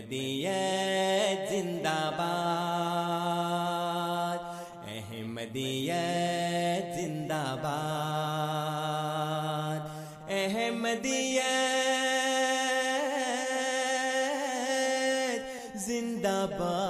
احمدیت زندہ باد احمدیت زندہ باد احمدیت زندہ باد۔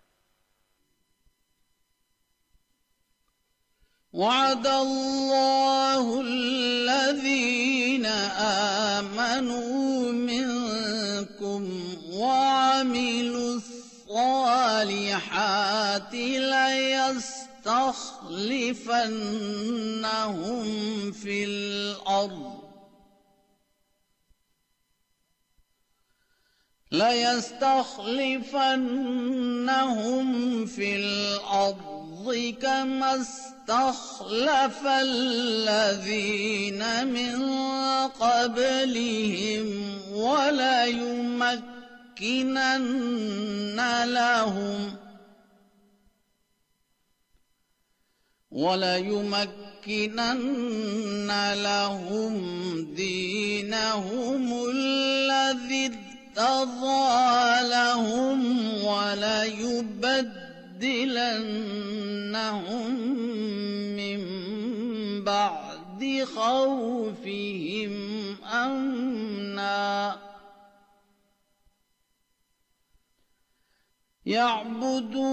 وعد الله الذين آمنوا منكم وعملوا الصالحات ليستخلفنهم في الأرض ليستخلفنهم في الأرض كما استخلف الذين من قبلهم وليمكنن لهم وليمكنن لهم دينهم الذي ارتضى لهم وليبدلنهم من بعد خوفهم أمنا. يعبدونني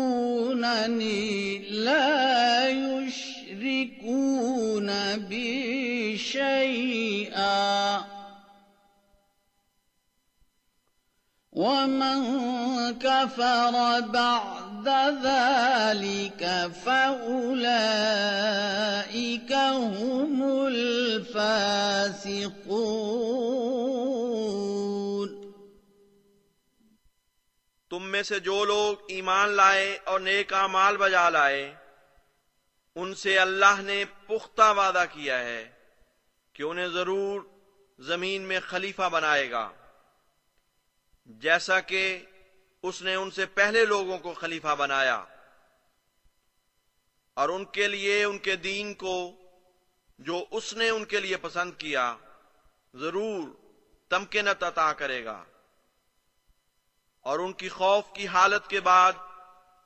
لا يشركون بي شيئا. ومن كفر بعد ذلك فأولئك هم الفاسقون۔ تم میں سے جو لوگ ایمان لائے اور نیک اعمال بجا لائے، ان سے اللہ نے پختہ وعدہ کیا ہے کہ انہیں ضرور زمین میں خلیفہ بنائے گا۔ جیسا کہ اس نے ان سے پہلے لوگوں کو خلیفہ بنایا اور ان کے لیے، ان کے دین کو جو اس نے ان کے لیے پسند کیا، ضرور تمکنت عطا کرے گا۔ اور ان کی خوف کی حالت کے بعد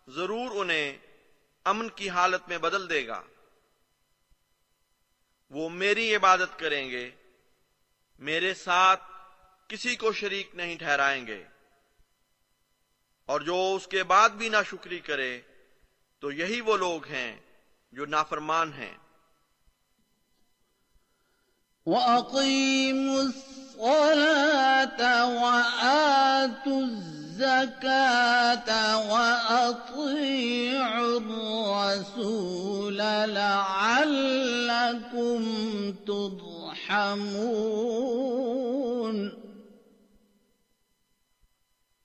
ضرور انہیں امن کی حالت میں بدل دے گا۔ وہ میری عبادت کریں گے، میرے ساتھ کسی کو شریک نہیں ٹھہرائیں گے۔ اور جو اس کے بعد بھی نہ شکری کرے، تو یہی وہ لوگ ہیں جو نافرمان ہیں۔ وَأَقِيمُوا الصَّلَاةَ وَآتُوا الزَّكَاةَ وَأَطِيعُوا الرَّسُولَ لَعَلَّكُمْ تُرْحَمُونَ۔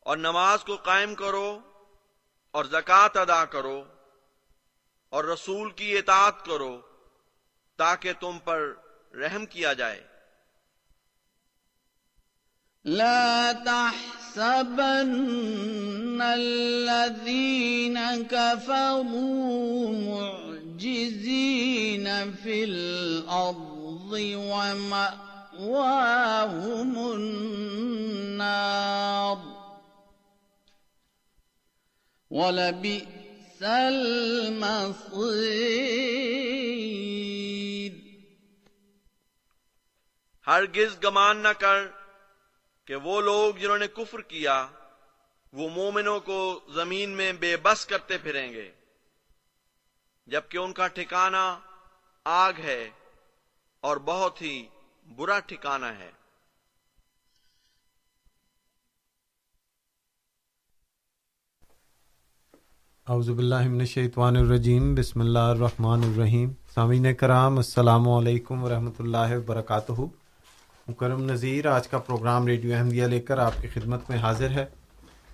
اور نماز کو قائم کرو اور زکوٰۃ ادا کرو اور رسول کی اطاعت کرو تاکہ تم پر رحم کیا جائے۔ لا تحسبن الذين كفروا معجزين في الأرض ومأواهم النار۔ وَلَبِئْسَ الْمَصِيرُ. ہرگز گمان نہ کر کہ وہ لوگ جنہوں نے کفر کیا، وہ مومنوں کو زمین میں بے بس کرتے پھریں گے۔ جبکہ ان کا ٹھکانہ آگ ہے اور بہت ہی برا ٹھکانہ ہے۔ اعوذ باللہ من الشیطان الرجیم، بسم اللہ الرحمن الرحیم۔ سامعین کرام، السلام علیکم ورحمۃ اللہ وبرکاتہ۔ مکرم نظیر آج کا پروگرام ریڈیو احمدیہ لے کر آپ کی خدمت میں حاضر ہے۔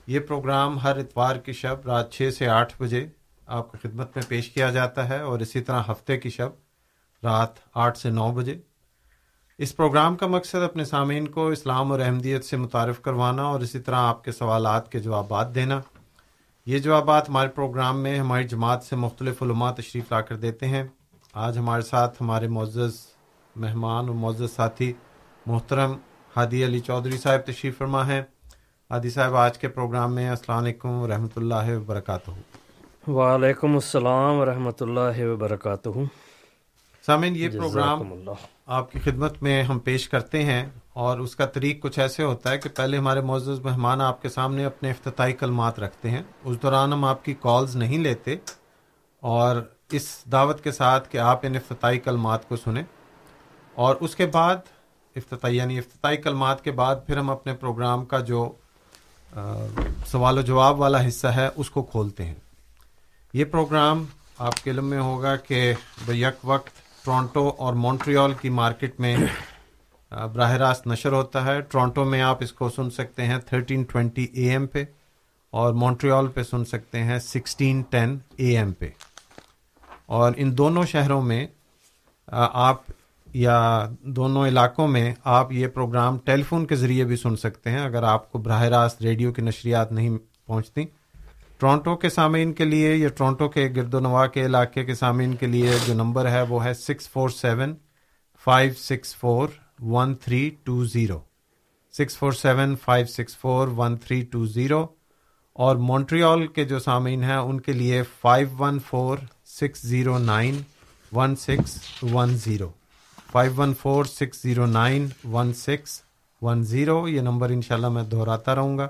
یہ پروگرام ہر اتوار کی شب رات چھ سے آٹھ بجے آپ کی خدمت میں پیش کیا جاتا ہے اور اسی طرح ہفتے کی شب رات آٹھ سے نو بجے۔ اس پروگرام کا مقصد اپنے سامعین کو اسلام اور احمدیت سے متعارف کروانا اور اسی طرح آپ کے سوالات کے جوابات دینا۔ یہ جوابات ہمارے پروگرام میں ہماری جماعت سے مختلف علماء تشریف لا کر دیتے ہیں آج ہمارے ساتھ ہمارے معزز مہمان اور معزز ساتھی محترم ہادی علی چودھری صاحب تشریف فرما ہیں۔ ہادی صاحب آج کے پروگرام میں السلام علیکم ورحمۃ اللہ وبرکاتہ۔ وعلیکم السلام ورحمۃ اللہ وبرکاتہ۔ سامعین یہ پروگرام آپ کی خدمت میں ہم پیش کرتے ہیں اور اس کا طریق کچھ ایسے ہوتا ہے کہ پہلے ہمارے معزز مہمان آپ کے سامنے اپنے افتتاحی کلمات رکھتے ہیں۔ اس دوران ہم آپ کی کالز نہیں لیتے اور اس دعوت کے ساتھ کہ آپ ان افتتاحی کلمات کو سنیں۔ اور اس کے بعد افتتاحی یعنی افتتاحی کلمات کے بعد پھر ہم اپنے پروگرام کا جو سوال و جواب والا حصہ ہے، اس کو کھولتے ہیں۔ یہ پروگرام آپ کے علم میں ہوگا کہ یک وقت ٹورانٹو اور مونٹریال کی مارکیٹ میں براہ راست نشر ہوتا ہے۔ ٹورانٹو میں آپ اس کو سن سکتے ہیں تھرٹین ٹوینٹی اے ایم پہ اور مونٹریال پہ سن سکتے ہیں سکسٹین ٹین اے ایم پہ۔ اور ان دونوں شہروں میں آپ یا دونوں علاقوں میں آپ یہ پروگرام ٹیلی فون کے ذریعے بھی سن سکتے ہیں۔ اگر آپ کو براہ راست ریڈیو کی نشریات نہیں پہنچتی ٹورانٹو کے سامعین کے لیے، یا ٹورانٹو کے گرد و نواح کے علاقے کے سامعین کے لیے جو نمبر ہے، وہ ہے six four seven five six four one three two zero six four seven five six four one three two zero اور مونٹریال کے جو سامعین ہیں، ان کے لیے five one four six zero nine one six one zero five one four six zero nine one six one zero یہ number انشاءاللہ میں دہراتا رہوں گا۔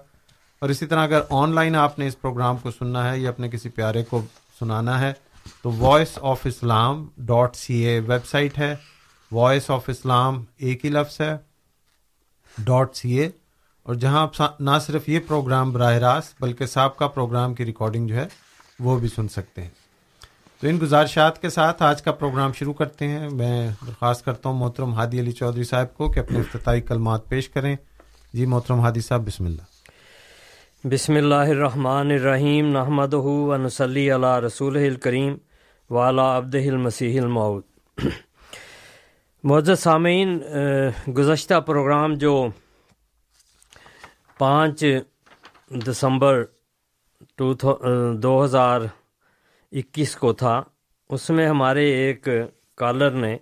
اور اسی طرح اگر آن لائن آپ نے اس پروگرام کو سننا ہے یا اپنے کسی پیارے کو سنانا ہے، تو voice of Islam dot C A website ہے۔ وائس آف اسلام ایک ہی لفظ ہے۔ ڈاٹ سی اے اور جہاں آپ نہ صرف یہ پروگرام براہ راست، بلکہ سابقہ پروگرام کی ریکارڈنگ جو ہے، وہ بھی سن سکتے ہیں۔ تو ان گزارشات کے ساتھ آج کا پروگرام شروع کرتے ہیں۔ میں درخواست کرتا ہوں محترم ہادی علی چودھری صاحب کو کہ اپنے افتتاحی کلمات پیش کریں۔ جی محترم ہادی صاحب، بسم اللہ۔ بسم اللہ الرحمن الرحیم نحمد ونسلی علی رسول الکریم والا عبد المسیح المعود معزز سامعین، گزشتہ پروگرام جو پانچ دسمبر ٹو دو ہزار اکیس کو تھا، اس میں ہمارے ایک کالر نے،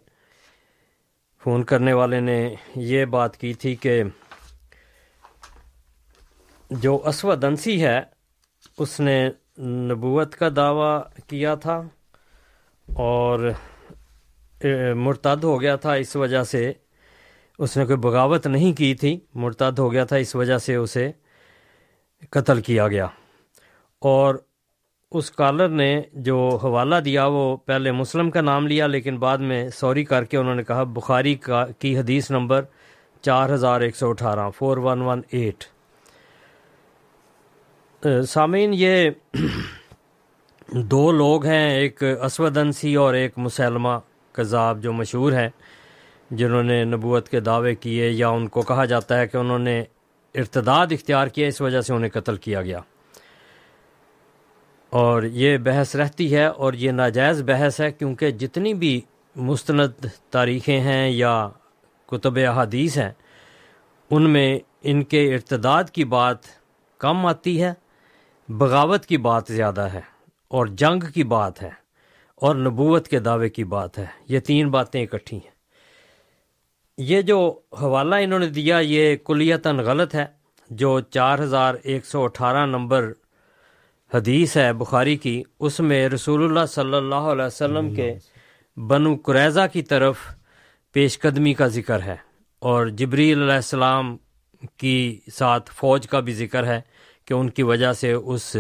فون کرنے والے نے یہ بات کی تھی کہ جو اسود انسی ہے، اس نے نبوت کا دعویٰ کیا تھا اور مرتد ہو گیا تھا اس وجہ سے۔ اس نے کوئی بغاوت نہیں کی تھی، مرتد ہو گیا تھا اس وجہ سے اسے قتل کیا گیا۔ اور اس کالر نے جو حوالہ دیا، وہ پہلے مسلم کا نام لیا، لیکن بعد میں سوری کر کے انہوں نے کہا، بخاری کا، کی حدیث نمبر چار ہزار ایک سو اٹھارہ فور ون ون ایٹ سامعین، یہ دو لوگ ہیں، ایک اسود انسی اور ایک مسلمہ کذاب جو مشہور ہیں، جنہوں نے نبوت کے دعوے کیے یا ان کو کہا جاتا ہے کہ انہوں نے ارتداد اختیار کیا اس وجہ سے انہیں قتل کیا گیا۔ اور یہ بحث رہتی ہے اور یہ ناجائز بحث ہے کیونکہ جتنی بھی مستند تاریخیں ہیں یا کتب احادیث ہیں، ان میں ان کے ارتداد کی بات کم آتی ہے۔ بغاوت کی بات زیادہ ہے اور جنگ کی بات ہے اور نبوت کے دعوے کی بات ہے۔ یہ تین باتیں اکٹھی ہیں۔ یہ جو حوالہ انہوں نے دیا، یہ کلیتاً غلط ہے۔ جو چار ہزار ایک سو اٹھارہ نمبر حدیث ہے بخاری کی، اس میں رسول اللہ صلی اللہ علیہ وسلم کے بنو قریضہ کی طرف پیش قدمی کا ذکر ہے اور جبری علیہ السلام کی ساتھ فوج کا بھی ذکر ہے۔ کہ ان کی وجہ سے اس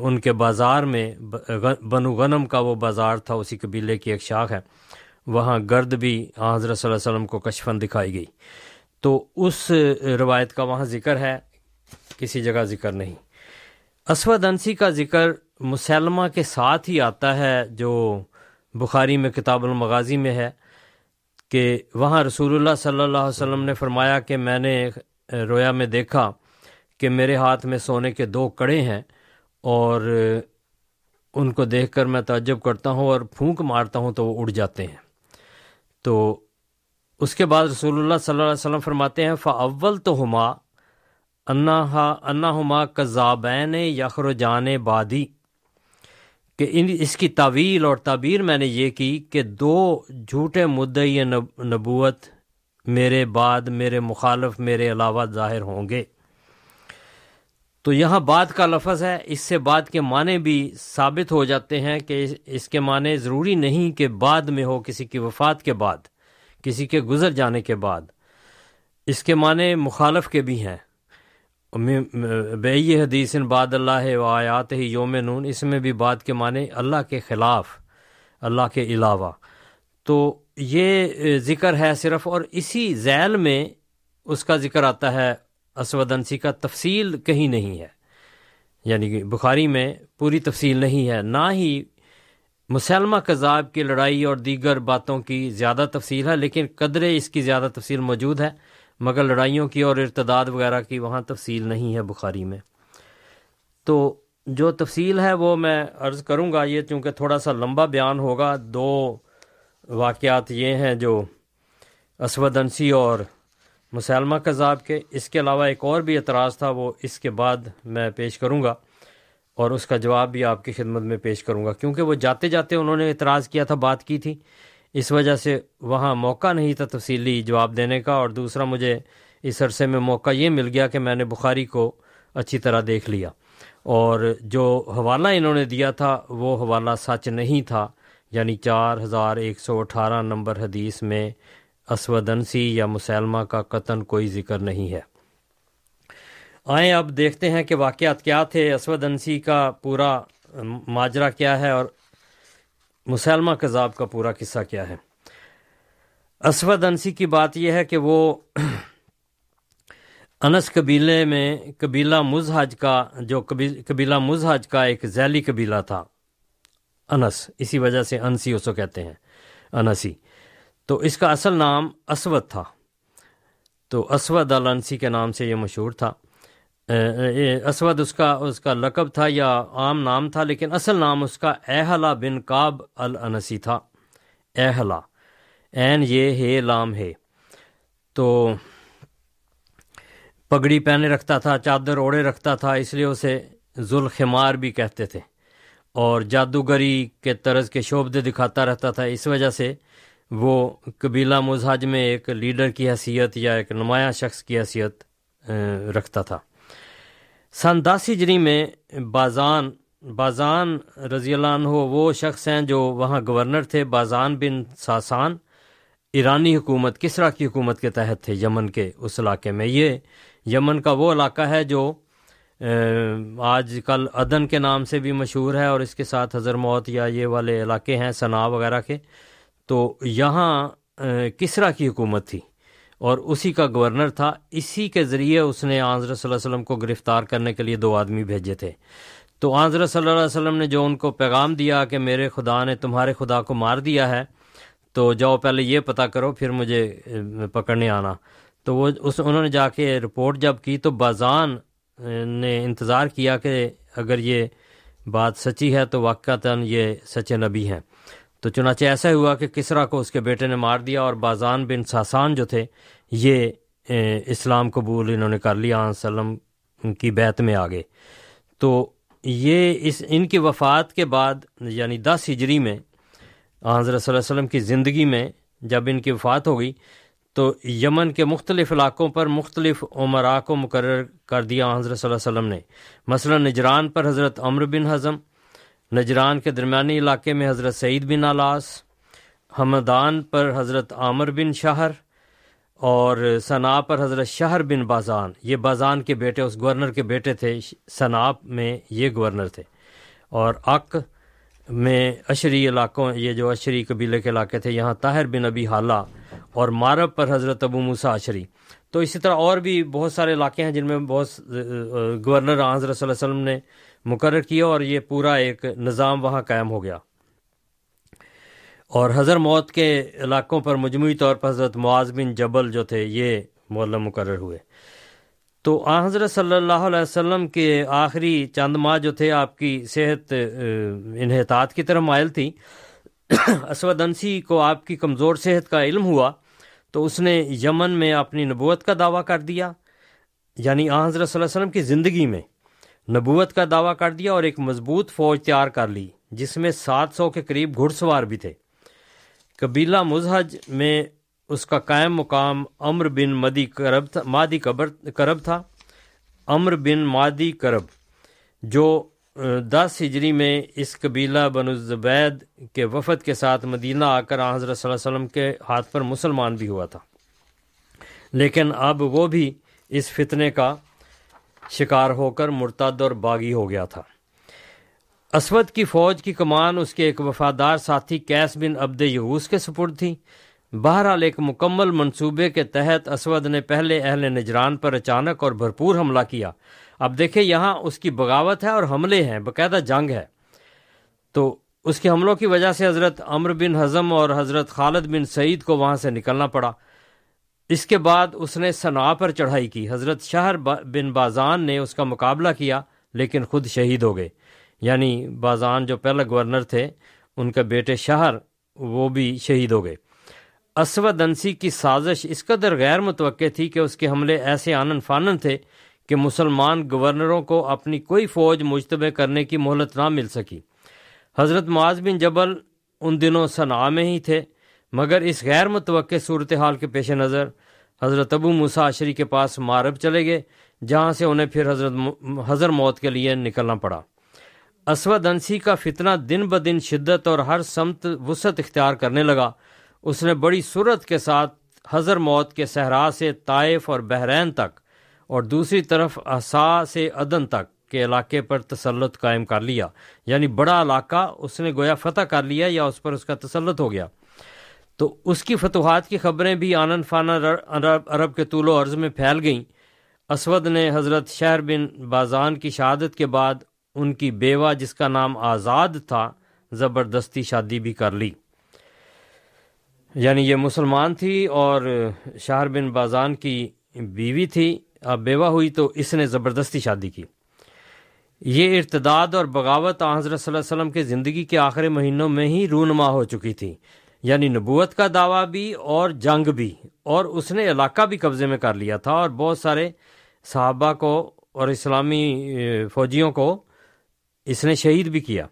ان کے بازار میں بنو غنم کا وہ بازار تھا، اسی قبیلے کی ایک شاخ ہے۔ وہاں گرد بھی حضرت صلی اللہ علیہ وسلم کو کشفن دکھائی گئی۔ تو اس روایت کا وہاں ذکر ہے، کسی جگہ ذکر نہیں۔ اسود انسی کا ذکر مسلمہ کے ساتھ ہی آتا ہے، جو بخاری میں کتاب المغازی میں ہے، کہ وہاں رسول اللہ صلی اللہ علیہ وسلم نے فرمایا کہ میں نے رویا میں دیکھا کہ میرے ہاتھ میں سونے کے دو کڑے ہیں اور ان کو دیکھ کر میں تعجب کرتا ہوں اور پھونک مارتا ہوں تو وہ اڑ جاتے ہیں۔ تو اس کے بعد رسول اللہ صلی اللہ علیہ وسلم فرماتے ہیں فاول تو ہما انا انا ہما کذابین یخر جان بادی کہ ان اس کی تعویل اور تعبیر میں نے یہ کی کہ دو جھوٹے مدعی نبوت میرے بعد، میرے مخالف، میرے علاوہ ظاہر ہوں گے۔ تو یہاں بعد کا لفظ ہے۔ اس سے بعد کے معنی بھی ثابت ہو جاتے ہیں کہ اس کے معنی ضروری نہیں کہ بعد میں ہو کسی کی وفات کے بعد، کسی کے گزر جانے کے بعد۔ اس کے معنی مخالف کے بھی ہیں۔ بے حدیث باد اللہ و آیات ہی یوم نون۔ اس میں بھی بعد کے معنی اللہ کے خلاف، اللہ کے علاوہ۔ تو یہ ذکر ہے صرف اور اسی ذیل میں اس کا ذکر آتا ہے۔ اسودنسی کا تفصیل کہیں نہیں ہے۔ یعنی کہ بخاری میں پوری تفصیل نہیں ہے۔ نہ ہی مسلمہ کذاب کی لڑائی اور دیگر باتوں کی زیادہ تفصیل ہے، لیکن قدرے اس کی زیادہ تفصیل موجود ہے، مگر لڑائیوں کی اور ارتداد وغیرہ کی وہاں تفصیل نہیں ہے بخاری میں۔ تو جو تفصیل ہے وہ میں عرض کروں گا یہ، چونکہ تھوڑا سا لمبا بیان ہوگا، دو واقعات یہ ہیں جو اسود انسی اور مسلمہ کذاب کے۔ اس کے علاوہ ایک اور بھی اعتراض تھا، وہ اس کے بعد میں پیش کروں گا اور اس کا جواب بھی آپ کی خدمت میں پیش کروں گا۔ کیونکہ وہ جاتے جاتے انہوں نے اعتراض کیا تھا، بات کی تھی۔ اس وجہ سے وہاں موقع نہیں تھا تفصیلی جواب دینے کا۔ اور دوسرا، مجھے اس عرصے میں موقع یہ مل گیا کہ میں نے بخاری کو اچھی طرح دیکھ لیا۔ اور جو حوالہ انہوں نے دیا تھا، وہ حوالہ سچ نہیں تھا۔ یعنی چار ہزار ایک سو اٹھارہ نمبر حدیث میں اسودنسی یا مسلمہ کا قطن کوئی ذکر نہیں ہے۔ آئیں اب دیکھتے ہیں کہ واقعات کیا تھے۔ اسود انسی کا پورا ماجرا کیا ہے اور مسلمہ کذاب کا پورا قصہ کیا ہے۔ اسود انسی کی بات یہ ہے کہ وہ انس قبیلے میں قبیلہ مزحج کا جو قبیلہ مزحج کا ایک ذیلی قبیلہ تھا۔ انس، اسی وجہ سے انسی اسو کہتے ہیں۔ انسی۔ تو اس کا اصل نام اسود تھا۔ تو اسود الانسی کے نام سے یہ مشہور تھا۔ اسود اس کا اس کا لقب تھا یا عام نام تھا، لیکن اصل نام اس کا احلا بن کاب الانسی تھا۔ احلا این یہ ہے، لام ہے۔ تو پگڑی پہنے رکھتا تھا، چادر اوڑے رکھتا تھا، اس لیے اسے ذوالخمار بھی کہتے تھے۔ اور جادوگری کے طرز کے شعبدے دکھاتا رہتا تھا۔ اس وجہ سے وہ قبیلہ مزاج میں ایک لیڈر کی حیثیت یا ایک نمایاں شخص کی حیثیت رکھتا تھا۔ سن دس ہجری میں بازان بازان رضی اللہ عنہ وہ شخص ہیں جو وہاں گورنر تھے، بازان بن ساسان ایرانی حکومت، کسرا کی حکومت کے تحت تھے یمن کے اس علاقے میں۔ یہ یمن کا وہ علاقہ ہے جو آج کل ادن کے نام سے بھی مشہور ہے اور اس کے ساتھ حضر موت یا یہ والے علاقے ہیں ثنا وغیرہ کے۔ تو یہاں کسرا کی حکومت تھی اور اسی کا گورنر تھا۔ اسی کے ذریعے اس نے آنظر صلی اللہ علیہ وسلم کو گرفتار کرنے کے لیے دو آدمی بھیجے تھے۔ تو آنظر صلی اللہ علیہ وسلم نے جو ان کو پیغام دیا کہ میرے خدا نے تمہارے خدا کو مار دیا ہے، تو جاؤ پہلے یہ پتہ کرو، پھر مجھے پکڑنے آنا۔ تو وہ اس، انہوں نے جا کے رپورٹ جب کی تو بازان نے انتظار کیا کہ اگر یہ بات سچی ہے تو واقعتاً یہ سچے نبی ہیں۔ تو چنانچہ ایسا ہوا کہ کسرا کو اس کے بیٹے نے مار دیا اور بازان بن ساسان جو تھے، یہ اسلام قبول انہوں نے کر لیا وسلم کی بیت میں آگے۔ تو یہ اس، ان کی وفات کے بعد یعنی دس ہجری میں حضرت صلی اللہ علیہ وسلم کی زندگی میں جب ان کی وفات ہو گئی، تو یمن کے مختلف علاقوں پر مختلف عمرا کو مقرر کر دیا حضرت صلی اللہ علیہ وسلم نے۔ مثلا نجران پر حضرت عمر بن ہضم نجران کے درمیانی علاقے میں حضرت سعید بن الاس حمدان پر حضرت عامر بن شہر اور ثنا پر حضرت شہر بن بازان۔ یہ بازان کے بیٹے، اس گورنر کے بیٹے تھے صناب میں یہ گورنر تھے۔ اور اک میں اشری علاقوں، یہ جو اشری قبیلے کے علاقے تھے، یہاں طاہر بن ابی حالہ اور مارب پر حضرت ابو موسا اشری۔ تو اسی طرح اور بھی بہت سارے علاقے ہیں جن میں بہت گورنر حضرت صلی اللہ علیہ وسلم نے مقرر کیا اور یہ پورا ایک نظام وہاں قائم ہو گیا۔ اور حضر موت کے علاقوں پر مجموعی طور پر حضرت معاذ بن جبل جو تھے، یہ مولم مقرر ہوئے۔ تو آ حضرت صلی اللہ علیہ وسلم کے آخری چند ماہ جو تھے، آپ کی صحت انحطاط کی طرف مائل تھی اسود انسی کو آپ کی کمزور صحت کا علم ہوا، تو اس نے یمن میں اپنی نبوت کا دعویٰ کر دیا۔ یعنی آ حضرت صلی اللہ علیہ وسلم کی زندگی میں نبوت کا دعویٰ کر دیا اور ایک مضبوط فوج تیار کر لی، جس میں سات سو کے قریب گھڑ سوار بھی تھے۔ قبیلہ مزحج میں اس کا قائم مقام امر بن مدی کرب تھا، مادی قبر کرب تھا۔ امر بن مادی کرب، جو دس ہجری میں اس قبیلہ بن الزبید کے وفد کے ساتھ مدینہ آ کر حضرت صلی اللہ علیہ وسلم کے ہاتھ پر مسلمان بھی ہوا تھا۔ لیکن اب وہ بھی اس فتنے کا شکار ہو کر مرتد اور باغی ہو گیا تھا۔ اسود کی فوج کی کمان اس کے ایک وفادار ساتھی کیس بن عبد یہوس کے سپرد تھی۔ بہرحال ایک مکمل منصوبے کے تحت اسود نے پہلے اہل نجران پر اچانک اور بھرپور حملہ کیا۔ اب دیکھیں یہاں اس کی بغاوت ہے اور حملے ہیں، باقاعدہ جنگ ہے۔ تو اس کے حملوں کی وجہ سے حضرت امر بن ہضم اور حضرت خالد بن سعید کو وہاں سے نکلنا پڑا۔ اس کے بعد اس نے صنع پر چڑھائی کی۔ حضرت شہر بن بازان نے اس کا مقابلہ کیا، لیکن خود شہید ہو گئے۔ یعنی بازان جو پہلے گورنر تھے، ان کے بیٹے شہر، وہ بھی شہید ہو گئے۔ اسود انسی کی سازش اس قدر غیر متوقع تھی کہ اس کے حملے ایسے آنن فانن تھے کہ مسلمان گورنروں کو اپنی کوئی فوج مشتبہ کرنے کی مہلت نہ مل سکی۔ حضرت معاذ بن جبل ان دنوں صنع میں ہی تھے۔ مگر اس غیر متوقع صورتحال کے پیش نظر حضرت ابو مساشری کے پاس مارب چلے گئے، جہاں سے انہیں پھر حضرت حضر موت کے لیے نکلنا پڑا۔ اسود انسی کا فتنہ دن بدن شدت اور ہر سمت وسعت اختیار کرنے لگا۔ اس نے بڑی صورت کے ساتھ حضر موت کے صحرا سے طائف اور بحرین تک اور دوسری طرف احسا سے عدن تک کے علاقے پر تسلط قائم کر لیا۔ یعنی بڑا علاقہ اس نے گویا فتح کر لیا یا اس پر اس کا تسلط ہو گیا۔ تو اس کی فتوحات کی خبریں بھی آنن فانا عرب کے طول و عرض میں پھیل گئیں۔ اسود نے حضرت شہر بن بازان کی شہادت کے بعد ان کی بیوہ، جس کا نام آزاد تھا، زبردستی شادی بھی کر لی۔ یعنی یہ مسلمان تھی اور شہر بن بازان کی بیوی تھی۔ اب بیوہ ہوئی تو اس نے زبردستی شادی کی۔ یہ ارتداد اور بغاوت حضرت صلی اللہ علیہ وسلم کے زندگی کے آخری مہینوں میں ہی رونما ہو چکی تھی۔ یعنی نبوت کا دعویٰ بھی اور جنگ بھی، اور اس نے علاقہ بھی قبضے میں کر لیا تھا اور بہت سارے صحابہ کو اور اسلامی فوجیوں کو اس نے شہید بھی کیا۔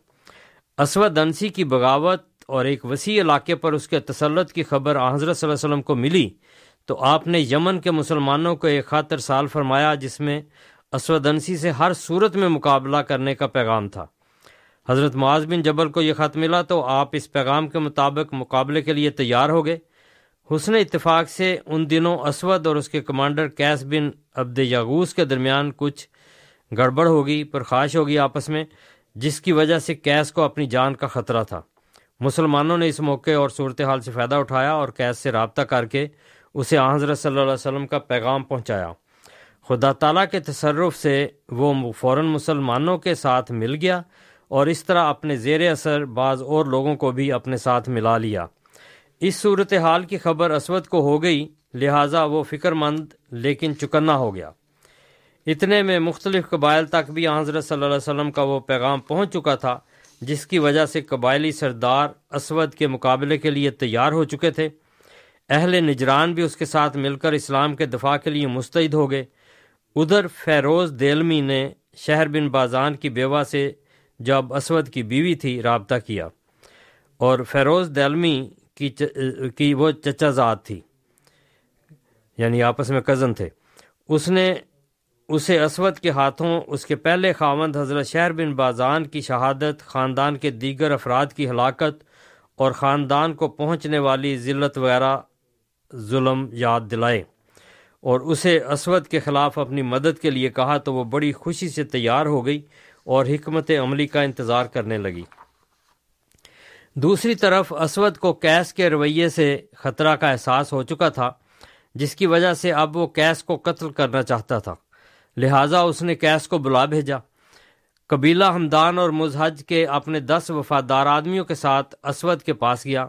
اسود انسی کی بغاوت اور ایک وسیع علاقے پر اس کے تسلط کی خبر حضرت صلی اللہ علیہ وسلم کو ملی تو آپ نے یمن کے مسلمانوں کو ایک خاطر سال فرمایا جس میں اسود انسی سے ہر صورت میں مقابلہ کرنے کا پیغام تھا۔ حضرت معاذ بن جبل کو یہ خط ملا تو آپ اس پیغام کے مطابق مقابلے کے لیے تیار ہو گئے۔ حسن اتفاق سے ان دنوں اسود اور اس کے کمانڈر کیس بن عبد یاغوس کے درمیان کچھ گڑبڑ ہوگی، پرخاش ہوگی آپس میں، جس کی وجہ سے کیس کو اپنی جان کا خطرہ تھا۔ مسلمانوں نے اس موقع اور صورتحال سے فائدہ اٹھایا اور کیس سے رابطہ کر کے اسے حضرت صلی اللہ علیہ وسلم کا پیغام پہنچایا۔ خدا تعالیٰ کے تصرف سے وہ فوراً مسلمانوں کے ساتھ مل گیا۔ اور اس طرح اپنے زیر اثر بعض اور لوگوں کو بھی اپنے ساتھ ملا لیا۔ اس صورتحال کی خبر اسود کو ہو گئی، لہٰذا وہ فکر مند لیکن چکنا ہو گیا۔ اتنے میں مختلف قبائل تک بھی حضرت صلی اللہ علیہ وسلم کا وہ پیغام پہنچ چکا تھا، جس کی وجہ سے قبائلی سردار اسود کے مقابلے کے لیے تیار ہو چکے تھے۔ اہل نجران بھی اس کے ساتھ مل کر اسلام کے دفاع کے لیے مستعد ہو گئے۔ ادھر فیروز دیلمی نے شہر بن بازان کی بیوہ سے جب اسود کی بیوی تھی، رابطہ کیا اور فیروز دیلمی کی کی وہ چچا ذات تھی یعنی آپس میں کزن تھے۔ اس نے اسے اسود کے ہاتھوں، اس کے پہلے خاوند حضرت شہر بن بازان کی شہادت، خاندان کے دیگر افراد کی ہلاکت اور خاندان کو پہنچنے والی ذلت وغیرہ ظلم یاد دلائے۔ اور اسے اسود کے خلاف اپنی مدد کے لیے کہا تو وہ بڑی خوشی سے تیار ہو گئی۔ اور حکمت عملی کا انتظار کرنے لگی۔ دوسری طرف اسود کو کیس کے رویے سے خطرہ کا احساس ہو چکا تھا، جس کی وجہ سے اب وہ کیس کو قتل کرنا چاہتا تھا۔ لہٰذا اس نے کیس کو بلا بھیجا۔ قبیلہ ہمدان اور مزحج کے اپنے دس وفادار آدمیوں کے ساتھ اسود کے پاس گیا۔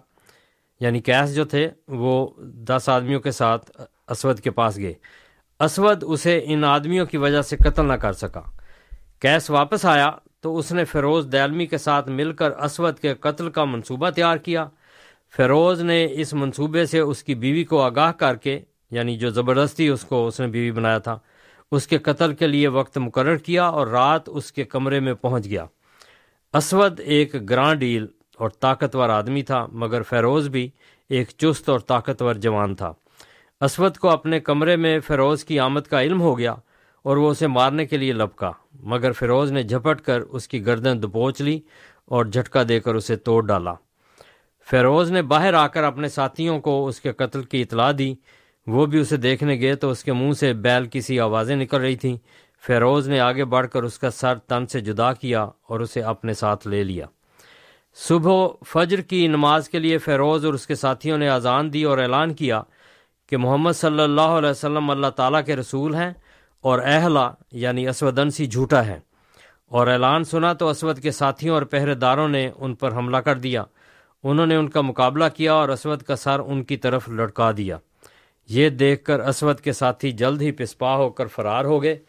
یعنی کیس جو تھے، وہ دس آدمیوں کے ساتھ اسود کے پاس گئے۔ اسود اسے ان آدمیوں کی وجہ سے قتل نہ کر سکا۔ کیس واپس آیا تو اس نے فیروز دیلمی کے ساتھ مل کر اسود کے قتل کا منصوبہ تیار کیا۔ فیروز نے اس منصوبے سے اس کی بیوی کو آگاہ کر کے یعنی جو زبردستی اس کو اس نے بیوی بنایا تھا، اس کے قتل کے لیے وقت مقرر کیا اور رات اس کے کمرے میں پہنچ گیا۔ اسود ایک گراں ڈیل اور طاقتور آدمی تھا، مگر فیروز بھی ایک چست اور طاقتور جوان تھا۔ اسود کو اپنے کمرے میں فیروز کی آمد کا علم ہو گیا اور وہ اسے مارنے کے لیے لپکا۔ مگر فیروز نے جھپٹ کر اس کی گردن دبوچ لی اور جھٹکا دے کر اسے توڑ ڈالا۔ فیروز نے باہر آ کر اپنے ساتھیوں کو اس کے قتل کی اطلاع دی۔ وہ بھی اسے دیکھنے گئے تو اس کے منہ سے بیل کسی آوازیں نکل رہی تھیں۔ فیروز نے آگے بڑھ کر اس کا سر تن سے جدا کیا اور اسے اپنے ساتھ لے لیا۔ صبح فجر کی نماز کے لیے فیروز اور اس کے ساتھیوں نے اذان دی اور اعلان کیا کہ محمد صلی اللہ علیہ وسلم اللہ تعالیٰ کے رسول ہیں۔ اور اہلا یعنی اسودنسی جھوٹا ہے۔ اور اعلان سنا تو اسود کے ساتھیوں اور پہرے داروں نے ان پر حملہ کر دیا۔ انہوں نے ان کا مقابلہ کیا اور اسود کا سر ان کی طرف لٹکا دیا۔ یہ دیکھ کر اسود کے ساتھی جلد ہی پسپا ہو کر فرار ہو گئے۔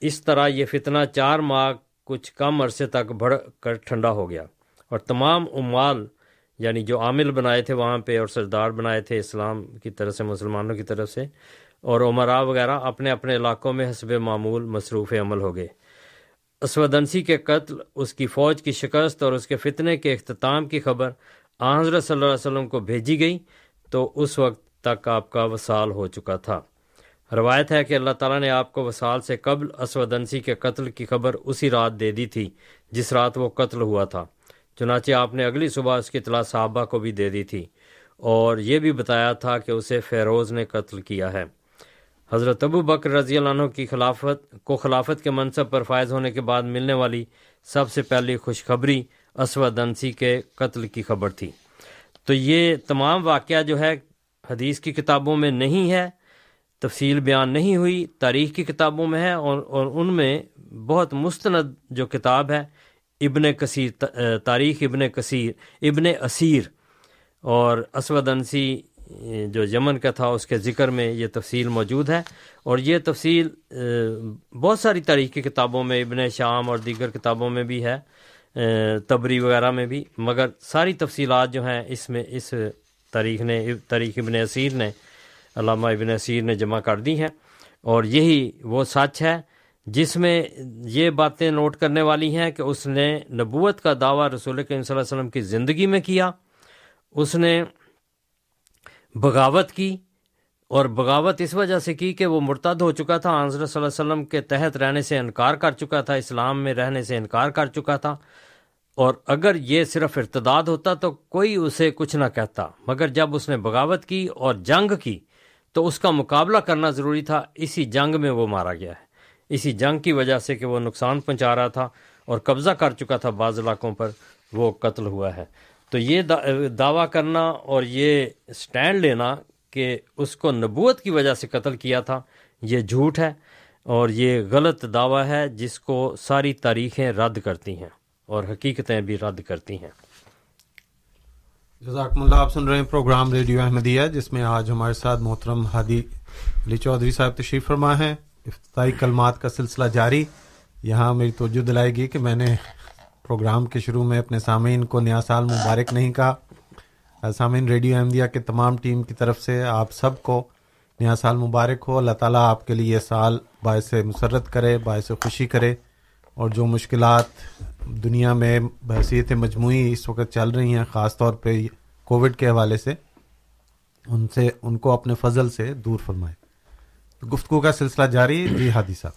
اس طرح یہ فتنہ چار ماہ کچھ کم عرصے تک بڑھ کر ٹھنڈا ہو گیا۔ اور تمام اموال یعنی جو عامل بنائے تھے وہاں پہ اور سردار بنائے تھے اسلام کی طرف سے، مسلمانوں کی طرف سے اور عمرا وغیرہ اپنے اپنے علاقوں میں حسب معمول مصروف عمل ہو گئے۔ اسودنسی کے قتل، اس کی فوج کی شکست اور اس کے فتنے کے اختتام کی خبر حضرت صلی اللہ علیہ وسلم کو بھیجی گئی تو اس وقت تک آپ کا وصال ہو چکا تھا۔ روایت ہے کہ اللہ تعالیٰ نے آپ کو وصال سے قبل اسودنسی کے قتل کی خبر اسی رات دے دی تھی جس رات وہ قتل ہوا تھا۔ چنانچہ آپ نے اگلی صبح اس کی اطلاع صحابہ کو بھی دے دی تھی اور یہ بھی بتایا تھا کہ اسے فیروز نے قتل کیا ہے۔ حضرت ابو بکر رضی اللہ عنہ کی خلافت کو خلافت کے منصب پر فائز ہونے کے بعد ملنے والی سب سے پہلی خوشخبری اسود انسی کے قتل کی خبر تھی۔ تو یہ تمام واقعہ جو ہے حدیث کی کتابوں میں نہیں ہے، تفصیل بیان نہیں ہوئی، تاریخ کی کتابوں میں ہے اور اور ان میں بہت مستند جو کتاب ہے، ابن کثیر تاریخ ابن کثیر ابن اسیر اور اسود انسی جو یمن کا تھا، اس کے ذکر میں یہ تفصیل موجود ہے۔ اور یہ تفصیل بہت ساری تاریخ کی کتابوں میں، ابن شام اور دیگر کتابوں میں بھی ہے تبری وغیرہ میں بھی۔ مگر ساری تفصیلات جو ہیں، اس میں، اس تاریخ نے، تاریخ ابن اسیر نے، علامہ ابن اسیر نے جمع کر دی ہیں۔ اور یہی وہ سچ ہے جس میں یہ باتیں نوٹ کرنے والی ہیں کہ اس نے نبوت کا دعویٰ رسول کے صلی اللہ علیہ وسلم کی زندگی میں کیا۔ اس نے بغاوت کی اور بغاوت اس وجہ سے کی کہ وہ مرتد ہو چکا تھا حضرت صلی اللہ علیہ وسلم کے تحت رہنے سے انکار کر چکا تھا، اسلام میں رہنے سے انکار کر چکا تھا۔ اور اگر یہ صرف ارتداد ہوتا تو کوئی اسے کچھ نہ کہتا۔ مگر جب اس نے بغاوت کی اور جنگ کی تو اس کا مقابلہ کرنا ضروری تھا، اسی جنگ میں وہ مارا گیا ہے۔ اسی جنگ کی وجہ سے کہ وہ نقصان پہنچا رہا تھا اور قبضہ کر چکا تھا بعض علاقوں پر، وہ قتل ہوا ہے۔ تو یہ دعویٰ کرنا اور یہ سٹینڈ لینا کہ اس کو نبوت کی وجہ سے قتل کیا تھا، یہ جھوٹ ہے اور یہ غلط دعویٰ ہے جس کو ساری تاریخیں رد کرتی ہیں اور حقیقتیں بھی رد کرتی ہیں۔ جزاکم اللہ، آپ سن رہے ہیں پروگرام ریڈیو احمدیہ، جس میں آج ہمارے ساتھ محترم ہادی علی چودھری صاحب تشریف فرما ہے افتتاحی کلمات کا سلسلہ جاری، یہاں میری توجہ دلائے گی کہ میں نے پروگرام کے شروع میں اپنے سامعین کو نیا سال مبارک نہیں کہا۔ سامعین، ریڈیو احمدیہ کے تمام ٹیم کی طرف سے آپ سب کو نیا سال مبارک ہو۔ اللہ تعالیٰ آپ کے لیے یہ سال باعث مسرت کرے، باعث خوشی کرے۔ اور جو مشکلات دنیا میں بحثیت مجموعی اس وقت چل رہی ہیں، خاص طور پہ کووڈ کے حوالے سے، ان سے، ان کو اپنے فضل سے دور فرمائے گفتگو کا سلسلہ جاری۔ جی حادی صاحب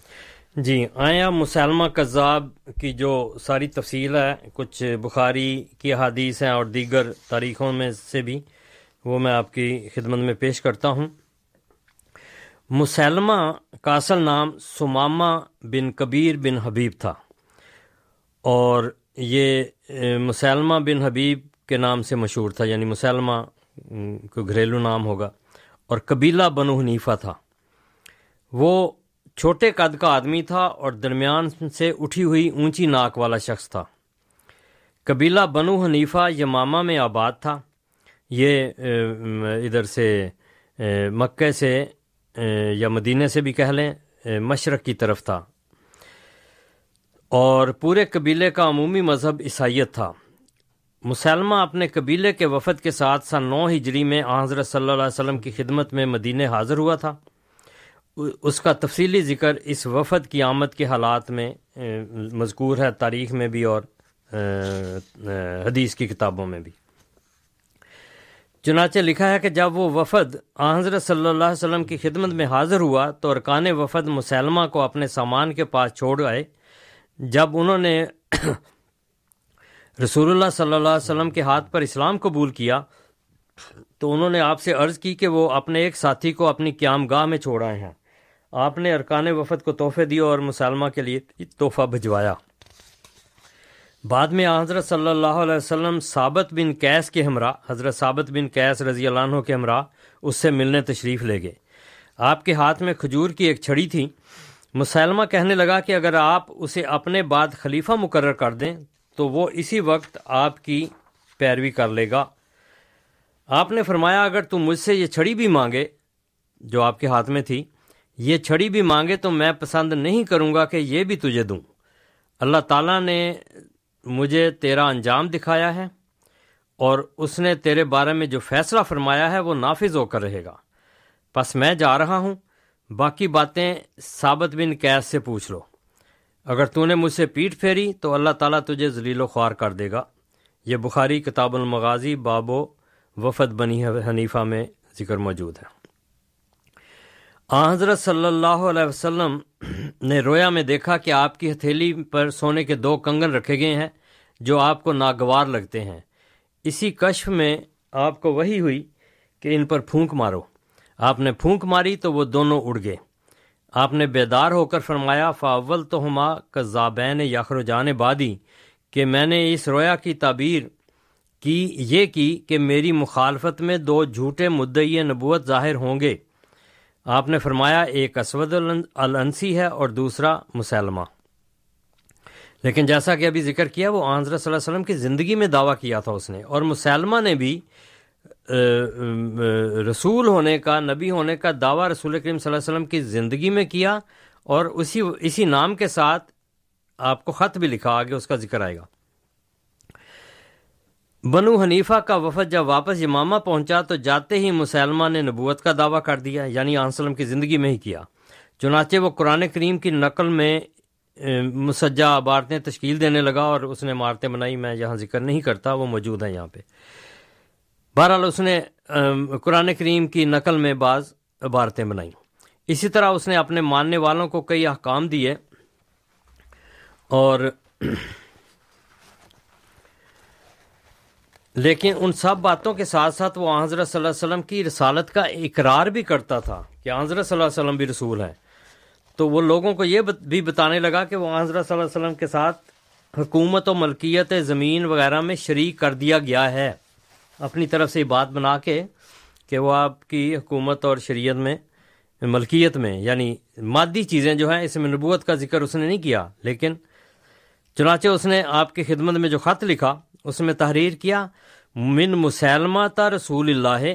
جی آیا مسلمہ کذاب کی جو ساری تفصیل ہے، کچھ بخاری کی حادیث ہیں اور دیگر تاریخوں میں سے بھی، وہ میں آپ کی خدمت میں پیش کرتا ہوں۔ مسلمہ کا اصل نام سمامہ بن کبیر بن حبیب تھا۔ اور یہ مسلمہ بن حبیب کے نام سے مشہور تھا یعنی مسلمہ کو گھریلو نام ہوگا۔ اور قبیلہ بنو حنیفہ تھا۔ وہ چھوٹے قد کا آدمی تھا اور درمیان سے اٹھی ہوئی اونچی ناک والا شخص تھا۔ قبیلہ بنو حنیفہ یمامہ میں آباد تھا۔ یہ ادھر سے مکے سے یا مدینہ سے بھی کہہ لیں مشرق کی طرف تھا۔ اور پورے قبیلے کا عمومی مذہب عیسائیت تھا۔ مسلمہ اپنے قبیلے کے وفد کے ساتھ سن نو ہجری میں حضرت صلی اللہ علیہ وسلم کی خدمت میں مدینہ حاضر ہوا تھا۔ اس کا تفصیلی ذکر اس وفد کی آمد کے حالات میں مذکور ہے تاریخ میں بھی اور حدیث کی کتابوں میں بھی۔ چنانچہ لکھا ہے کہ جب وہ وفد حضرت صلی اللہ علیہ وسلم کی خدمت میں حاضر ہوا تو ارکان وفد مسلمہ کو اپنے سامان کے پاس چھوڑ آئے۔ جب انہوں نے رسول اللہ صلی اللہ علیہ وسلم کے ہاتھ پر اسلام قبول کیا تو انہوں نے آپ سے عرض کی کہ وہ اپنے ایک ساتھی کو اپنی قیام گاہ میں چھوڑ آئے ہیں۔ آپ نے ارکان وفد کو تحفے دیے اور مسلمہ کے لیے تحفہ بھجوایا۔ بعد میں حضرت صلی اللہ علیہ وسلم ثابت بن کیس کے ہمراہ، حضرت ثابت بن کیس رضی اللہ عنہ کے ہمراہ، اس سے ملنے تشریف لے گئے۔ آپ کے ہاتھ میں کھجور کی ایک چھڑی تھی۔ مسلمہ کہنے لگا کہ اگر آپ اسے اپنے بعد خلیفہ مقرر کر دیں تو وہ اسی وقت آپ کی پیروی کر لے گا۔ آپ نے فرمایا، اگر تم مجھ سے یہ چھڑی بھی مانگے، جو آپ کے ہاتھ میں تھی یہ چھڑی بھی مانگے تو میں پسند نہیں کروں گا کہ یہ بھی تجھے دوں۔ اللہ تعالیٰ نے مجھے تیرا انجام دکھایا ہے اور اس نے تیرے بارے میں جو فیصلہ فرمایا ہے وہ نافذ ہو کر رہے گا۔ بس میں جا رہا ہوں۔ باقی باتیں ثابت بن کیس سے پوچھ لو۔ اگر تو نے مجھ سے پیٹ پھیری تو اللہ تعالیٰ تجھے ذلیل و خوار کر دے گا۔ یہ بخاری کتاب المغازی بابو وفد بنی حنیفہ میں ذکر موجود ہے۔ حضرت صلی اللہ علیہ وسلم نے رویا میں دیکھا کہ آپ کی ہتھیلی پر سونے کے دو کنگن رکھے گئے ہیں جو آپ کو ناگوار لگتے ہیں۔ اسی کشف میں آپ کو وہی ہوئی کہ ان پر پھونک مارو۔ آپ نے پھونک ماری تو وہ دونوں اڑ گئے۔ آپ نے بیدار ہو کر فرمایا فاول تو ہما کذابین یاخر جان بادی کہ میں نے اس رویا کی تعبیر کی، یہ کی کہ میری مخالفت میں دو جھوٹے مدعی نبوت ظاہر ہوں گے۔ آپ نے فرمایا ایک اسود الانسی ہے اور دوسرا مسلمہ۔ لیکن جیسا کہ ابھی ذکر کیا، وہ حضرت صلی اللہ علیہ وسلم کی زندگی میں دعویٰ کیا تھا اس نے۔ اور مسلمہ نے بھی رسول ہونے کا، نبی ہونے کا دعویٰ رسول کریم صلی اللہ علیہ وسلم کی زندگی میں کیا، اور اسی اسی نام کے ساتھ آپ کو خط بھی لکھا، آگے اس کا ذکر آئے گا۔ بنو حنیفہ کا وفد جب واپس امامہ پہنچا تو جاتے ہی مسلمہ نے نبوت کا دعویٰ کر دیا یعنی وسلم کی زندگی میں ہی کیا۔ چنانچہ وہ قرآن کریم کی نقل میں مسجہ عبارتیں تشکیل دینے لگا اور اس نے عمارتیں بنائی، میں یہاں ذکر نہیں کرتا، وہ موجود ہیں یہاں پہ۔ بہرحال اس نے قرآن کریم کی نقل میں بعض عبارتیں بنائیں۔ اسی طرح اس نے اپنے ماننے والوں کو کئی احکام دیے اور لیکن ان سب باتوں کے ساتھ ساتھ وہ حضرت صلی اللہ علیہ وسلم کی رسالت کا اقرار بھی کرتا تھا کہ حضرت صلی اللہ علیہ وسلم بھی رسول ہیں۔ تو وہ لوگوں کو یہ بھی بتانے لگا کہ وہ حضرت صلی اللہ علیہ وسلم کے ساتھ حکومت و ملکیت زمین وغیرہ میں شریک کر دیا گیا ہے۔ اپنی طرف سے یہ بات بنا کے کہ وہ آپ کی حکومت اور شریعت میں ملکیت میں یعنی مادی چیزیں جو ہیں، اس میں نبوت کا ذکر اس نے نہیں کیا۔ لیکن چنانچہ اس نے آپ کی خدمت میں جو خط لکھا، اس میں تحریر کیا من مسلمہ تا رسول اللہ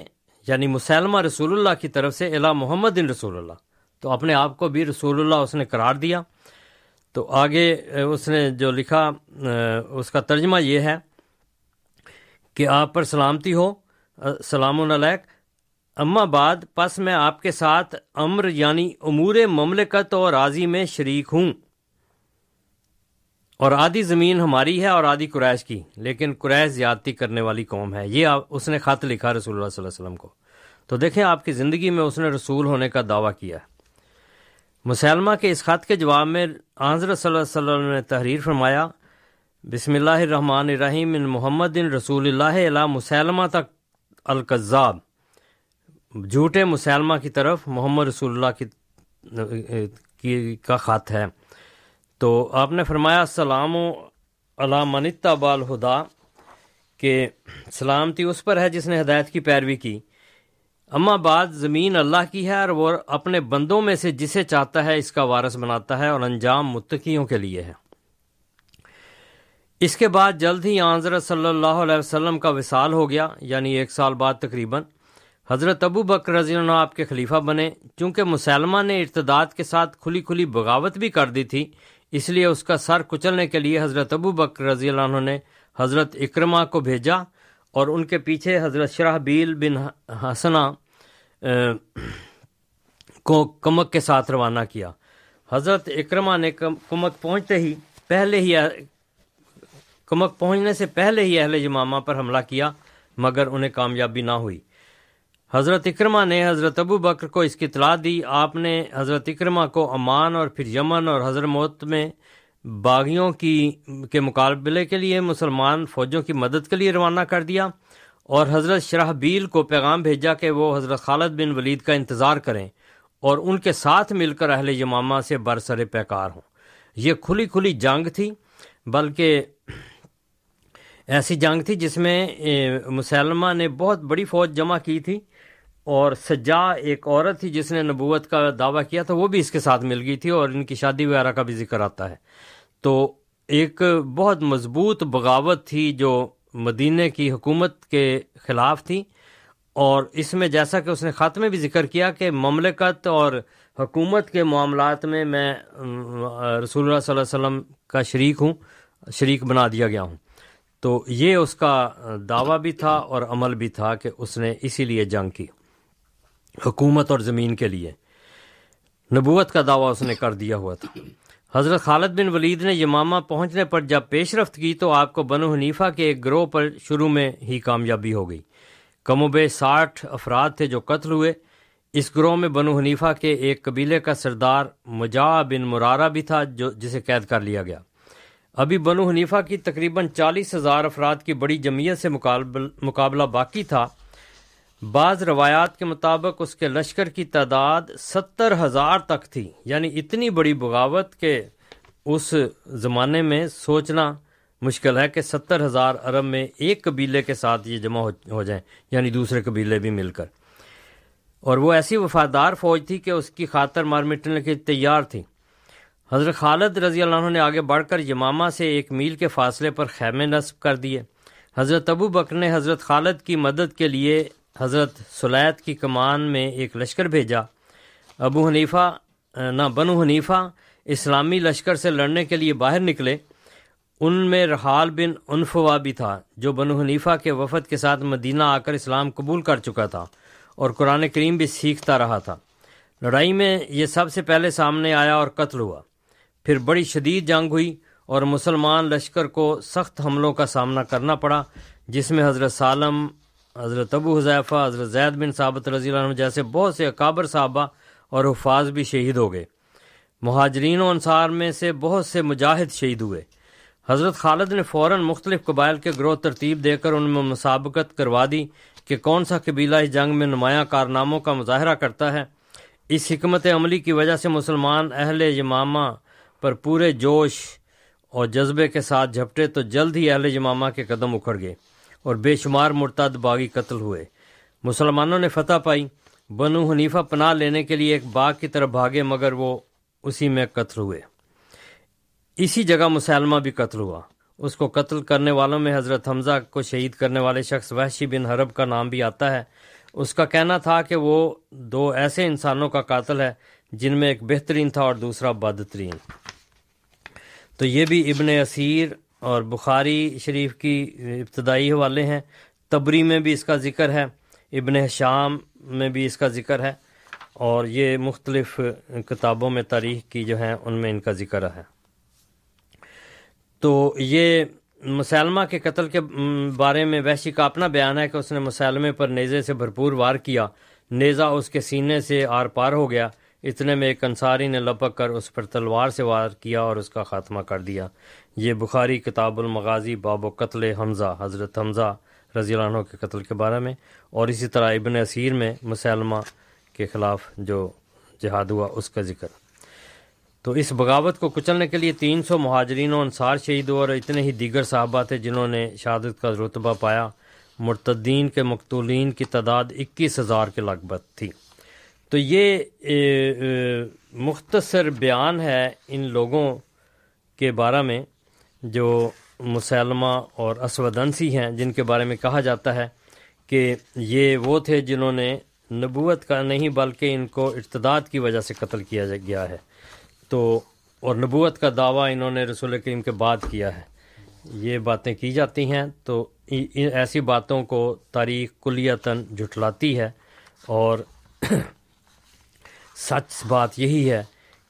یعنی مسلمہ رسول اللہ کی طرف سے الا محمد ان رسول اللہ۔ تو اپنے آپ کو بھی رسول اللہ اس نے قرار دیا۔ تو آگے اس نے جو لکھا، اس کا ترجمہ یہ ہے کہ آپ پر سلامتی ہو، سلام علیک۔ اما بعد، پس میں آپ کے ساتھ امر یعنی امور مملکت اور راضی میں شریک ہوں۔ اور آدھی زمین ہماری ہے اور آدھی قریش کی، لیکن قریش زیادتی کرنے والی قوم ہے۔ یہ اس نے خط لکھا رسول اللہ صلی اللہ علیہ وسلم کو۔ تو دیکھیں آپ کی زندگی میں اس نے رسول ہونے کا دعویٰ کیا ہے۔ مسلمہ کے اس خط کے جواب میں حضرت صلی اللہ علیہ وسلم نے تحریر فرمایا، بسم اللہ الرحمن الرحیم ان محمد ان رسول اللہ علیہ مسلمہ تک القذاب۔ جھوٹے مسلمہ کی طرف محمد رسول اللہ کی کا خط ہے۔ تو آپ نے فرمایا السلام علی منتا بال خدا کہ سلامتی اس پر ہے جس نے ہدایت کی پیروی کی۔ اما بعد، زمین اللہ کی ہے اور وہ اپنے بندوں میں سے جسے چاہتا ہے اس کا وارث بناتا ہے اور انجام متقیوں کے لیے ہے۔ اس کے بعد جلد ہی حضرت صلی اللہ علیہ وسلم کا وصال ہو گیا یعنی ایک سال بعد تقریباً۔ حضرت ابو بکر رضی اللہ آپ کے خلیفہ بنے۔ چونکہ مسلمہ نے ارتداد کے ساتھ کھلی کھلی بغاوت بھی کر دی تھی اس لیے اس کا سر کچلنے کے لیے حضرت ابو بکر رضی اللہ عنہ نے حضرت اکرما کو بھیجا اور ان کے پیچھے حضرت شرح بیل بن حسنا کو کمک کے ساتھ روانہ کیا۔ حضرت اکرما نے کمک پہنچتے ہی پہلے ہی، کمک پہنچنے سے پہلے ہی اہل جمامہ پر حملہ کیا، مگر انہیں کامیابی نہ ہوئی۔ حضرت اکرما نے حضرت ابو بکر کو اس کی اطلاع دی۔ آپ نے حضرت اکرما کو امان اور پھر یمن اور حضرت موت میں باغیوں کی کے مقابلے کے لیے مسلمان فوجوں کی مدد کے لیے روانہ کر دیا اور حضرت شرح بیل کو پیغام بھیجا کہ وہ حضرت خالد بن ولید کا انتظار کریں اور ان کے ساتھ مل کر اہل یمامہ سے برسر پیکار ہوں۔ یہ کھلی کھلی جنگ تھی، بلکہ ایسی جنگ تھی جس میں مسلمہ نے بہت بڑی فوج جمع کی تھی۔ اور سجا ایک عورت تھی جس نے نبوت کا دعویٰ کیا تھا، وہ بھی اس کے ساتھ مل گئی تھی اور ان کی شادی وغیرہ کا بھی ذکر آتا ہے۔ تو ایک بہت مضبوط بغاوت تھی جو مدینہ کی حکومت کے خلاف تھی۔ اور اس میں جیسا کہ اس نے خط میں بھی ذکر کیا کہ مملکت اور حکومت کے معاملات میں میں رسول اللہ صلی اللہ علیہ وسلم کا شریک ہوں، شریک بنا دیا گیا ہوں۔ تو یہ اس کا دعویٰ بھی تھا اور عمل بھی تھا کہ اس نے اسی لیے جنگ کی۔ حکومت اور زمین کے لیے۔ نبوت کا دعویٰ اس نے کر دیا ہوا تھا۔ حضرت خالد بن ولید نے یمامہ پہنچنے پر جب پیش رفت کی تو آپ کو بنو حنیفہ کے ایک گروہ پر شروع میں ہی کامیابی ہو گئی۔ کم و بے ساٹھ افراد تھے جو قتل ہوئے۔ اس گروہ میں بنو حنیفہ کے ایک قبیلے کا سردار مجا بن مرارہ بھی تھا جو جسے قید کر لیا گیا۔ ابھی بنو حنیفہ کی تقریباً چالیس ہزار افراد کی بڑی جمعیت سے مقابلہ باقی تھا۔ بعض روایات کے مطابق اس کے لشکر کی تعداد ستر ہزار تک تھی۔ یعنی اتنی بڑی بغاوت کہ اس زمانے میں سوچنا مشکل ہے کہ ستر ہزار عرب میں ایک قبیلے کے ساتھ یہ جمع ہو جائیں یعنی دوسرے قبیلے بھی مل کر۔ اور وہ ایسی وفادار فوج تھی کہ اس کی خاطر مار مٹنے کے تیار تھی۔ حضرت خالد رضی اللہ عنہ نے آگے بڑھ کر یمامہ سے ایک میل کے فاصلے پر خیمے نصب کر دیے۔ حضرت ابو بکر نے حضرت خالد کی مدد کے لیے حضرت سلیت کی کمان میں ایک لشکر بھیجا۔ ابو حنیفہ، نہ بنو حنیفہ، اسلامی لشکر سے لڑنے کے لیے باہر نکلے۔ ان میں رحال بن انفوا بھی تھا، جو بنو حنیفہ کے وفد کے ساتھ مدینہ آ کر اسلام قبول کر چکا تھا اور قرآن کریم بھی سیکھتا رہا تھا۔ لڑائی میں یہ سب سے پہلے سامنے آیا اور قتل ہوا۔ پھر بڑی شدید جنگ ہوئی اور مسلمان لشکر کو سخت حملوں کا سامنا کرنا پڑا، جس میں حضرت سالم حضرت ابو حضیفہ حضرت زید بن ثابت رضی اللہ عنہ جیسے بہت سے اکابر صحابہ اور حفاظ بھی شہید ہو گئے۔ مہاجرین و انصار میں سے بہت سے مجاہد شہید ہوئے۔ حضرت خالد نے فوراً مختلف قبائل کے گروہ ترتیب دے کر ان میں مسابقت کروا دی کہ کون سا قبیلہ اس جنگ میں نمایاں کارناموں کا مظاہرہ کرتا ہے۔ اس حکمت عملی کی وجہ سے مسلمان اہل یمامہ پر پورے جوش اور جذبے کے ساتھ جھپٹے تو جلد ہی اہل یمامہ کے قدم اکھڑ گئے۔ اور بے شمار مرتد باغی قتل ہوئے۔ مسلمانوں نے فتح پائی۔ بنو حنیفہ پناہ لینے کے لیے ایک باغ کی طرف بھاگے، مگر وہ اسی میں قتل ہوئے۔ اسی جگہ مسلمہ بھی قتل ہوا۔ اس کو قتل کرنے والوں میں حضرت حمزہ کو شہید کرنے والے شخص وحشی بن حرب کا نام بھی آتا ہے۔ اس کا کہنا تھا کہ وہ دو ایسے انسانوں کا قاتل ہے، جن میں ایک بہترین تھا اور دوسرا بدترین۔ تو یہ بھی ابن اسیر اور بخاری شریف کی ابتدائی حوالے ہیں۔ تبری میں بھی اس کا ذکر ہے، ابن شام میں بھی اس کا ذکر ہے، اور یہ مختلف کتابوں میں تاریخ کی جو ہیں، ان میں ان کا ذکر ہے۔ تو یہ مسلمہ کے قتل کے بارے میں ویشی کا اپنا بیان ہے کہ اس نے مسلمے پر نیزے سے بھرپور وار کیا۔ نیزہ اس کے سینے سے آر پار ہو گیا۔ اتنے میں ایک انصاری نے لپک کر اس پر تلوار سے وار کیا اور اس کا خاتمہ کر دیا۔ یہ بخاری کتاب المغازی باب و قتل حمزہ، حضرت حمزہ رضی اللہ عنہ کے قتل کے بارے میں، اور اسی طرح ابن اسیر میں مسلمہ کے خلاف جو جہاد ہوا، اس کا ذکر۔ تو اس بغاوت کو کچلنے کے لیے تین سو مہاجرین و انصار شہید اور اتنے ہی دیگر صحابہ تھے جنہوں نے شہادت کا رتبہ پایا۔ مرتدین کے مقتولین کی تعداد اکیس ہزار کے لگ بھگ تھی۔ تو یہ مختصر بیان ہے ان لوگوں کے بارے میں جو مسلمہ اور اسودنسی ہیں، جن کے بارے میں کہا جاتا ہے کہ یہ وہ تھے جنہوں نے نبوت کا نہیں بلکہ ان کو ارتداد کی وجہ سے قتل کیا گیا ہے۔ تو، اور نبوت کا دعویٰ انہوں نے رسول کریم کے بعد کیا ہے۔ یہ باتیں کی جاتی ہیں، تو ایسی باتوں کو تاریخ کلیتاً جھٹلاتی ہے اور سچ بات یہی ہے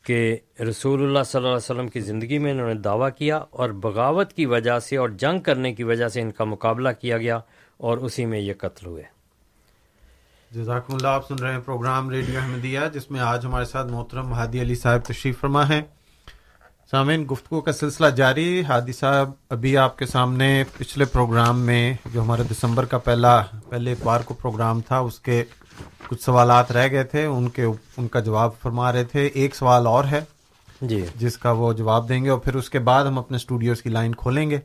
کہ رسول اللہ صلی اللہ علیہ وسلم کی زندگی میں انہوں نے دعویٰ کیا اور بغاوت کی وجہ سے اور جنگ کرنے کی وجہ سے ان کا مقابلہ کیا گیا اور اسی میں یہ قتل ہوئے۔ جزاکم اللہ، آپ سن رہے ہیں پروگرام ریڈیو احمدیہ، جس میں آج ہمارے ساتھ محترم ہادی علی صاحب تشریف فرما ہے سامعین، گفتگو کا سلسلہ جاری۔ ہادی صاحب، ابھی آپ کے سامنے پچھلے پروگرام میں جو ہمارے دسمبر کا پہلا، پہلے اتوار کو پروگرام تھا، اس کے کچھ سوالات رہ گئے تھے ان کے ان کا جواب فرما رہے تھے۔ ایک سوال اور ہے۔ جی۔ جس کا وہ جواب دیں گے اور پھر اس کے بعد ہم اپنے اسٹوڈیوز کی لائن کھولیں گے۔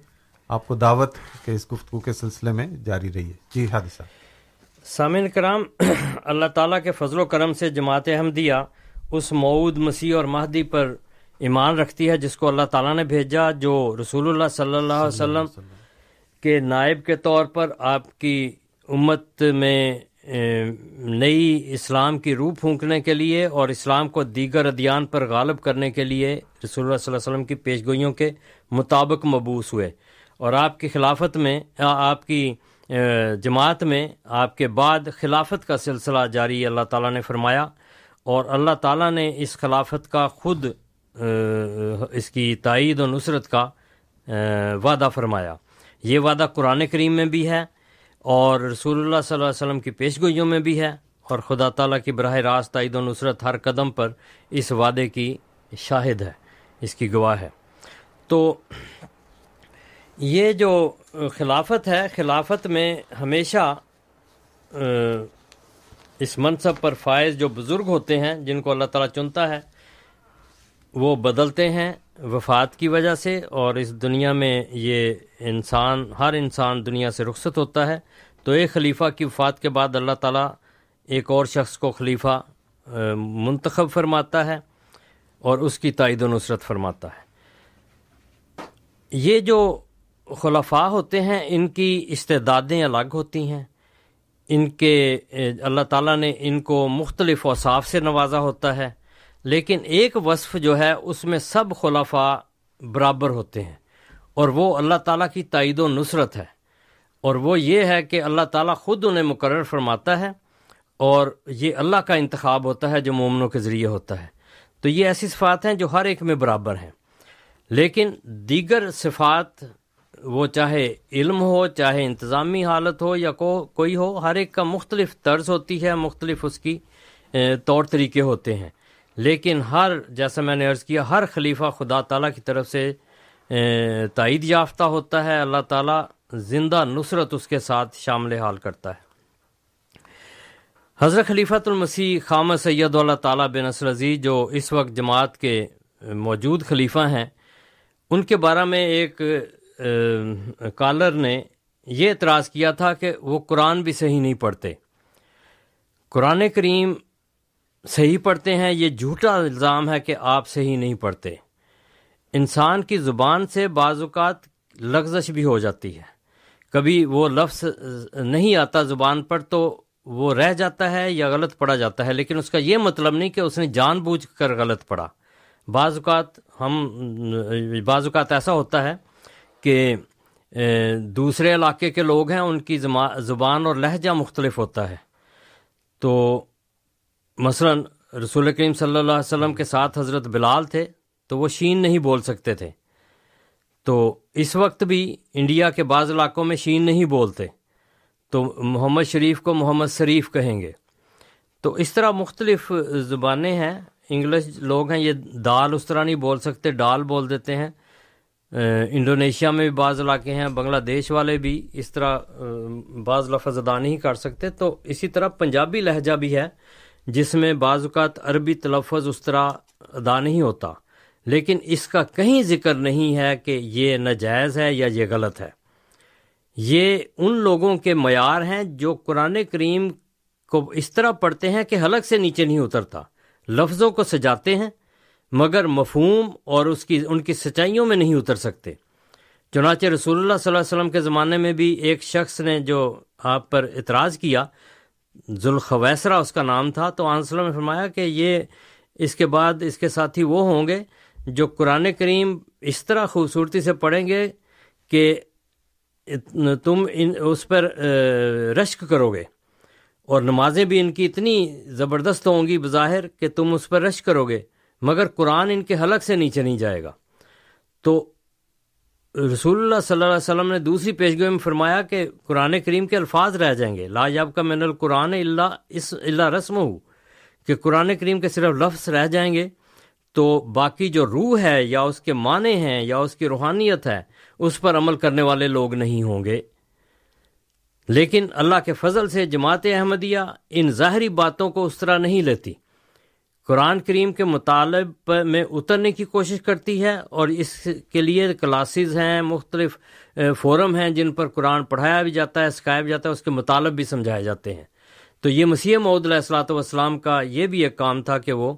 آپ کو دعوت کے اس گفتگو کے سلسلے میں جاری رہی ہے جی صاحب سامعین کرام اللہ تعالیٰ کے فضل و کرم سے جماعت احمدیہ اس معود مسیح اور مہدی پر ایمان رکھتی ہے جس کو اللہ تعالیٰ نے بھیجا جو رسول اللہ صلی اللہ علیہ وسلم۔ کے نائب کے طور پر آپ کی امت میں نئی اسلام کی روح پھونکنے کے لیے اور اسلام کو دیگر ادیان پر غالب کرنے کے لیے رسول اللہ صلی اللہ علیہ وسلم کی پیشگوئیوں کے مطابق مبوس ہوئے۔ اور آپ کی خلافت میں آپ کی جماعت میں آپ کے بعد خلافت کا سلسلہ جاری، اللہ تعالیٰ نے فرمایا۔ اور اللہ تعالیٰ نے اس خلافت کا خود اس کی تائید و نصرت کا وعدہ فرمایا۔ یہ وعدہ قرآن کریم میں بھی ہے۔ اور رسول اللہ صلی اللہ علیہ وسلم کی پیشگوئیوں میں بھی ہے اور خدا تعالیٰ کی براہ راست تائید و نصرت ہر قدم پر اس وعدے کی شاہد ہے، اس کی گواہ ہے۔ تو یہ جو خلافت ہے، خلافت میں ہمیشہ اس منصب پر فائز جو بزرگ ہوتے ہیں، جن کو اللہ تعالیٰ چنتا ہے، وہ بدلتے ہیں۔ وفات کی وجہ سے اور اس دنیا میں یہ انسان، ہر انسان دنیا سے رخصت ہوتا ہے۔ تو ایک خلیفہ کی وفات کے بعد اللہ تعالیٰ ایک اور شخص کو خلیفہ منتخب فرماتا ہے اور اس کی تائید و نصرت فرماتا ہے۔ یہ جو خلفاء ہوتے ہیں، ان کی استعدادیں الگ ہوتی ہیں۔ ان کے اللہ تعالیٰ نے ان کو مختلف اوصاف سے نوازا ہوتا ہے۔ لیکن ایک وصف جو ہے، اس میں سب خلفاء برابر ہوتے ہیں۔ اور وہ اللہ تعالیٰ کی تائید و نصرت ہے۔ اور وہ یہ ہے کہ اللہ تعالیٰ خود انہیں مقرر فرماتا ہے اور یہ اللہ کا انتخاب ہوتا ہے جو مومنوں کے ذریعے ہوتا ہے۔ تو یہ ایسی صفات ہیں جو ہر ایک میں برابر ہیں۔ لیکن دیگر صفات، وہ چاہے علم ہو، چاہے انتظامی حالت ہو یا کو کوئی ہو، ہر ایک کا مختلف طرز ہوتی ہے، مختلف اس کی طور طریقے ہوتے ہیں۔ لیکن ہر، جیسا میں نے عرض کیا، ہر خلیفہ خدا تعالیٰ کی طرف سے تائید یافتہ ہوتا ہے۔ اللہ تعالیٰ زندہ نصرت اس کے ساتھ شامل حال کرتا ہے۔ حضرت خلیفۃ المسیح خام سید اللہ تعالیٰ بن نصر عزیز، جو اس وقت جماعت کے موجود خلیفہ ہیں، ان کے بارے میں ایک کالر نے یہ اعتراض کیا تھا کہ وہ قرآن بھی صحیح نہیں پڑھتے۔ قرآن کریم صحیح پڑھتے ہیں، یہ جھوٹا الزام ہے کہ آپ صحیح نہیں پڑھتے۔ انسان کی زبان سے بعض اوقات لغزش بھی ہو جاتی ہے۔ کبھی وہ لفظ نہیں آتا زبان پر تو وہ رہ جاتا ہے یا غلط پڑھا جاتا ہے، لیکن اس کا یہ مطلب نہیں کہ اس نے جان بوجھ کر غلط پڑھا۔ بعض اوقات ہم، بعض اوقات ایسا ہوتا ہے کہ دوسرے علاقے کے لوگ ہیں، ان کی زبان اور لہجہ مختلف ہوتا ہے۔ تو مثلا رسول کریم صلی اللہ علیہ وسلم کے ساتھ حضرت بلال تھے تو وہ شین نہیں بول سکتے تھے۔ تو اس وقت بھی انڈیا کے بعض علاقوں میں شین نہیں بولتے۔ تو محمد شریف کو محمد شریف کہیں گے۔ تو اس طرح مختلف زبانیں ہیں۔ انگلش لوگ ہیں، یہ دال اس طرح نہیں بول سکتے، ڈال بول دیتے ہیں۔ انڈونیشیا میں بھی بعض علاقے ہیں، بنگلہ دیش والے بھی اس طرح بعض لفظ ادا نہیں کر سکتے۔ تو اسی طرح پنجابی لہجہ بھی ہے۔ جس میں بعض اوقات عربی تلفظ اس طرح ادا نہیں ہوتا، لیکن اس کا کہیں ذکر نہیں ہے کہ یہ ناجائز ہے یا یہ غلط ہے۔ یہ ان لوگوں کے معیار ہیں جو قرآن کریم کو اس طرح پڑھتے ہیں کہ حلق سے نیچے نہیں اترتا، لفظوں کو سجاتے ہیں، مگر مفہوم اور اس کی، ان کی سچائیوں میں نہیں اتر سکتے۔ چنانچہ رسول اللہ صلی اللہ علیہ وسلم کے زمانے میں بھی ایک شخص نے جو آپ پر اعتراض کیا ذوالخویسرا اس کا نام تھا، تو آنسلم نے فرمایا کہ یہ اس کے بعد اس کے ساتھی وہ ہوں گے جو قرآن کریم اس طرح خوبصورتی سے پڑھیں گے کہ تم ان اس پر رشک کرو گے اور نمازیں بھی ان کی اتنی زبردست ہوں گی بظاہر کہ تم اس پر رشک کرو گے، مگر قرآن ان کے حلق سے نیچے نہیں جائے گا۔ تو رسول اللہ صلی اللہ علیہ وسلم نے دوسری پیشگوئی میں فرمایا کہ قرآن کریم کے الفاظ رہ جائیں گے، لا جاب کا من القرآن اللہ اس اللہ رسم ہو کہ قرآن کریم کے صرف لفظ رہ جائیں گے، تو باقی جو روح ہے یا اس کے معنی ہیں یا اس کی روحانیت ہے، اس پر عمل کرنے والے لوگ نہیں ہوں گے۔ لیکن اللہ کے فضل سے جماعت احمدیہ ان ظاہری باتوں کو اس طرح نہیں لیتی۔ قرآن کریم کے مطالب میں اترنے کی کوشش کرتی ہے اور اس کے لیے کلاسز ہیں، مختلف فورم ہیں جن پر قرآن پڑھایا بھی جاتا ہے، سکھایا بھی جاتا ہے، اس کے مطالب بھی سمجھائے جاتے ہیں۔ تو یہ مسیح معود علیہ السلاۃ والسلام کا یہ بھی ایک کام تھا کہ وہ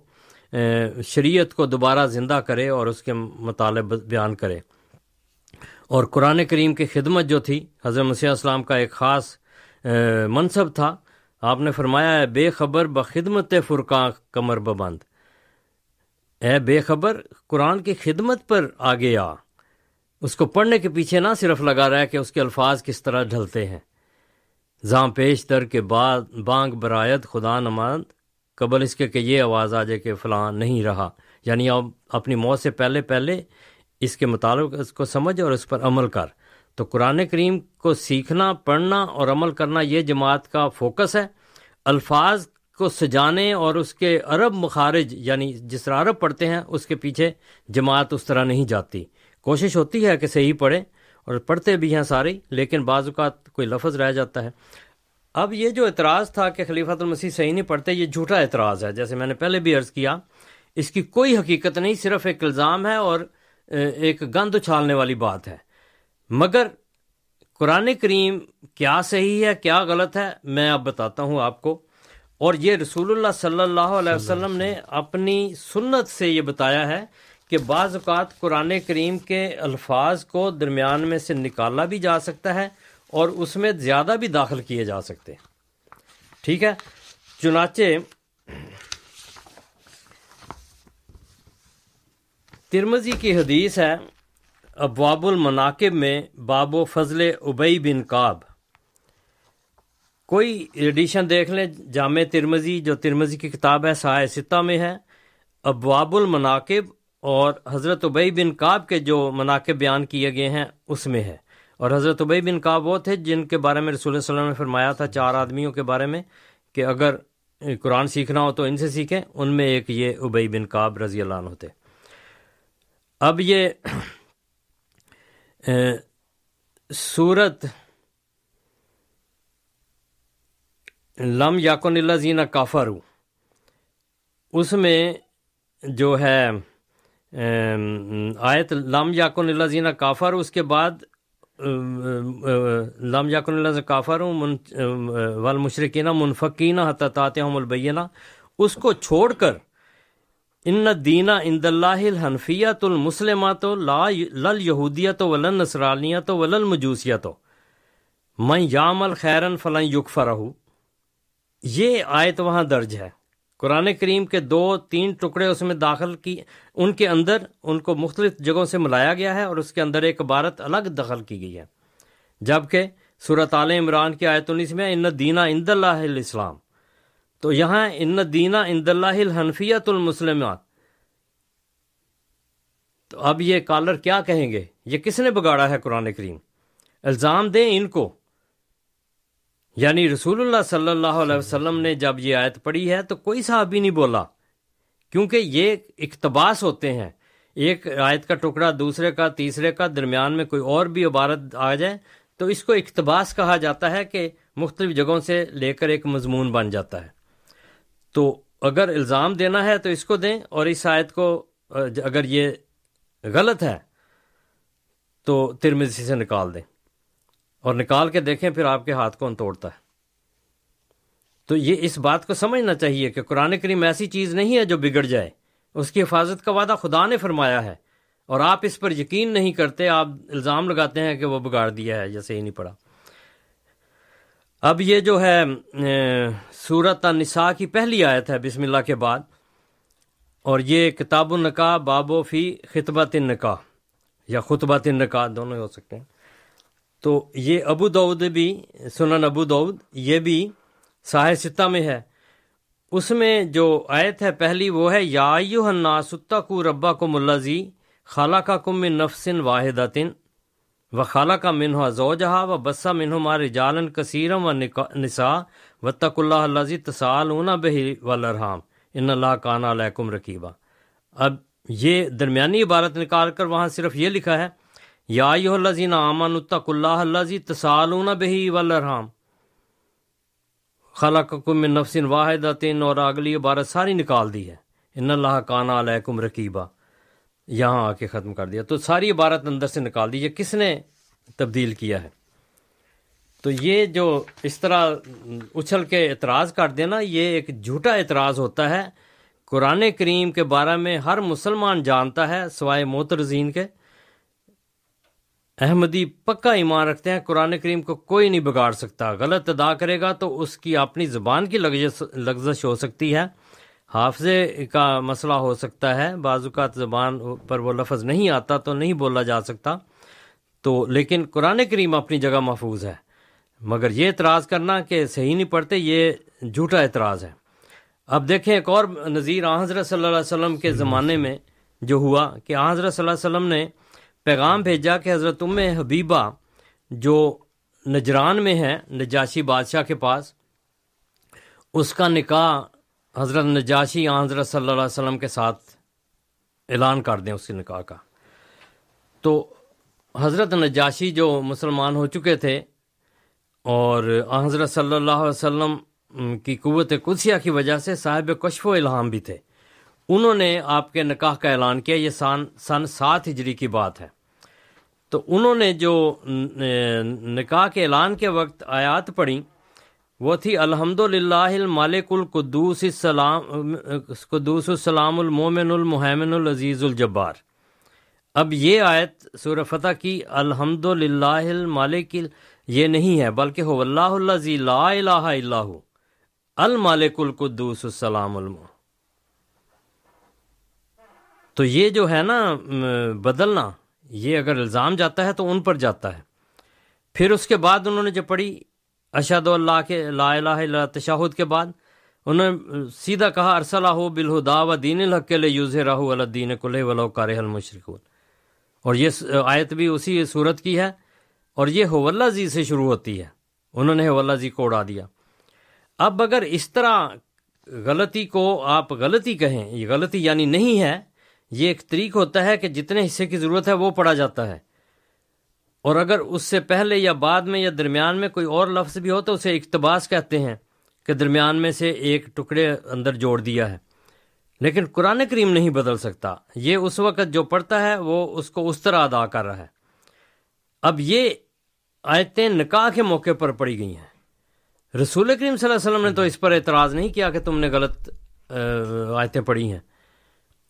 شریعت کو دوبارہ زندہ کرے اور اس کے مطالب بیان کرے۔ اور قرآن کریم کی خدمت جو تھی، حضرت مسیح السلام کا ایک خاص منصب تھا۔ آپ نے فرمایا ہے بے خبر بخدمت فرقاں کمر ببند. اے بے خبر، قرآن کی خدمت پر آگے آ۔ اس کو پڑھنے کے پیچھے نہ صرف لگا رہا ہے کہ اس کے الفاظ کس طرح ڈھلتے ہیں۔ زاں پیش در کے بعد بانگ برایت خدا نماند، قبل اس کے کہ یہ آواز آ جائے کہ فلاں نہیں رہا۔ یعنی آپ اپنی موت سے پہلے پہلے اس کے مطابق اس کو سمجھ اور اس پر عمل کر۔ تو قرآن کریم کو سیکھنا، پڑھنا اور عمل کرنا یہ جماعت کا فوکس ہے۔ الفاظ کو سجانے اور اس کے عرب مخارج یعنی جس طرح عرب پڑھتے ہیں، اس کے پیچھے جماعت اس طرح نہیں جاتی۔ کوشش ہوتی ہے کہ صحیح پڑھیں اور پڑھتے بھی ہیں سارے، لیکن بعض اوقات کوئی لفظ رہ جاتا ہے۔ اب یہ جو اعتراض تھا کہ خلیفۃ المسیح صحیح نہیں پڑھتے، یہ جھوٹا اعتراض ہے۔ جیسے میں نے پہلے بھی عرض کیا، اس کی کوئی حقیقت نہیں، صرف ایک الزام ہے اور ایک گند اچھالنے والی بات ہے۔ مگر قرآن کریم کیا صحیح ہے، کیا غلط ہے، میں اب بتاتا ہوں آپ کو۔ اور یہ رسول اللہ صلی اللہ علیہ وسلم نے اپنی سنت سے یہ بتایا ہے کہ بعض اوقات قرآن کریم کے الفاظ کو درمیان میں سے نکالا بھی جا سکتا ہے اور اس میں زیادہ بھی داخل کیے جا سکتے ٹھیک ہے؟ چنانچہ ترمزی کی حدیث ہے ابواب المناقب میں باب و فضل ابئی بن کاب کوئی ایڈیشن دیکھ لیں، جامع ترمزی جو ترمزی کی کتاب ہے سائے ستہ میں ہے۔ ابواب المناقب اور حضرت ابئی بن کاب کے جو مناقب بیان کیے گئے ہیں، اس میں ہے۔ اور حضرت عبی بن کعب وہ تھے جن کے بارے میں رسول اللہ علیہ وسلم نے فرمایا تھا چار آدمیوں کے بارے میں کہ اگر قرآن سیکھنا ہو تو ان سے سیکھیں۔ ان میں ایک یہ ابئی بن کعب رضی اللہ عنہ ہوتے اب یہ سورت لم یاکن اللہ زینہ کافر اس میں جو ہے آیت لم یاکن اللہ زینہ کافر اس کے بعد لم یاکن اللہ کافر والمشرکین منفقین حتات البینہ۔ اس کو چھوڑ کر ان دینا اند اللہ الحنفیت المسلمات لا لل یہودیت ولن نسرانیت ولل مجوسیت میں یامل خیرن فلاں یق یہ آیت وہاں درج ہے. قرآن کریم کے دو، تین ٹکڑے اس میں داخل کی، ان کے اندر، ان کو مختلف جگہوں سے ملایا گیا ہے اور اس کے اندر ایک عبارت الگ دخل کی گئی ہے. جبکہ صورت عال عمران کی آیت انیس میں ان دینا اند اللہ الاسلام. تو یہاں ان دینا اند اللہ الحنفیت المسلمات۔ تو اب یہ کالر کیا کہیں گے؟ یہ کس نے بگاڑا ہے قرآن کریم؟ الزام دیں ان کو۔ یعنی رسول اللہ صلی اللہ علیہ وسلم نے جب یہ آیت پڑھی ہے تو کوئی صحابی نہیں بولا، کیونکہ یہ اقتباس ہوتے ہیں۔ ایک آیت کا ٹکڑا دوسرے کا، تیسرے کا، درمیان میں کوئی اور بھی عبارت آ جائے تو اس کو اقتباس کہا جاتا ہے کہ مختلف جگہوں سے لے کر ایک مضمون بن جاتا ہے۔ تو اگر الزام دینا ہے تو اس کو دیں اور اس آیت کو، اگر یہ غلط ہے تو ترمزی سے نکال دیں۔ اور نکال کے دیکھیں پھر آپ کے ہاتھ کون توڑتا ہے۔ تو یہ اس بات کو سمجھنا چاہیے کہ قرآن کریم ایسی چیز نہیں ہے جو بگڑ جائے۔ اس کی حفاظت کا وعدہ خدا نے فرمایا ہے۔ اور آپ اس پر یقین نہیں کرتے، آپ الزام لگاتے ہیں کہ وہ بگاڑ دیا ہے جیسے ہی نہیں پڑا اب یہ جو ہے سورت النساء کی پہلی آیت ہے بسم اللہ کے بعد، اور یہ کتاب النکاح باب و فی خطبت النکاح، یا خطبت النکاح، دونوں ہو سکتے ہیں۔ تو یہ ابو دعود بھی، سنن ابو دعود یہ بھی ساحل ستہ میں ہے۔ اس میں جو آیت ہے پہلی، وہ ہے، یا ستہ کو ربا کو ملازی خالہ کا کم نفسن واحد و خالہ کا منہ زو جہا و بسا منہ مار جالن کثیرم و نسا و تک اللہ اللہ تسال اونا بہی و ان اللہ کانا علیکم رقیبہ اب یہ درمیانی عبارت نکال کر وہاں صرف یہ لکھا ہے، یا الزین آمن اتق اللہ اللہ تسالون بہی ولرحام خلق کم نفسن واحد اور اگلی عبارت ساری نکال دی ہے۔ ان اللہ کانا علیکم رقیبہ یہاں آ کے ختم کر دیا۔ تو ساری عبارت اندر سے نکال دی، یہ کس نے تبدیل کیا ہے؟ تو یہ جو اس طرح اچھل کے اعتراض کر دینا، یہ ایک جھوٹا اعتراض ہوتا ہے۔ قرآن کریم کے بارے میں ہر مسلمان جانتا ہے، سوائے موترزین کے۔ احمدی پکا ایمان رکھتے ہیں، قرآن کریم کو کوئی نہیں بگاڑ سکتا۔ غلط ادا کرے گا تو اس کی اپنی زبان کی لغزش ہو سکتی ہے۔ حافظے کا مسئلہ ہو سکتا ہے۔ بعض اوقات زبان پر وہ لفظ نہیں آتا تو نہیں بولا جا سکتا۔ تو لیکن قرآن کریم اپنی جگہ محفوظ ہے۔ مگر یہ اعتراض کرنا کہ صحیح نہیں پڑھتے، یہ جھوٹا اعتراض ہے۔ اب دیکھیں ایک اور نظیر حضرت صلی اللہ علیہ وسلم کے زمانے میں جو ہوا کہ حضرت صلی اللہ علیہ وسلم نے پیغام بھیجا کہ حضرت ام حبیبہ جو نجران میں ہے نجاشی بادشاہ کے پاس، اس کا نکاح حضرت نجاشی حضرت صلی اللہ علیہ وسلم کے ساتھ اعلان کر دیں اس کے نکاح کا۔ تو حضرت نجاشی جو مسلمان ہو چکے تھے اور حضرت صلی اللہ علیہ وسلم کی قوت قدسیہ کی وجہ سے صاحب کشف و الہام بھی تھے۔ انہوں نے آپ کے نکاح کا اعلان کیا، یہ سن سن سات ہجری کی بات ہے۔ تو انہوں نے جو نکاح کے اعلان کے وقت آیات پڑھی وہ تھی الحمد للہ المالک القدوس السلام، قدوس السلام المومن المحمن العزیز الجبار۔ اب یہ آیت سور فتح کی الحمد للہ المالک یہ نہیں ہے، بلکہ ہو اللہ اللہ لا الہ اللہ المالک القدوس السلام المو تو یہ جو ہے نا بدلنا، یہ اگر الزام جاتا ہے تو ان پر جاتا ہے۔ پھر اس کے بعد انہوں نے جو پڑھی اشد اللہ کے لا الہ الا تشاہد کے بعد انہوں نے سیدھا کہا ارسلہ ہو بالہدا و دین الحق کے لیے یوز راہو الدین کلِ ولو کار المشرق اور یہ آیت بھی اسی صورت کی ہے اور یہ حولہ زی سے شروع ہوتی ہے۔ انہوں نے حولہ زی کو اڑا دیا۔ اب اگر اس طرح غلطی کو آپ غلطی کہیں، یہ غلطی یعنی نہیں ہے، یہ ایک طریق ہوتا ہے کہ جتنے حصے کی ضرورت ہے وہ پڑھا جاتا ہے۔ اور اگر اس سے پہلے یا بعد میں یا درمیان میں کوئی اور لفظ بھی ہو تو اسے اقتباس کہتے ہیں کہ درمیان میں سے ایک ٹکڑے اندر جوڑ دیا ہے۔ لیکن قرآن کریم نہیں بدل سکتا۔ یہ اس وقت جو پڑھتا ہے وہ اس کو اس طرح ادا کر رہا ہے۔ اب یہ آیتیں نکاح کے موقع پر پڑی گئی ہیں۔ رسول کریم صلی اللہ علیہ وسلم نے تو اس پر اعتراض نہیں کیا کہ تم نے غلط آیتیں پڑھی ہیں۔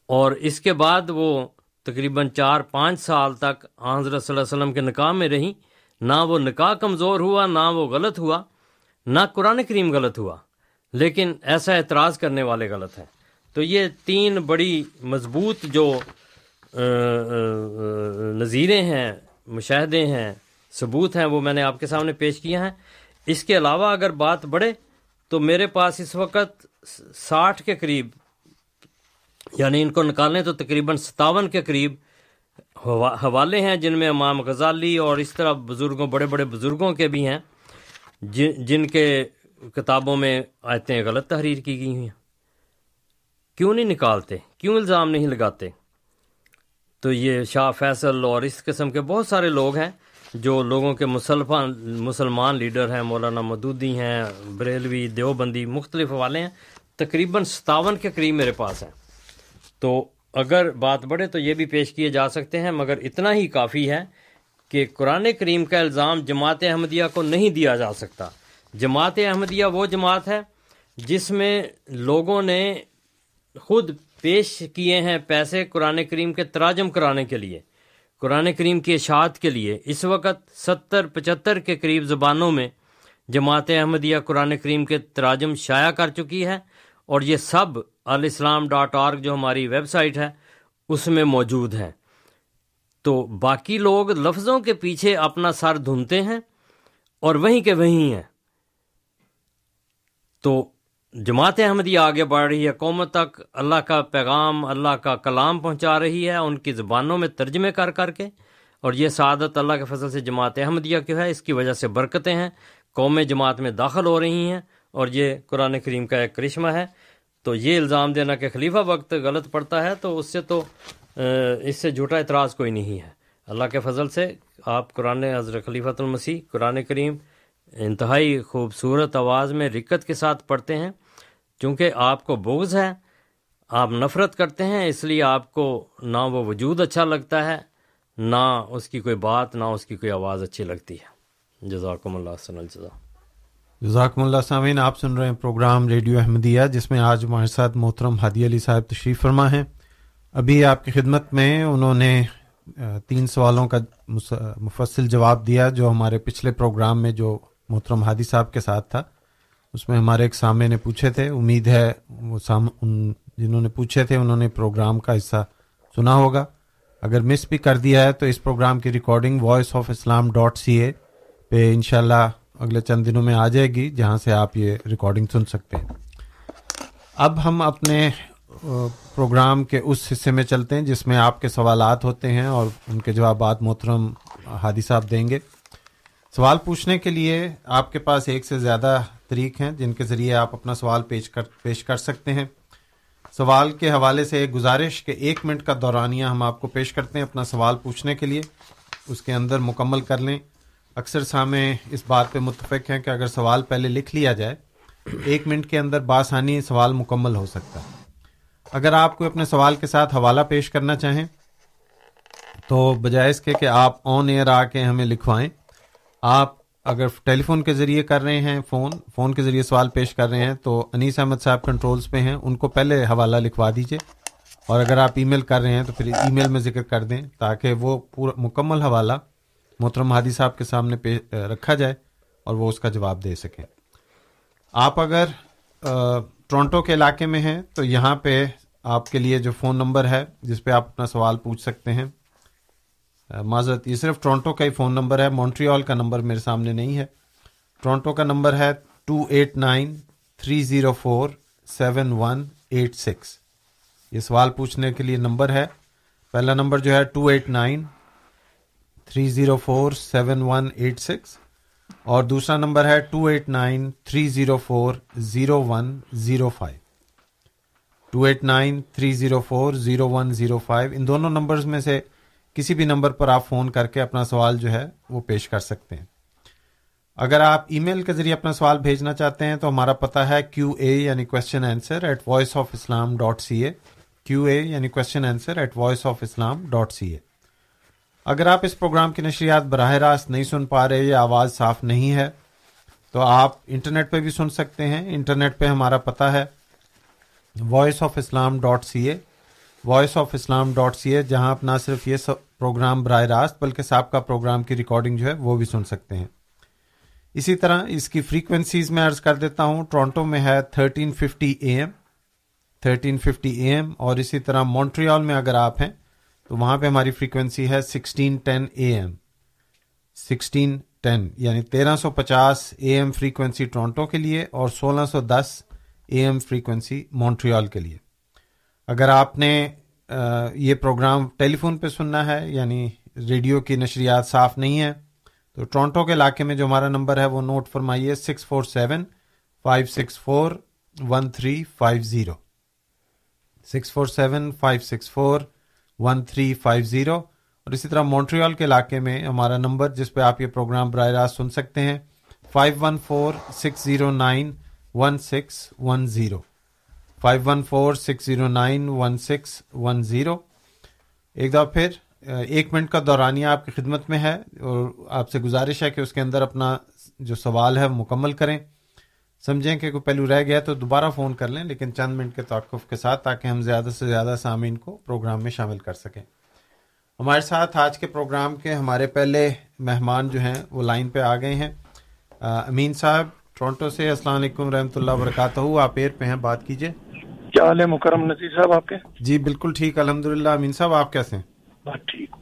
اور اس کے بعد وہ تقریباً چار پانچ سال تک حضرت صلی اللہ علیہ وسلم کے نکاح میں رہیں نہ وہ نکاح کمزور ہوا، نہ وہ غلط ہوا، نہ قرآن کریم غلط ہوا، لیکن ایسا اعتراض کرنے والے غلط ہیں۔ تو یہ تین بڑی مضبوط جو نظیریں ہیں، مشاہدے ہیں، ثبوت ہیں، وہ میں نے آپ کے سامنے پیش کیے ہیں۔ اس کے علاوہ اگر بات بڑھے تو میرے پاس اس وقت ساٹھ کے قریب یعنی ان کو نکالنے تو تقریباً ستاون کے قریب حوالے ہیں جن میں امام غزالی اور اس طرح بزرگوں، بڑے بڑے بزرگوں کے بھی ہیں، جن کے کتابوں میں آیتیں غلط تحریر کی گئی ہیں۔ کیوں نہیں نکالتے؟ کیوں الزام نہیں لگاتے؟ تو یہ شاہ فیصل اور اس قسم کے بہت سارے لوگ ہیں جو لوگوں کے مسلمان مسلمان لیڈر ہیں، مولانا مدودی ہیں، بریلوی دیوبندی مختلف حوالے ہیں، تقریباً ستاون کے قریب میرے پاس ہیں۔ تو اگر بات بڑھے تو یہ بھی پیش کیے جا سکتے ہیں، مگر اتنا ہی کافی ہے کہ قرآن کریم کا الزام جماعت احمدیہ کو نہیں دیا جا سکتا۔ جماعت احمدیہ وہ جماعت ہے جس میں لوگوں نے خود پیش کیے ہیں پیسے قرآن کریم کے تراجم کرانے کے لیے، قرآن کریم کی اشاعت کے لیے۔ اس وقت ستر، پچہتر کے قریب زبانوں میں جماعت احمدیہ قرآن کریم کے تراجم شائع کر چکی ہے۔ اور یہ سب الاسلام ڈاٹ آرگ جو ہماری ویب سائٹ ہے، اس میں موجود ہے تو باقی لوگ لفظوں کے پیچھے اپنا سر دھنتے ہیں اور وہیں کے وہیں ہیں۔ تو جماعت احمدی آگے بڑھ رہی ہے قومت تک اللہ کا پیغام، اللہ کا کلام پہنچا رہی ہے، ان کی زبانوں میں ترجمے کر کر کے۔ اور یہ سعادت اللہ کے فضل سے جماعت احمدیہ کی ہے، اس کی وجہ سے برکتیں ہیں۔ قوم جماعت میں داخل ہو رہی ہیں اور یہ قرآن کریم کا ایک کرشمہ ہے۔ تو یہ الزام دینا کہ خلیفہ وقت غلط پڑتا ہے تو اس سے تو اس سے جھوٹا اعتراض کوئی نہیں ہے۔ اللہ کے فضل سے آپ قرآن حضرت خلیفۃ المسیح، قرآن کریم انتہائی خوبصورت آواز میں رکت کے ساتھ پڑھتے ہیں۔ چونکہ آپ کو بغض ہے، آپ نفرت کرتے ہیں، اس لیے آپ کو نہ وہ وجود اچھا لگتا ہے، نہ اس کی کوئی بات، نہ اس کی کوئی آواز اچھی لگتی ہے۔ جزاکم اللہ صلی اللہ جزاکم اللہ سامعین، آپ سن رہے ہیں پروگرام ریڈیو احمدیہ، جس میں آج ہمارے ساتھ محترم ہادی علی صاحب تشریف فرما ہیں۔ ابھی آپ کی خدمت میں انہوں نے تین سوالوں کا مفصل جواب دیا جو ہمارے پچھلے پروگرام میں جو محترم ہادی صاحب کے ساتھ تھا۔ اس میں ہمارے ایک سامنے نے پوچھے تھے، امید ہے وہ سام، ان جنہوں نے پوچھے تھے، انہوں نے پروگرام کا حصہ سنا ہوگا۔ اگر مس بھی کر دیا ہے تو اس پروگرام کی recording voice of Islam dot C A پہ انشاءاللہ اگلے چند دنوں میں آ جائے گی، جہاں سے آپ یہ ریکارڈنگ سن سکتے ہیں۔ اب ہم اپنے پروگرام کے اس حصے میں چلتے ہیں جس میں آپ کے سوالات ہوتے ہیں اور ان کے جوابات محترم ہادی صاحب دیں گے۔ سوال پوچھنے کے لیے آپ کے پاس ایک سے زیادہ طریق ہیں جن کے ذریعے آپ اپنا سوال پیش کر پیش کر سکتے ہیں۔ سوال کے حوالے سے ایک گزارش کہ ایک منٹ کا دورانیہ ہم آپ کو پیش کرتے ہیں اپنا سوال پوچھنے کے لیے۔ اس کے اندر مکمل کر لیں۔ اکثر سامع اس بات پہ متفق ہیں کہ اگر سوال پہلے لکھ لیا جائے، ایک منٹ کے اندر بآسانی سوال مکمل ہو سکتا ہے۔ اگر آپ کو اپنے سوال کے ساتھ حوالہ پیش کرنا چاہیں، تو بجائے اس کے کہ آپ آن ایئر آ کے ہمیں لکھوائیں۔ آپ اگر ٹیلی فون کے ذریعے کر رہے ہیں فون فون کے ذریعے سوال پیش کر رہے ہیں، تو انیس احمد صاحب کنٹرولز پہ ہیں۔ ان کو پہلے حوالہ لکھوا دیجیے اور اگر آپ ای میل کر رہے ہیں، تو پھر ای میل میں ذکر کر دیں تاکہ وہ پورا مکمل حوالہ محترم ہادی صاحب کے سامنے پہ رکھا جائے اور وہ اس کا جواب دے سکیں۔ آپ اگر ٹورنٹو کے علاقے میں ہیں تو یہاں پہ آپ کے لیے جو فون نمبر ہے، جس پہ آپ اپنا سوال پوچھ سکتے ہیں معذرت، یہ صرف ٹورنٹو کا ہی فون نمبر ہے، مونٹریال کا نمبر میرے سامنے نہیں ہے۔ ٹورنٹو کا نمبر ہے two eight nine three zero four seven one eight six. یہ سوال پوچھنے کے لیے نمبر ہے۔ پہلا نمبر جو ہے two eight nine three zero four seven one eight six اور دوسرا نمبر ہے two eight nine three zero four zero one zero five two eight nine three zero four zero one zero five ان دونوں numbers میں سے کسی بھی number پر آپ phone کر کے اپنا سوال جو ہے وہ پیش کر سکتے ہیں۔ اگر آپ ای میل کے ذریعے اپنا سوال بھیجنا چاہتے ہیں تو ہمارا پتا ہے کیو اے یعنی question answer at voice of Islam dot C A Q A یعنی question answer at voice of Islam dot C A اگر آپ اس پروگرام کی نشریات براہ راست نہیں سن پا رہے یا آواز صاف نہیں ہے، تو آپ انٹرنیٹ پہ بھی سن سکتے ہیں۔ انٹرنیٹ پہ ہمارا پتا ہے۔ Voice of Islam dot C A voice of Islam dot C A جہاں آپ نہ صرف یہ پروگرام براہ راست، بلکہ سابقہ پروگرام کی ریکارڈنگ جو ہے وہ بھی سن سکتے ہیں۔ اسی طرح اس کی فریکوینسیز میں عرض کر دیتا ہوں ٹورانٹو میں ہے thirteen fifty A M, thirteen fifty A M, اور اسی طرح مونٹریال میں اگر آپ ہیں تو وہاں پہ ہماری فریکوینسی ہے sixteen ten A M sixteen ten یعنی تیرہ سو پچاس اے ایم فریکوینسی ٹورانٹو کے لیے اور سولہ سو دس اے ایم فریکوینسی مونٹریال کے لیے. اگر آپ نے یہ پروگرام ٹیلی فون پہ سننا ہے یعنی ریڈیو کی نشریات صاف نہیں ہے تو ٹورانٹو کے علاقے میں جو ہمارا نمبر ہے، وہ نوٹ فرمائیے six four seven five six four one three five zero six four seven five six four one three five zero اور اسی طرح مونٹریال کے علاقے میں ہمارا نمبر جس پہ آپ یہ پروگرام براہ راست سن سکتے ہیں five one four six zero nine one six one zero five one four six zero nine one six one zero ایک دفعہ پھر ایک منٹ کا دورانیہ آپ کی خدمت میں ہے اور آپ سے گزارش ہے کہ اس کے اندر اپنا جو سوال ہے مکمل کریں۔ سمجھیں کہ کوئی پہلو رہ گیا تو دوبارہ فون کر لیں لیکن چند منٹ کے توقف کے ساتھ تاکہ ہم زیادہ سے زیادہ سامعین کو پروگرام میں شامل کر سکیں۔ ہمارے ساتھ آج کے پروگرام کے ہمارے پہلے مہمان جو ہیں وہ لائن پہ آ گئے ہیں۔ امین صاحب ٹورنٹو سے السلام علیکم رحمۃ اللہ وبرکاتہ۔ آپ ایئر پہ ہیں بات کیجیے کیا حال ہے مکرم نذیر صاحب آپ کے؟ جی بالکل ٹھیک الحمد للہ امین صاحب آپ کیسے ہیں؟ بات ٹھیک۔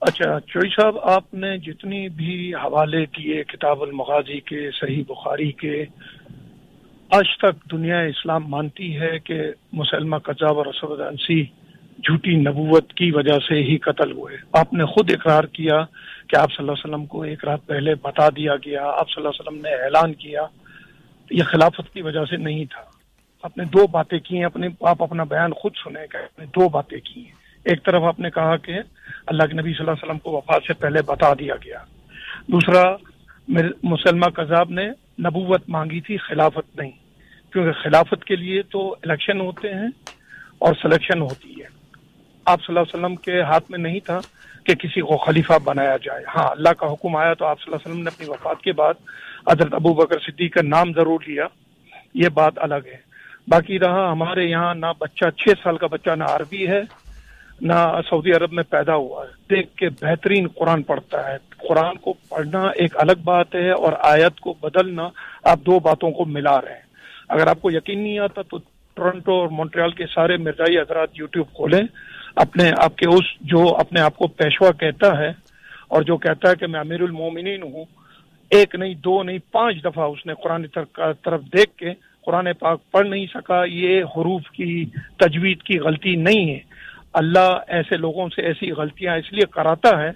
اچھا چوئی صاحب آپ نے جتنی بھی حوالے دیے کتاب المغازی کے صحیح بخاری کے آج تک دنیا اسلام مانتی ہے کہ مسلمہ قذاب اور اسود انسی جھوٹی نبوت کی وجہ سے ہی قتل ہوئے۔ آپ نے خود اقرار کیا کہ آپ صلی اللہ علیہ وسلم کو ایک رات پہلے بتا دیا گیا، آپ صلی اللہ علیہ وسلم نے اعلان کیا۔ یہ خلافت کی وجہ سے نہیں تھا۔ آپ نے دو باتیں کی ہیں۔ اپنے آپ اپنا بیان خود سنے کہ آپ نے دو باتیں کی ہیں۔ ایک طرف آپ نے کہا کہ اللہ کے نبی صلی اللہ علیہ وسلم کو وفات سے پہلے بتا دیا گیا۔ دوسرا مسلمہ کذاب نے نبوت مانگی تھی، خلافت نہیں۔ کیونکہ خلافت کے لیے تو الیکشن ہوتے ہیں اور سلیکشن ہوتی ہے۔ آپ صلی اللہ علیہ وسلم کے ہاتھ میں نہیں تھا کہ کسی کو خلیفہ بنایا جائے۔ ہاں اللہ کا حکم آیا تو آپ صلی اللہ علیہ وسلم نے اپنی وفات کے بعد حضرت ابو بکر صدیق کا نام ضرور لیا۔ یہ بات الگ ہے۔ باقی رہا، ہمارے یہاں نہ بچہ چھ سال کا بچہ، نہ عربی ہے۔ نہ سعودی عرب میں پیدا ہوا ہے۔ دیکھ کے بہترین قرآن پڑھتا ہے۔ قرآن کو پڑھنا ایک الگ بات ہے اور آیت کو بدلنا آپ دو باتوں کو ملا رہے ہیں۔ اگر آپ کو یقین نہیں آتا تو ٹورنٹو اور مونٹریال کے سارے مرزائی حضرات یوٹیوب کھولیں۔ اپنے آپ کے اس جو اپنے آپ کو پیشوا کہتا ہے اور جو کہتا ہے کہ میں امیر المومنین ہوں، ایک نہیں، دو نہیں، پانچ دفعہ اس نے قرآن طرف دیکھ کے قرآن پاک پڑھ نہیں سکا۔ یہ حروف کی تجوید کی غلطی نہیں ہے۔ اللہ ایسے لوگوں سے ایسی غلطیاں اس لیے کراتا ہے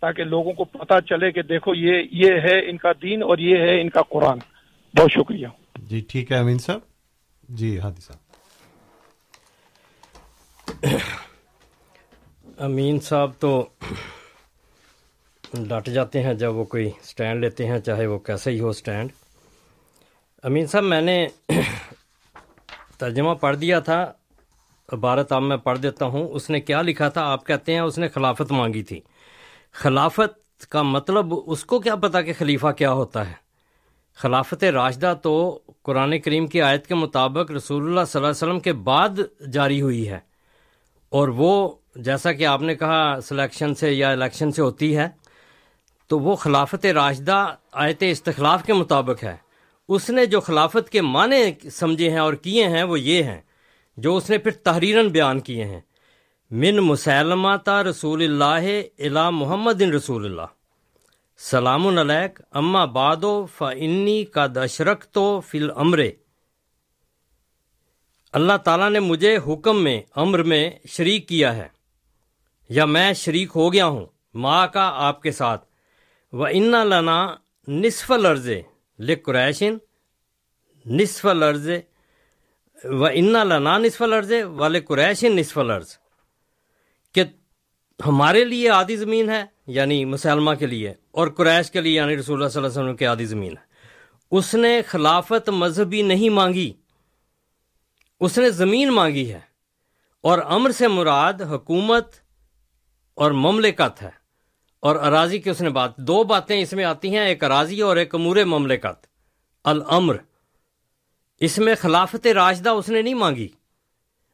تاکہ لوگوں کو پتا چلے کہ دیکھو یہ یہ ہے ان کا دین اور یہ ہے ان کا قرآن۔ بہت شکریہ۔ جی ٹھیک ہے امین صاحب۔ جی ہادی صاحب۔ امین صاحب تو ڈٹ جاتے ہیں جب وہ کوئی سٹینڈ لیتے ہیں چاہے وہ کیسے ہی ہو سٹینڈ۔ امین صاحب میں نے ترجمہ پڑھ دیا تھا۔ عبارت اب میں پڑھ دیتا ہوں۔ اس نے کیا لکھا تھا؟ آپ کہتے ہیں اس نے خلافت مانگی تھی۔ خلافت کا مطلب اس کو کیا پتا کہ خلیفہ کیا ہوتا ہے؟ خلافت راشدہ تو قرآن کریم کی آیت کے مطابق رسول اللہ صلی اللہ علیہ وسلم کے بعد جاری ہوئی ہے۔ اور وہ جیسا کہ آپ نے کہا سلیکشن سے یا الیکشن سے ہوتی ہے، تو وہ خلافت راشدہ آیت استخلاف کے مطابق ہے۔ اس نے جو خلافت کے معنی سمجھے ہیں اور کیے ہیں وہ یہ ہیں۔ جو اس نے پھر تحریرن بیان کیے ہیں۔ من مسلمہ تا رسول اللہ الا محمد رسول اللہ۔ سلام علیک، اما بادو فنی کا دشرک تو فل امرے اللہ تعالیٰ نے مجھے حکم میں، امر میں شریک کیا ہے۔ یا میں شریک ہو گیا ہوں ماں کا آپ کے ساتھ۔ و انا لنا نصف لرز قریشن نصف لرز و انا لنا نصف لرز والے قریشن نصف لرز کہ ہمارے لیے آدھی زمین ہے یعنی مسلمہ کے لیے، اور قریش کے لیے یعنی رسول اللہ صلی اللہ علیہ وسلم کی آدھی زمین ہے۔ اس نے خلافت مذہبی نہیں مانگی۔ اس نے زمین مانگی ہے، اور امر سے مراد حکومت اور مملکت ہے۔ اور اراضی کی اس نے بات، دو باتیں اس میں آتی ہیں، ایک اراضی اور ایک امور مملکت، الامر۔ اس میں خلافت راشدہ اس نے نہیں مانگی۔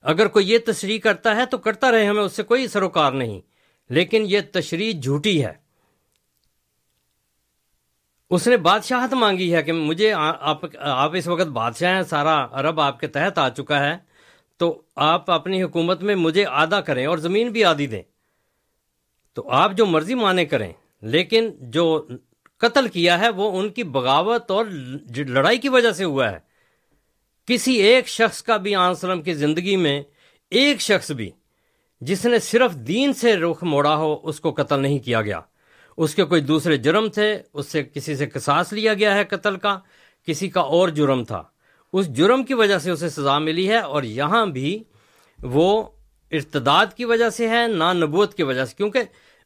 اگر کوئی یہ تشریح کرتا ہے تو کرتا رہے، ہمیں اس سے کوئی سروکار نہیں۔ لیکن یہ تشریح جھوٹی ہے۔ اس نے بادشاہت مانگی ہے کہ مجھے آپ آپ اس وقت بادشاہ ہیں، سارا عرب آپ کے تحت آ چکا ہے۔ تو آپ اپنی حکومت میں مجھے آدھا کریں اور زمین بھی آدھی دیں۔ تو آپ جو مرضی مانے کریں، لیکن جو قتل کیا ہے وہ ان کی بغاوت اور لڑائی کی وجہ سے ہوا ہے۔ کسی ایک شخص کا بھی آنسلم کی زندگی میں ایک شخص بھی جس نے صرف دین سے رخ موڑا ہو، اس کو قتل نہیں کیا گیا۔ اس کے کوئی دوسرے جرم تھے، اس سے کسی سے قصاص لیا گیا ہے قتل کا، کسی کا اور جرم تھا۔ اس جرم کی وجہ سے اسے سزا ملی ہے اور یہاں بھی وہ ارتداد کی وجہ سے ہے، نہ نبوت کی وجہ سے۔ کیونکہ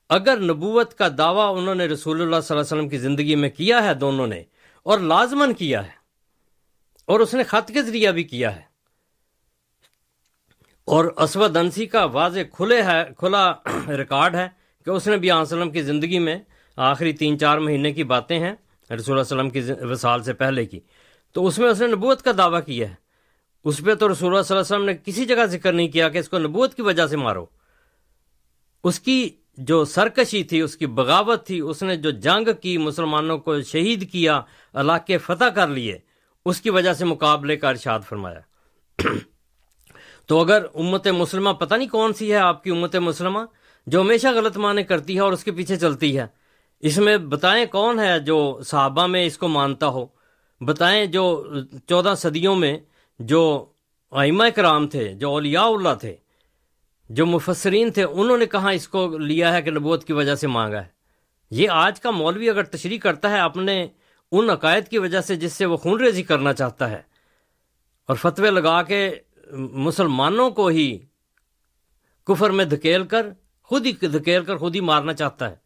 اگر نبوت کا دعویٰ انہوں نے رسول اللہ صلی اللہ علیہ وسلم کی زندگی میں کیا ہے، دونوں نے، اور لازمن کیا ہے۔ اور اس نے خط کے ذریعہ بھی کیا ہے۔ اور اسود انسی کا واضح کھلے ہے، کھلا ریکارڈ ہے کہ اس نے بھی وسلم کی زندگی میں آخری تین چار مہینے کی باتیں ہیں، رسول اللہ وسلم کی وصال سے پہلے کی۔ تو اس میں اس نے نبوت کا دعویٰ کیا ہے۔ اس پہ تو رسول اللہ صلی اللہ علیہ وسلم نے کسی جگہ ذکر نہیں کیا کہ اس کو نبوت کی وجہ سے مارو۔ اس کی جو سرکشی تھی، اس کی بغاوت تھی، اس نے جو جنگ کی، مسلمانوں کو شہید کیا علاقے فتح کر لیے اس کی وجہ سے مقابلے کا ارشاد فرمایا۔ تو اگر امت مسلمہ پتہ نہیں کون سی ہے آپ کی امت مسلمہ جو ہمیشہ غلط معنی کرتی ہے اور اس کے پیچھے چلتی ہے، اس میں بتائیں کون ہے جو صحابہ میں اس کو مانتا ہو؟ بتائیں جو چودہ صدیوں میں جو آئمہ کرام تھے، جو اولیاء اللہ تھے، جو مفسرین تھے، انہوں نے کہاں اس کو لیا ہے کہ نبوت کی وجہ سے مانگا ہے؟ یہ آج کا مولوی اگر تشریح کرتا ہے، اپنے ان عقائد کی وجہ سے جس سے وہ خون ریزی کرنا چاہتا ہے۔ اور فتوے لگا کے مسلمانوں کو ہی کفر میں دھکیل کر، خود ہی دھکیل کر، خود ہی مارنا چاہتا ہے۔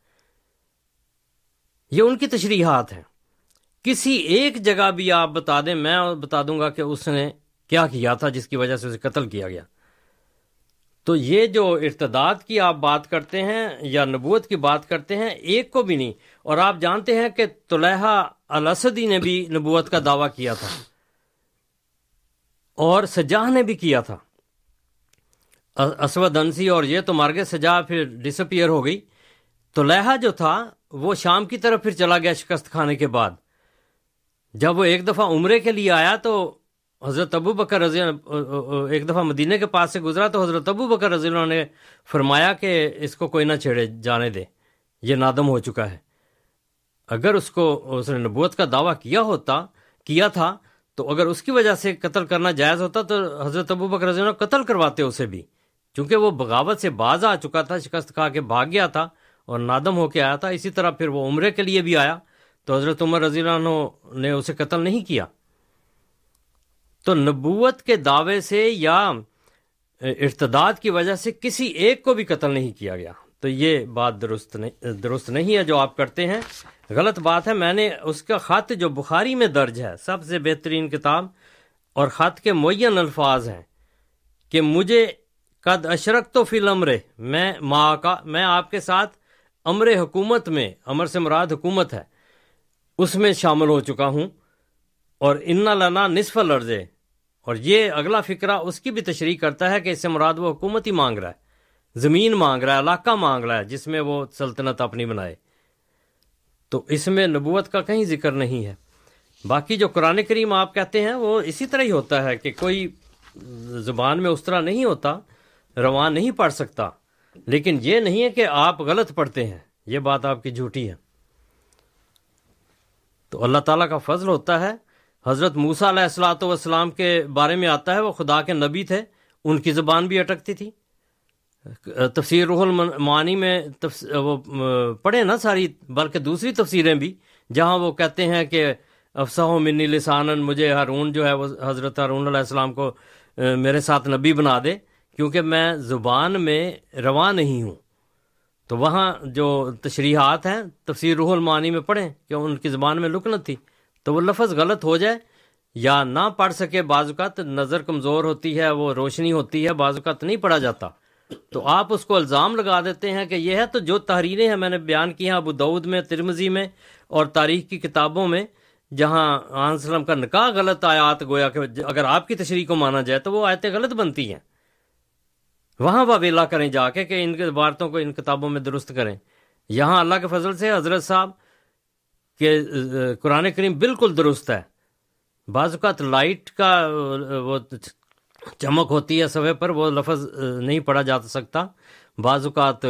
یہ ان کی تشریحات ہیں۔ کسی ایک جگہ بھی آپ بتا دیں، میں بتا دوں گا کہ اس نے کیا کیا تھا جس کی وجہ سے اسے قتل کیا گیا۔ تو یہ جو ارتداد کی آپ بات کرتے ہیں یا نبوت کی بات کرتے ہیں، ایک کو بھی نہیں اور آپ جانتے ہیں کہ طلحہ الاسدی نے بھی نبوت کا دعویٰ کیا تھا اور سجاہ نے بھی کیا تھا۔ اسود انسی اور یہ تو مار سجا پھر ڈسپیئر ہو گئی۔ تو لہا جو تھا وہ شام کی طرف پھر چلا گیا شکست کھانے کے بعد۔ جب وہ ایک دفعہ عمرے کے لیے آیا تو حضرت ابو بکر رضی ایک دفعہ مدینہ کے پاس سے گزرا تو حضرت ابو بکر رضی اللہ نے فرمایا کہ اس کو کوئی نہ چھیڑے، جانے دے۔ یہ نادم ہو چکا ہے۔ اگر اس کو اس نے نبوت کا دعویٰ کیا ہوتا، کیا تھا، تو اگر اس کی وجہ سے قتل کرنا جائز ہوتا تو حضرت ابو بکر رضی اللہ قتل کرواتے اسے بھی۔ چونکہ وہ بغاوت سے باز آ چکا تھا، شکست کھا کے بھاگ گیا تھا اور نادم ہو کے آیا تھا، اسی طرح پھر وہ عمرے کے لیے بھی آیا۔ تو حضرت عمر رضی اللہ عنہ نے اسے قتل نہیں کیا۔ تو نبوت کے دعوے سے یا ارتداد کی وجہ سے کسی ایک کو بھی قتل نہیں کیا گیا۔ تو یہ بات درست نہیں درست نہیں ہے جو آپ کرتے ہیں۔ غلط بات ہے، میں نے اس کا خط جو بخاری میں درج ہے، سب سے بہترین کتاب اور خط کے معین الفاظ ہیں کہ مجھے قد اشرک تو فی الامر، میں ماں کا میں آپ کے ساتھ امر حکومت میں، امر سے مراد حکومت ہے، اس میں شامل ہو چکا ہوں اور ان لنا نصف لرزے اور یہ اگلا فکرہ اس کی بھی تشریح کرتا ہے کہ اس سے مراد وہ حکومت ہی مانگ رہا ہے۔ زمین مانگ رہا ہے، علاقہ مانگ رہا ہے، جس میں وہ سلطنت اپنی بنائے۔ تو اس میں نبوت کا کہیں ذکر نہیں ہے۔ باقی جو قرآن کریم آپ کہتے ہیں، وہ اسی طرح ہی ہوتا ہے کہ کوئی زبان میں اس طرح نہیں ہوتا رواں نہیں پڑھ سکتا۔ لیکن یہ نہیں ہے کہ آپ غلط پڑھتے ہیں، یہ بات آپ کی جھوٹی ہے۔ تو اللہ تعالیٰ کا فضل ہوتا ہے۔ حضرت موسا علیہ السلاۃ والسلام کے بارے میں آتا ہے، وہ خدا کے نبی تھے، ان کی زبان بھی اٹکتی تھی۔ تفسیر روح المعانی میں وہ پڑھیں نا ساری، بلکہ دوسری تفسیریں بھی، جہاں وہ کہتے ہیں کہ افسا منی لسانن، مجھے ہارون جو ہے وہ حضرت ہارون علیہ السلام کو میرے ساتھ نبی بنا دے، کیونکہ میں زبان میں رواں نہیں ہوں۔ تو وہاں جو تشریحات ہیں، تفسیر روح المعانی میں پڑھیں، کہ ان کی زبان میں لکنت تھی، تو وہ لفظ غلط ہو جائے، یا نہ پڑھ سکے، بعض اوقات نظر کمزور ہوتی ہے، وہ روشنی ہوتی ہے، بعض اوقات نہیں پڑھا جاتا۔ تو آپ اس کو الزام لگا دیتے ہیں کہ یہ ہے تو جو تحریریں ہیں میں نے بیان کی ہیں ابو دعود میں ترمزی میں اور تاریخ کی کتابوں میں، جہاں آن وسلم کا نکاح غلط آیات گویا کہ اگر آپ کی تشریح کو مانا جائے تو وہ آیتیں غلط بنتی ہیں۔ وہاں واویلا کریں جا کے کہ ان کے عبارتوں کو ان کتابوں میں درست کریں۔ یہاں اللہ کے فضل سے حضرت صاحب کہ قرآن کریم بالکل درست ہے۔ بعض اوقات لائٹ کا وہ چمک ہوتی ہے صفحے پر، وہ لفظ نہیں پڑھا جا سکتا۔ بعض اوقات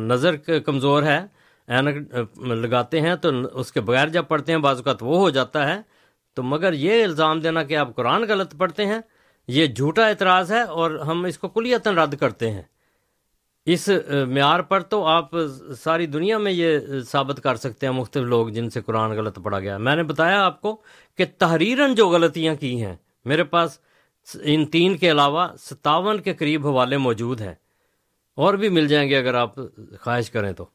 نظر کمزور ہے، اینک لگاتے ہیں تو اس کے بغیر جب پڑھتے ہیں، بعض اوقات وہ ہو جاتا ہے۔ تو مگر یہ الزام دینا کہ آپ قرآن غلط پڑھتے ہیں، یہ جھوٹا اعتراض ہے اور ہم اس کو کلیتاً رد کرتے ہیں۔ اس معیار پر تو آپ ساری دنیا میں یہ ثابت کر سکتے ہیں، مختلف لوگ جن سے قرآن غلط پڑھا گیا۔ میں نے بتایا آپ کو کہ تحریراً جو غلطیاں کی ہیں، میرے پاس ان تین کے علاوہ ستاون کے قریب حوالے موجود ہیں۔ اور بھی مل جائیں گے اگر آپ خواہش کریں تو۔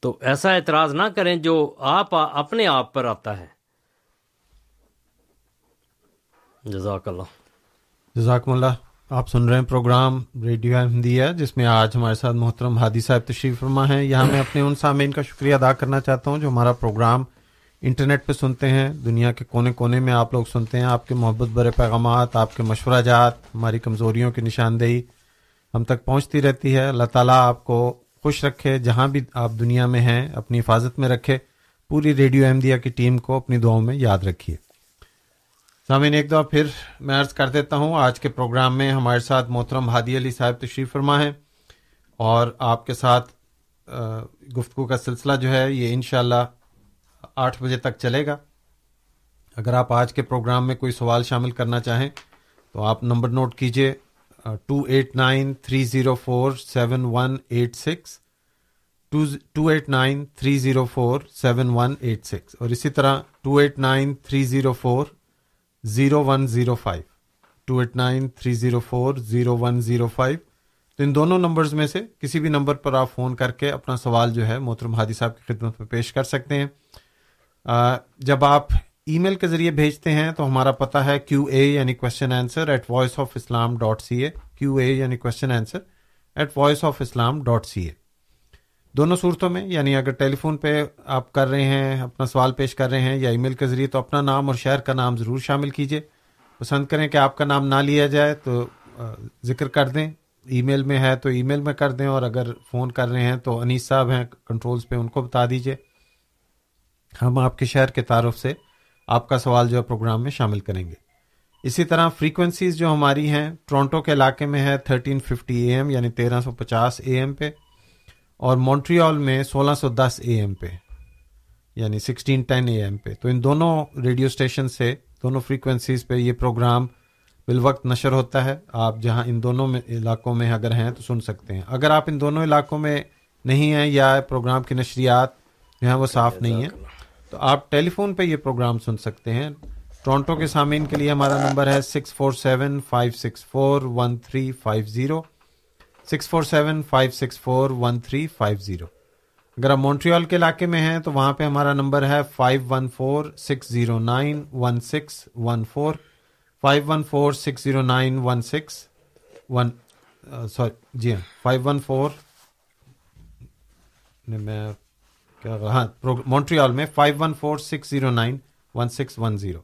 تو ایسا اعتراض نہ کریں جو آپ اپنے آپ پر آتا ہے۔ جزاک اللہ۔ جزاکم اللہ۔ آپ سن رہے ہیں پروگرام ریڈیو احمدیہ جس میں آج ہمارے ساتھ محترم ہادی صاحب تشریف فرما ہیں۔ یہاں میں اپنے ان سامعین کا شکریہ ادا کرنا چاہتا ہوں جو ہمارا پروگرام انٹرنیٹ پہ سنتے ہیں، دنیا کے کونے کونے میں آپ لوگ سنتے ہیں، آپ کے محبت برے پیغامات، آپ کے مشورہ جات، ہماری کمزوریوں کی نشاندہی ہم تک پہنچتی رہتی ہے۔ اللہ تعالیٰ آپ کو خوش رکھے، جہاں بھی آپ دنیا میں ہیں، اپنی حفاظت میں رکھے، پوری ریڈیو احمدیہ کی ٹیم کو اپنی دعاؤں میں یاد رکھیے۔ سامعین، ایک دفعہ پھر میں عرض کر دیتا ہوں، آج کے پروگرام میں ہمارے ساتھ محترم ہادی علی صاحب تشریف فرما ہے اور آپ کے ساتھ گفتگو کا سلسلہ جو ہے، یہ انشاءاللہ اللہ آٹھ بجے تک چلے گا۔ اگر آپ آج کے پروگرام میں کوئی سوال شامل کرنا چاہیں تو آپ نمبر نوٹ کیجیے two eight nine three zero four seven one eight six two eight nine three zero four seven one eight six اور اسی طرح two eight nine three zero four zero one zero five two eight nine three zero four zero one zero five تو ان دونوں numbers میں سے کسی بھی نمبر پر آپ فون کر کے اپنا سوال جو ہے محترم ہادی صاحب کی خدمت میں پیش کر سکتے ہیں۔ جب آپ ای میل کے ذریعے بھیجتے ہیں تو ہمارا پتہ ہے کیو اے یعنی question answer at voice of Islam dot C A. Q A یعنی question answer at voice of Islam dot C A. دونوں صورتوں میں یعنی اگر ٹیلی فون پہ آپ کر رہے ہیں، اپنا سوال پیش کر رہے ہیں یا ای میل کے ذریعے تو اپنا نام اور شہر کا نام ضرور شامل کیجیے پسند کریں کہ آپ کا نام نہ لیا جائے تو ذکر کر دیں۔ ای میل میں ہے تو ای میل میں کر دیں اور اگر فون کر رہے ہیں تو انیس صاحب ہیں کنٹرولز پہ ان کو بتا دیجیے ہم آپ کے شہر کے تعارف سے آپ کا سوال جو ہے پروگرام میں شامل کریں گے۔ اسی طرح فریکوینسیز جو ہماری ہیں ٹورانٹو کے علاقے میں ہے تھرٹین ففٹی اے ایم یعنی تیرہ سو پچاس اے ایم پہ، اور مونٹریال میں سولہ سو دس اے ایم پہ یعنی سکسٹین ٹین اے ایم پہ۔ تو ان دونوں ریڈیو اسٹیشن سے، دونوں فریکوینسیز پہ یہ پروگرام بالوقت نشر ہوتا ہے۔ آپ جہاں ان دونوں میں علاقوں میں اگر ہیں تو سن سکتے ہیں۔ اگر آپ ان دونوں علاقوں میں نہیں ہیں یا پروگرام کی نشریات جو ہیں وہ صاف نہیں ہیں تو آپ ٹیلی فون پہ یہ پروگرام سن سکتے ہیں۔ ٹورانٹو کے سامعین کے لیے ہمارا نمبر ہے six four seven five six four one three five zero six four seven five six four one three five zero اگر آپ مونٹریال کے علاقے میں ہیں تو وہاں پہ ہمارا نمبر ہے five one four six zero nine one six one four five one four six zero nine one six one sorry جی ہاں۔ فائیو ون فور میں کیا ہاں مونٹریال میں five one four six zero nine one six one zero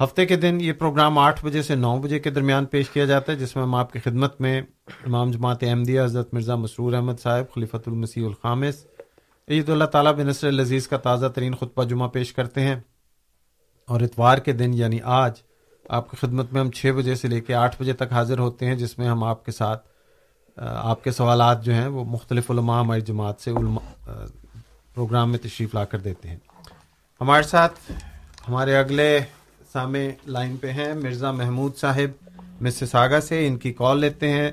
ہفتے کے دن یہ programme آٹھ بجے سے نو بجے کے درمیان پیش کیا جاتا ہے، جس میں ہم آپ کی خدمت میں امام جماعت احمدیہ، حضرت مرزا مسرور احمد صاحب، خلیفۃ المسیح الخامس عید اللہ تعالیٰ بن نصر العزیز کا تازہ ترین خطبہ جمعہ پیش کرتے ہیں۔ اور اتوار کے دن یعنی آج آپ کی خدمت میں ہم چھ بجے سے لے کے آٹھ بجے تک حاضر ہوتے ہیں، جس میں ہم آپ کے ساتھ آپ کے سوالات جو ہیں وہ مختلف علماء ہماری جماعت سے علماء پروگرام میں تشریف لا کر دیتے ہیں۔ ہمارے ساتھ ہمارے اگلے سامع لائن پہ ہیں مرزا محمود صاحب۔ مسز ساگا سے ان کی کال لیتے ہیں۔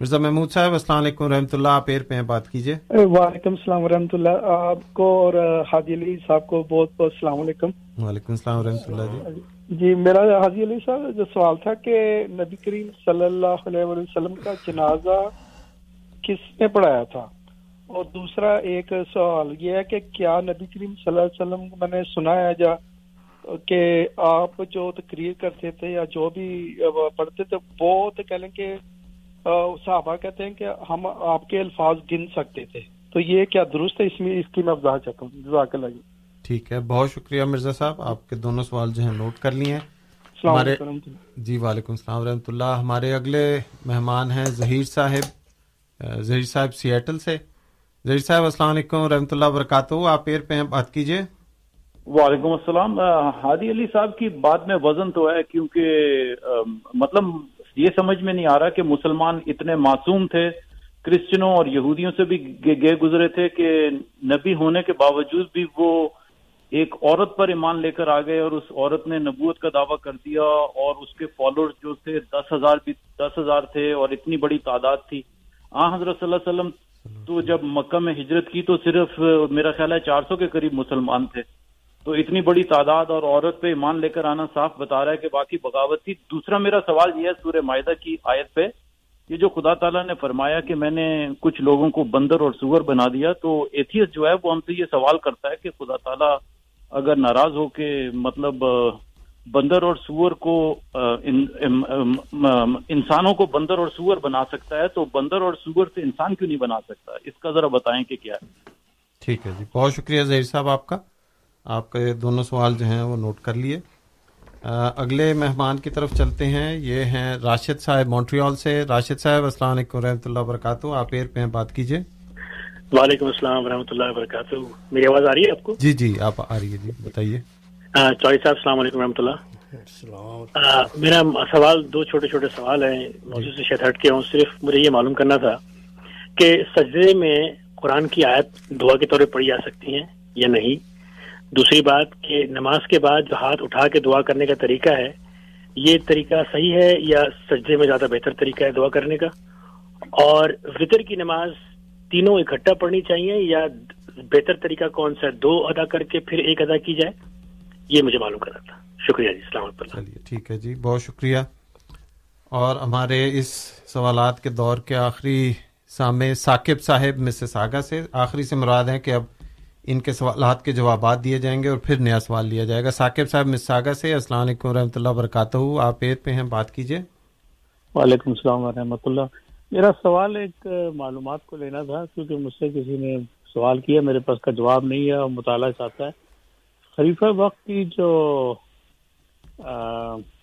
مرزا محمود صاحب السلام علیکم رحمۃ اللہ۔ آپ ایر پہ ہیں بات کیجیے۔ وعلیکم السلام ورحمۃ اللہ۔ آپ کو اور حاجی علی صاحب کو بہت بہت السلام علیکم۔ وعلیکم السلام ورحمۃ اللہ جی۔ جی میرا حاجی علی صاحب جو سوال تھا کہ نبی کریم صلی اللہ علیہ وسلم کا جنازہ کس نے پڑھایا تھا؟ اور دوسرا ایک سوال یہ ہے کہ کیا نبی کریم صلی اللہ علیہ وسلم میں نے سنا ہے جا کہ آپ جو تقریر کرتے تھے یا جو بھی پڑھتے تھے وہ تو کہہ لیں کہ صحابہ کہتے ہیں کہ ہم آپ کے الفاظ گن سکتے تھے۔ تو یہ کیا درست ہے؟ اس میں اس کی میں وضاحت چاہتا ہوں۔ جزاک اللہ ٹھیک ہے بہت شکریہ مرزا صاحب۔ آپ کے دونوں سوال جو ہیں نوٹ کر لیے ہیں۔ ہمارے جی وعلیکم السلام ورحمۃ اللہ۔ ہمارے اگلے مہمان ہیں ظہیر صاحب۔ ظہیر صاحب سیاٹل سے۔ ظہیر صاحب، السلام علیکم ورحمۃ اللہ وبرکاتہ۔ آپ ایر پہ بات کیجیے وعلیکم السلام۔ ہادی علی صاحب کی بات میں وزن تو ہے، کیونکہ مطلب یہ سمجھ میں نہیں آ رہا کہ مسلمان اتنے معصوم تھے، کرسچنوں اور یہودیوں سے بھی گئے گزرے تھے کہ نبی ہونے کے باوجود بھی وہ ایک عورت پر ایمان لے کر آ گئے اور اس عورت نے نبوت کا دعویٰ کر دیا اور اس کے فالوور جو تھے، دس ہزار بھی دس ہزار تھے اور اتنی بڑی تعداد تھی۔ آ، حضرت صلی اللہ علیہ وسلم، تو جب مکہ میں ہجرت کی تو صرف، میرا خیال ہے چار سو کے قریب مسلمان تھے۔ تو اتنی بڑی تعداد اور عورت پہ ایمان لے کر آنا صاف بتا رہا ہے کہ باقی بغاوت تھی۔ دوسرا میرا سوال یہ ہے، سورہ معاہدہ کی آیت پہ، یہ جو خدا تعالیٰ نے فرمایا کہ میں نے کچھ لوگوں کو بندر اور سور بنا دیا، تو ایتھیس جو ہے، وہ ہم سے یہ سوال کرتا ہے کہ خدا تعالیٰ اگر ناراض ہو کے مطلب بندر اور سور کو انسانوں کو بندر اور سور بنا سکتا ہے تو بندر اور سور سے انسان کیوں نہیں بنا سکتا؟ اس کا ذرا بتائیں کہ کیا ہے؟ ٹھیک ہے جی بہت شکریہ ظہیر صاحب آپ کا۔ آپ کے دونوں سوال جو ہیں وہ نوٹ کر لیے۔ اگلے مہمان کی طرف چلتے ہیں یہ ہیں راشد صاحب مونٹریال سے۔ راشد صاحب السلام علیکم و رحمۃ اللہ وبرکاتہ۔ آپ ایئر پہ بات کیجیے وعلیکم السلام ورحمۃ اللہ وبرکاتہ۔ میری آواز آ رہی ہے آپ کو؟ جی جی آپ آ رہی ہے جی بتائیے۔ چوہی صاحب السلام علیکم و رحمۃ اللہ میرا سوال دو چھوٹے چھوٹے سوال ہیں موضوع سے شاید ہٹ کے ہوں صرف مجھے یہ معلوم کرنا تھا کہ سجدے میں قرآن کی آیت دعا کے طور پہ پڑھی جا سکتی ہیں یا نہیں۔ دوسری بات کہ نماز کے بعد جو ہاتھ اٹھا کے دعا کرنے کا طریقہ ہے یہ طریقہ صحیح ہے یا سجدے میں زیادہ بہتر طریقہ ہے دعا کرنے کا؟ اور فطر کی نماز تینوں اکٹھا پڑھنی چاہیے یا بہتر طریقہ کون سا ہے؟ دو ادا کر کے پھر ایک ادا کی جائے؟ یہ مجھے معلوم کرنا تھا شکریہ جی السلام چلیے ٹھیک ہے جی بہت شکریہ۔ اور ہمارے اس سوالات کے دور کے آخری سامع ثاقب صاحب میں سے ساگا سے آخری سے مراد ہے کہ اب ان کے سوالات کے جوابات دیے جائیں گے اور پھر نیا سوال لیا جائے گا۔ ثاقب صاحب مساگا سے السلام علیکم و رحمۃ اللہ وبرکاتہ۔ آپ ایر پہ ہیں بات کیجیے وعلیکم السلام ورحمۃ اللہ۔ میرا سوال ایک معلومات کو لینا تھا کیونکہ مجھ سے کسی نے سوال کیا میرے پاس کا جواب نہیں ہے اور مطالعہ چاہتا ہے۔ خلیفہ وقت کی جو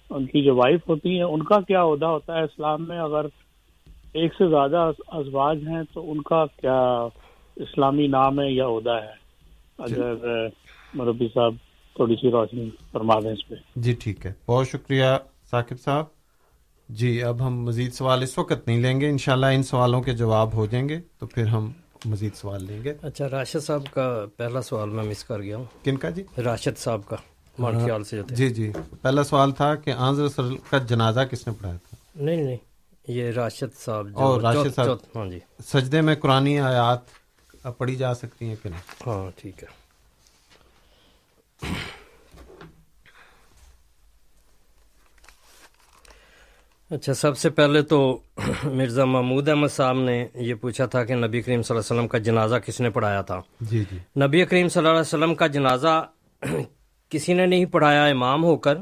ان کی جو وائف ہوتی ہیں ان کا کیا عہدہ ہوتا ہے اسلام میں؟ اگر ایک سے زیادہ ازواج ہیں تو ان کا کیا اسلامی نام ہے یا عہدہ ہے؟ اگر مربی صاحب تھوڑی سی روشنی فرما دیں اس پہ۔ جی ٹھیک ہے۔ بہت شکریہ ثاقب صاحب۔ جی اب ہم مزید سوال اس وقت نہیں لیں گے۔ انشاءاللہ ان سوالوں کے جواب ہو جائیں گے تو پھر ہم مزید سوال لیں گے۔ اچھا راشد صاحب کا پہلا سوال میں مس کر گیا ہوں۔ کن کا جی؟ راشد صاحب کا خیال سے جی جی۔ پہلا سوال تھا کہ آنظر کا جنازہ کس نے پڑھایا تھا؟ نہیں نہیں یہ راشد صاحب اور راشد صاحب ہاں جی۔ سجدے میں قرآن آیات پڑھی جا سکتی ہیں کہ نہیں؟ ہاں ٹھیک ہے۔ اچھا سب سے پہلے تو مرزا محمود احمد صاحب نے یہ پوچھا تھا کہ نبی کریم صلی اللہ علیہ وسلم کا جنازہ کس نے پڑھایا تھا؟ جی جی۔ نبی کریم صلی اللہ علیہ وسلم کا جنازہ کسی نے نہیں پڑھایا امام ہو کر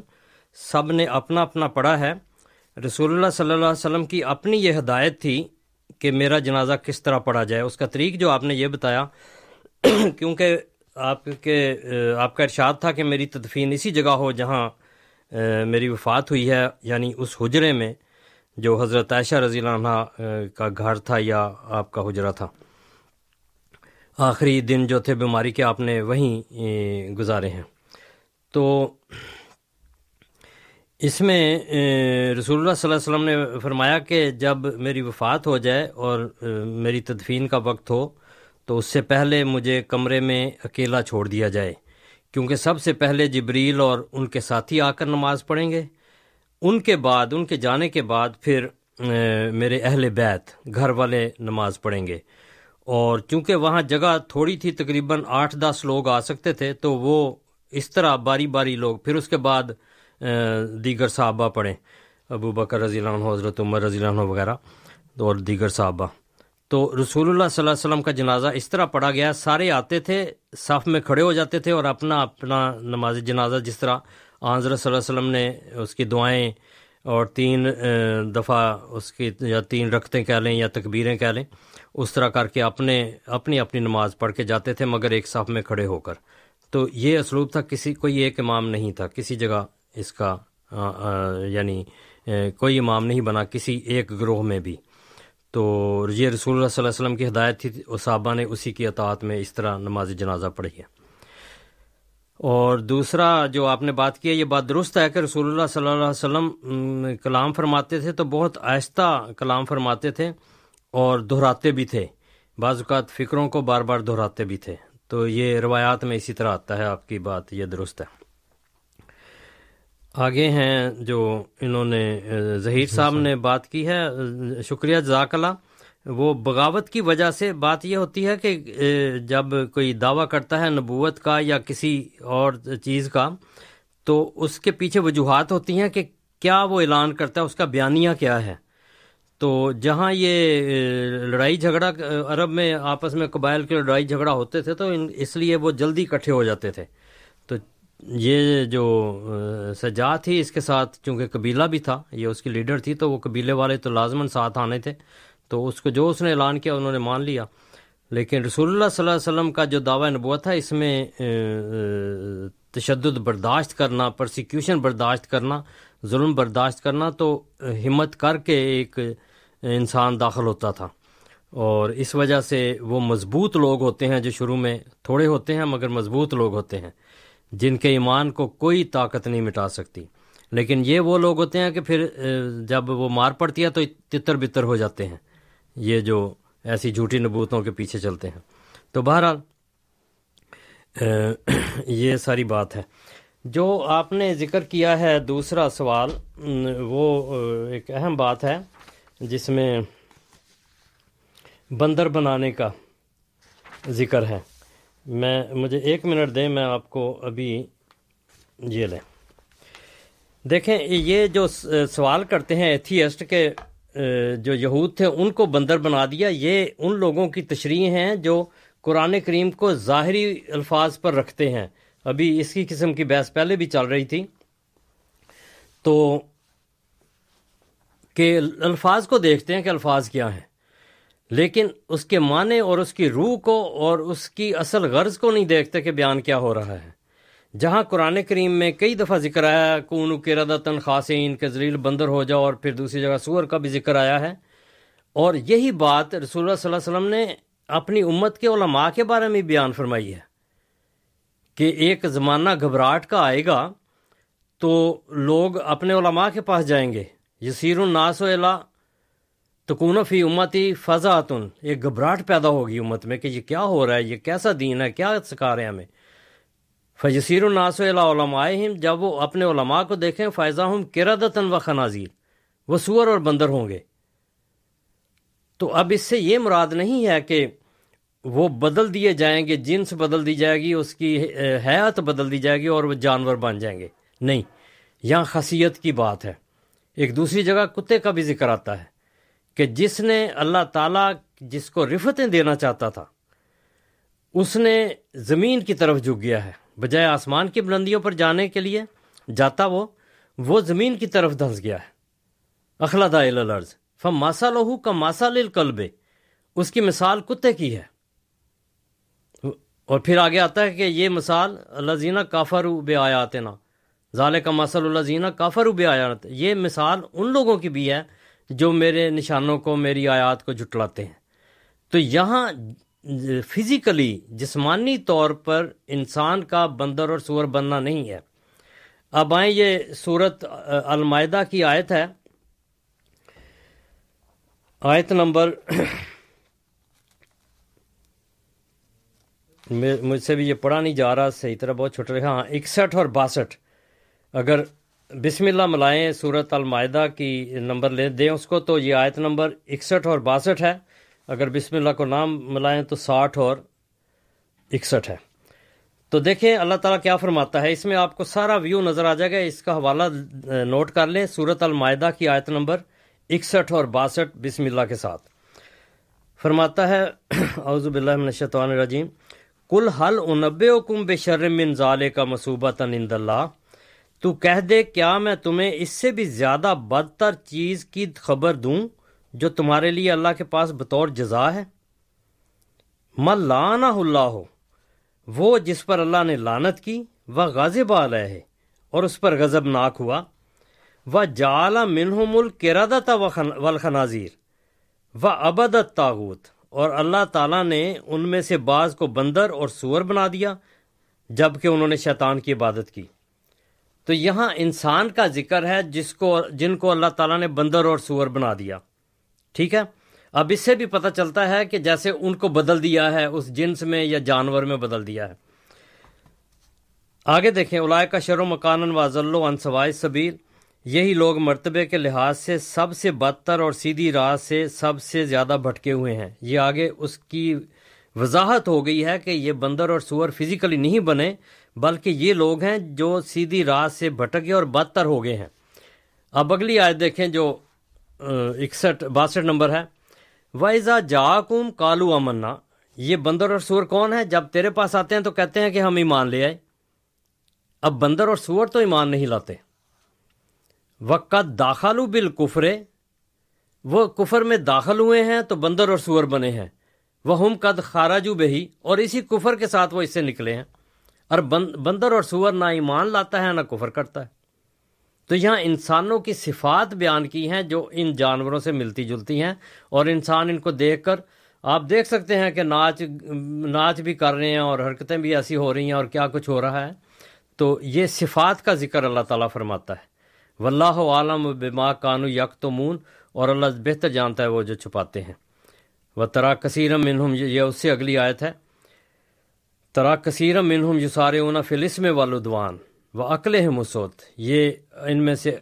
سب نے اپنا اپنا پڑھا ہے۔ رسول اللہ صلی اللہ علیہ وسلم کی اپنی یہ ہدایت تھی کہ میرا جنازہ کس طرح پڑھا جائے۔ اس کا طریق جو آپ نے یہ بتایا کیونکہ آپ کے آپ کا ارشاد تھا کہ میری تدفین اسی جگہ ہو جہاں میری وفات ہوئی ہے یعنی اس حجرے میں جو حضرت عائشہ رضی اللہ عنہ کا گھر تھا یا آپ کا حجرہ تھا۔ آخری دن جو تھے بیماری کے، آپ نے وہیں گزارے ہیں۔ تو اس میں رسول اللہ صلی اللہ علیہ وسلم نے فرمایا کہ جب میری وفات ہو جائے اور میری تدفین کا وقت ہو، تو اس سے پہلے مجھے کمرے میں اکیلا چھوڑ دیا جائے۔ کیونکہ سب سے پہلے جبریل اور ان کے ساتھی آ کر نماز پڑھیں گے۔ ان کے بعد، ان کے جانے کے بعد پھر میرے اہل بیت گھر والے نماز پڑھیں گے۔ اور چونکہ وہاں جگہ تھوڑی تھی، تقریباً آٹھ دس لوگ آ سکتے تھے، تو وہ اس طرح باری باری لوگ۔ پھر اس کے بعد دیگر صحابہ پڑھیں۔ ابو بکر رضی اللہ عنہ، حضرت عمر رضی اللہ عنہ وغیرہ، اور دیگر صحابہ۔ تو رسول اللہ صلی اللہ علیہ وسلم کا جنازہ اس طرح پڑھا گیا، سارے آتے تھے، صف میں کھڑے ہو جاتے تھے اور اپنا اپنا نماز جنازہ جس طرح حضرت صلی اللہ علیہ وسلم نے اس کی دعائیں اور تین دفعہ اس کی یا تین رکھتے کہہ لیں یا تکبیریں کہہ لیں، اس طرح کر کے اپنے، اپنی اپنی نماز پڑھ کے جاتے تھے مگر ایک صف میں کھڑے ہو کر۔ تو یہ اسلوب تھا، کسی، کوئی ایک امام نہیں تھا، کسی جگہ اس کا یعنی کوئی امام نہیں بنا کسی ایک گروہ میں بھی۔ تو یہ رسول اللہ صلی اللہ علیہ وسلم کی ہدایت تھی صحابہ نے اسی کی اطاعت میں اس طرح نماز جنازہ پڑھی ہے۔ اور دوسرا جو آپ نے بات کی ہے، یہ بات درست ہے کہ رسول اللہ صلی اللہ علیہ وسلم کلام فرماتے تھے تو بہت آہستہ کلام فرماتے تھے اور دہراتے بھی تھے۔ بعض اوقات فکروں کو بار بار دہراتے بھی تھے۔ تو یہ روایات میں اسی طرح آتا ہے، آپ کی بات یہ درست ہے۔ آگے ہیں جو انہوں نے ظہیر صاحب نے بات کی ہے۔ شکریہ جزاک اللہ۔ وہ بغاوت کی وجہ سے بات یہ ہوتی ہے کہ جب کوئی دعویٰ کرتا ہے نبوت کا یا کسی اور چیز کا تو اس کے پیچھے وجوہات ہوتی ہیں کہ کیا وہ اعلان کرتا ہے اس کا بیانیہ کیا ہے۔ تو جہاں یہ لڑائی جھگڑا عرب میں آپس میں قبائل کے لڑائی جھگڑا ہوتے تھے تو اس لیے وہ جلدی اکٹھے ہو جاتے تھے۔ یہ جو سجا تھی، اس کے ساتھ چونکہ قبیلہ بھی تھا، یہ اس کی لیڈر تھی، تو وہ قبیلے والے تو لازمن ساتھ آنے تھے۔ تو اس کو جو اس نے اعلان کیا، انہوں نے مان لیا۔ لیکن رسول اللہ صلی اللہ علیہ وسلم کا جو دعوی نبوت تھا اس میں تشدد برداشت کرنا پرسیکیوشن برداشت کرنا، ظلم برداشت کرنا، تو ہمت کر کے ایک انسان داخل ہوتا تھا۔ اور اس وجہ سے وہ مضبوط لوگ ہوتے ہیں جو شروع میں تھوڑے ہوتے ہیں، مگر مضبوط لوگ ہوتے ہیں۔ جن کے ایمان کو کوئی طاقت نہیں مٹا سکتی۔ لیکن یہ وہ لوگ ہوتے ہیں کہ پھر جب وہ مار پڑتی ہے تو تتر بتر ہو جاتے ہیں۔ یہ جو ایسی جھوٹی نبوتوں کے پیچھے چلتے ہیں۔ تو بہرحال یہ ساری بات ہے۔ جو آپ نے ذکر کیا ہے دوسرا سوال وہ ایک اہم بات ہے، جس میں بندر بنانے کا ذکر ہے۔ میں مجھے ایک منٹ دیں، میں آپ کو ابھی یہ لیں۔ دیکھیں، یہ جو سوال کرتے ہیں ایتھیسٹ کے جو یہود تھے، ان کو بندر بنا دیا۔ یہ ان لوگوں کی تشریح ہیں جو قرآن کریم کو ظاہری الفاظ پر رکھتے ہیں۔ ابھی اس کی قسم کی بحث پہلے بھی چل رہی تھی۔ تو کہ الفاظ کو دیکھتے ہیں کہ الفاظ کیا ہیں۔ لیکن اس کے معنی اور اس کی روح کو اور اس کی اصل غرض کو نہیں دیکھتے کہ بیان کیا ہو رہا ہے۔ جہاں قرآن کریم میں کئی دفعہ ذکر آیا کون کے ردن خاصین کے ذلیل بندر ہو جاؤ اور پھر دوسری جگہ سور کا بھی ذکر آیا ہے۔ اور یہی بات رسول اللہ صلی اللہ علیہ وسلم نے اپنی امت کے علماء کے بارے میں بیان فرمائی ہے کہ ایک زمانہ گھبراہٹ کا آئے گا تو لوگ اپنے علماء کے پاس جائیں گے۔ یسیر الناس و تکون فی امتی فضاۃن ایک گھبراہٹ پیدا ہوگی امت میں کہ یہ کیا ہو رہا ہے، یہ کیسا دین ہے، کیا سکھا رہے ہیں ہمیں؟ فجسیر الناس علماء جب وہ اپنے علماء کو دیکھیں فائزہ ہم کرادتن و خنازیر، وہ سور اور بندر ہوں گے۔ تو اب اس سے یہ مراد نہیں ہے کہ وہ بدل دیے جائیں گے، جنس بدل دی جائے گی، اس کی حیات بدل دی جائے گی اور وہ جانور بن جائیں گے۔ نہیں، یہاں خصیت کی بات ہے۔ ایک دوسری جگہ کتے کا بھی ذکر آتا ہے۔ کہ جس نے اللہ تعالیٰ جس کو رفتیں دینا چاہتا تھا، اس نے زمین کی طرف جھک گیا ہے۔ بجائے آسمان کی بلندیوں پر جانے کے لیے جاتا وہ وہ زمین کی طرف دھنس گیا ہے۔ اخلادا الرض فم ماسا لہو کا ماسا لل اس کی مثال کتے کی ہے۔ اور پھر آگے آتا ہے کہ یہ مثال اللہ زینہ کافر بے آیات نا ظال کا مسل اللہ زینہ کافر بے آیات یہ مثال ان لوگوں کی بھی ہے جو میرے نشانوں کو، میری آیات کو جٹلاتے ہیں۔ تو یہاں فزیکلی، جسمانی طور پر انسان کا بندر اور سور بننا نہیں ہے۔ اب آئیں، یہ صورت المائدہ کی آیت ہے۔ آیت نمبر مجھ سے بھی یہ پڑھا نہیں جا رہا، صحیح طرح بہت چھوٹا لکھا۔ ہاں اکسٹھ اور باسٹھ۔ اگر بسم اللہ ملائیں صورت المائدہ کی نمبر لے دیں اس کو تو یہ آیت نمبر اکسٹھ اور باسٹھ ہے۔ اگر بسم اللہ کو نام ملائیں تو ساٹھ اور اکسٹھ ہے۔ تو دیکھیں اللہ تعالیٰ کیا فرماتا ہے۔ اس میں آپ کو سارا ویو نظر آ جائے گا۔ اس کا حوالہ نوٹ کر لیں۔ صورت المائدہ کی آیت نمبر اکسٹھ اور باسٹھ بسم اللہ کے ساتھ۔ فرماتا ہے، اعوذ باللہ من الشیطان الرجیم۔ کل حل انبے کم بے شرم من کا مصوبہ نند اللہ تو کہہ دے کیا میں تمہیں اس سے بھی زیادہ بدتر چیز کی خبر دوں جو تمہارے لیے اللہ کے پاس بطور جزا ہے؟ ملانا اللہ ہو وہ جس پر اللہ نے لانت کی، وہ غازب علیہ ہے اور اس پر غضب ناک ہوا۔ وہ جالا منہ ملک کرادت والخنازیر و ابدت تاغوت اور اللہ تعالیٰ نے ان میں سے بعض کو بندر اور سور بنا دیا جبکہ انہوں نے شیطان کی عبادت کی۔ تو یہاں انسان کا ذکر ہے جس کو جن کو اللہ تعالیٰ نے بندر اور سور بنا دیا۔ ٹھیک ہے؟ اب اس سے بھی پتہ چلتا ہے کہ جیسے ان کو بدل دیا ہے، اس جنس میں یا جانور میں بدل دیا ہے۔ آگے دیکھیں علائے کا شر و مکان واضل انسوائے سبیل یہی لوگ مرتبے کے لحاظ سے سب سے بدتر اور سیدھی راہ سے سب سے زیادہ بھٹکے ہوئے ہیں۔ یہ آگے اس کی وضاحت ہو گئی ہے کہ یہ بندر اور سور فزیکلی نہیں بنے بلکہ یہ لوگ ہیں جو سیدھی راہ سے بھٹکے اور بدتر ہو گئے ہیں۔ اب اگلی آیت دیکھیں جو اکسٹھ، باسٹھ نمبر ہے۔ وائزا جا کم کالو امنا یہ بندر اور سور کون ہے جب تیرے پاس آتے ہیں تو کہتے ہیں کہ ہم ایمان لے آئے۔ اب بندر اور سور تو ایمان نہیں لاتے۔ وقت داخلو بال وہ کفر میں داخل ہوئے ہیں تو بندر اور سور بنے ہیں۔ وہ ہم قد خاراجو بہی اور اسی کفر کے ساتھ وہ اس سے نکلے ہیں۔ اور بندر اور سور نہ ایمان لاتا ہے نہ کفر کرتا ہے۔ تو یہاں انسانوں کی صفات بیان کی ہیں جو ان جانوروں سے ملتی جلتی ہیں، اور انسان ان کو دیکھ کر آپ دیکھ سکتے ہیں کہ ناچ ناچ بھی کر رہے ہیں اور حرکتیں بھی ایسی ہو رہی ہیں اور کیا کچھ ہو رہا ہے۔ تو یہ صفات کا ذکر اللہ تعالیٰ فرماتا ہے۔ واللہ عالم بما کانو یک تو مون اور اللہ بہتر جانتا ہے وہ جو چھپاتے ہیں۔ وہ ترا کثیرم منہم، یہ اس سے اگلی آیت ہے۔ ترا کثیرم منہم یو سارے اونا فلسم والدوان و عقل مسوت یہ ان میں سے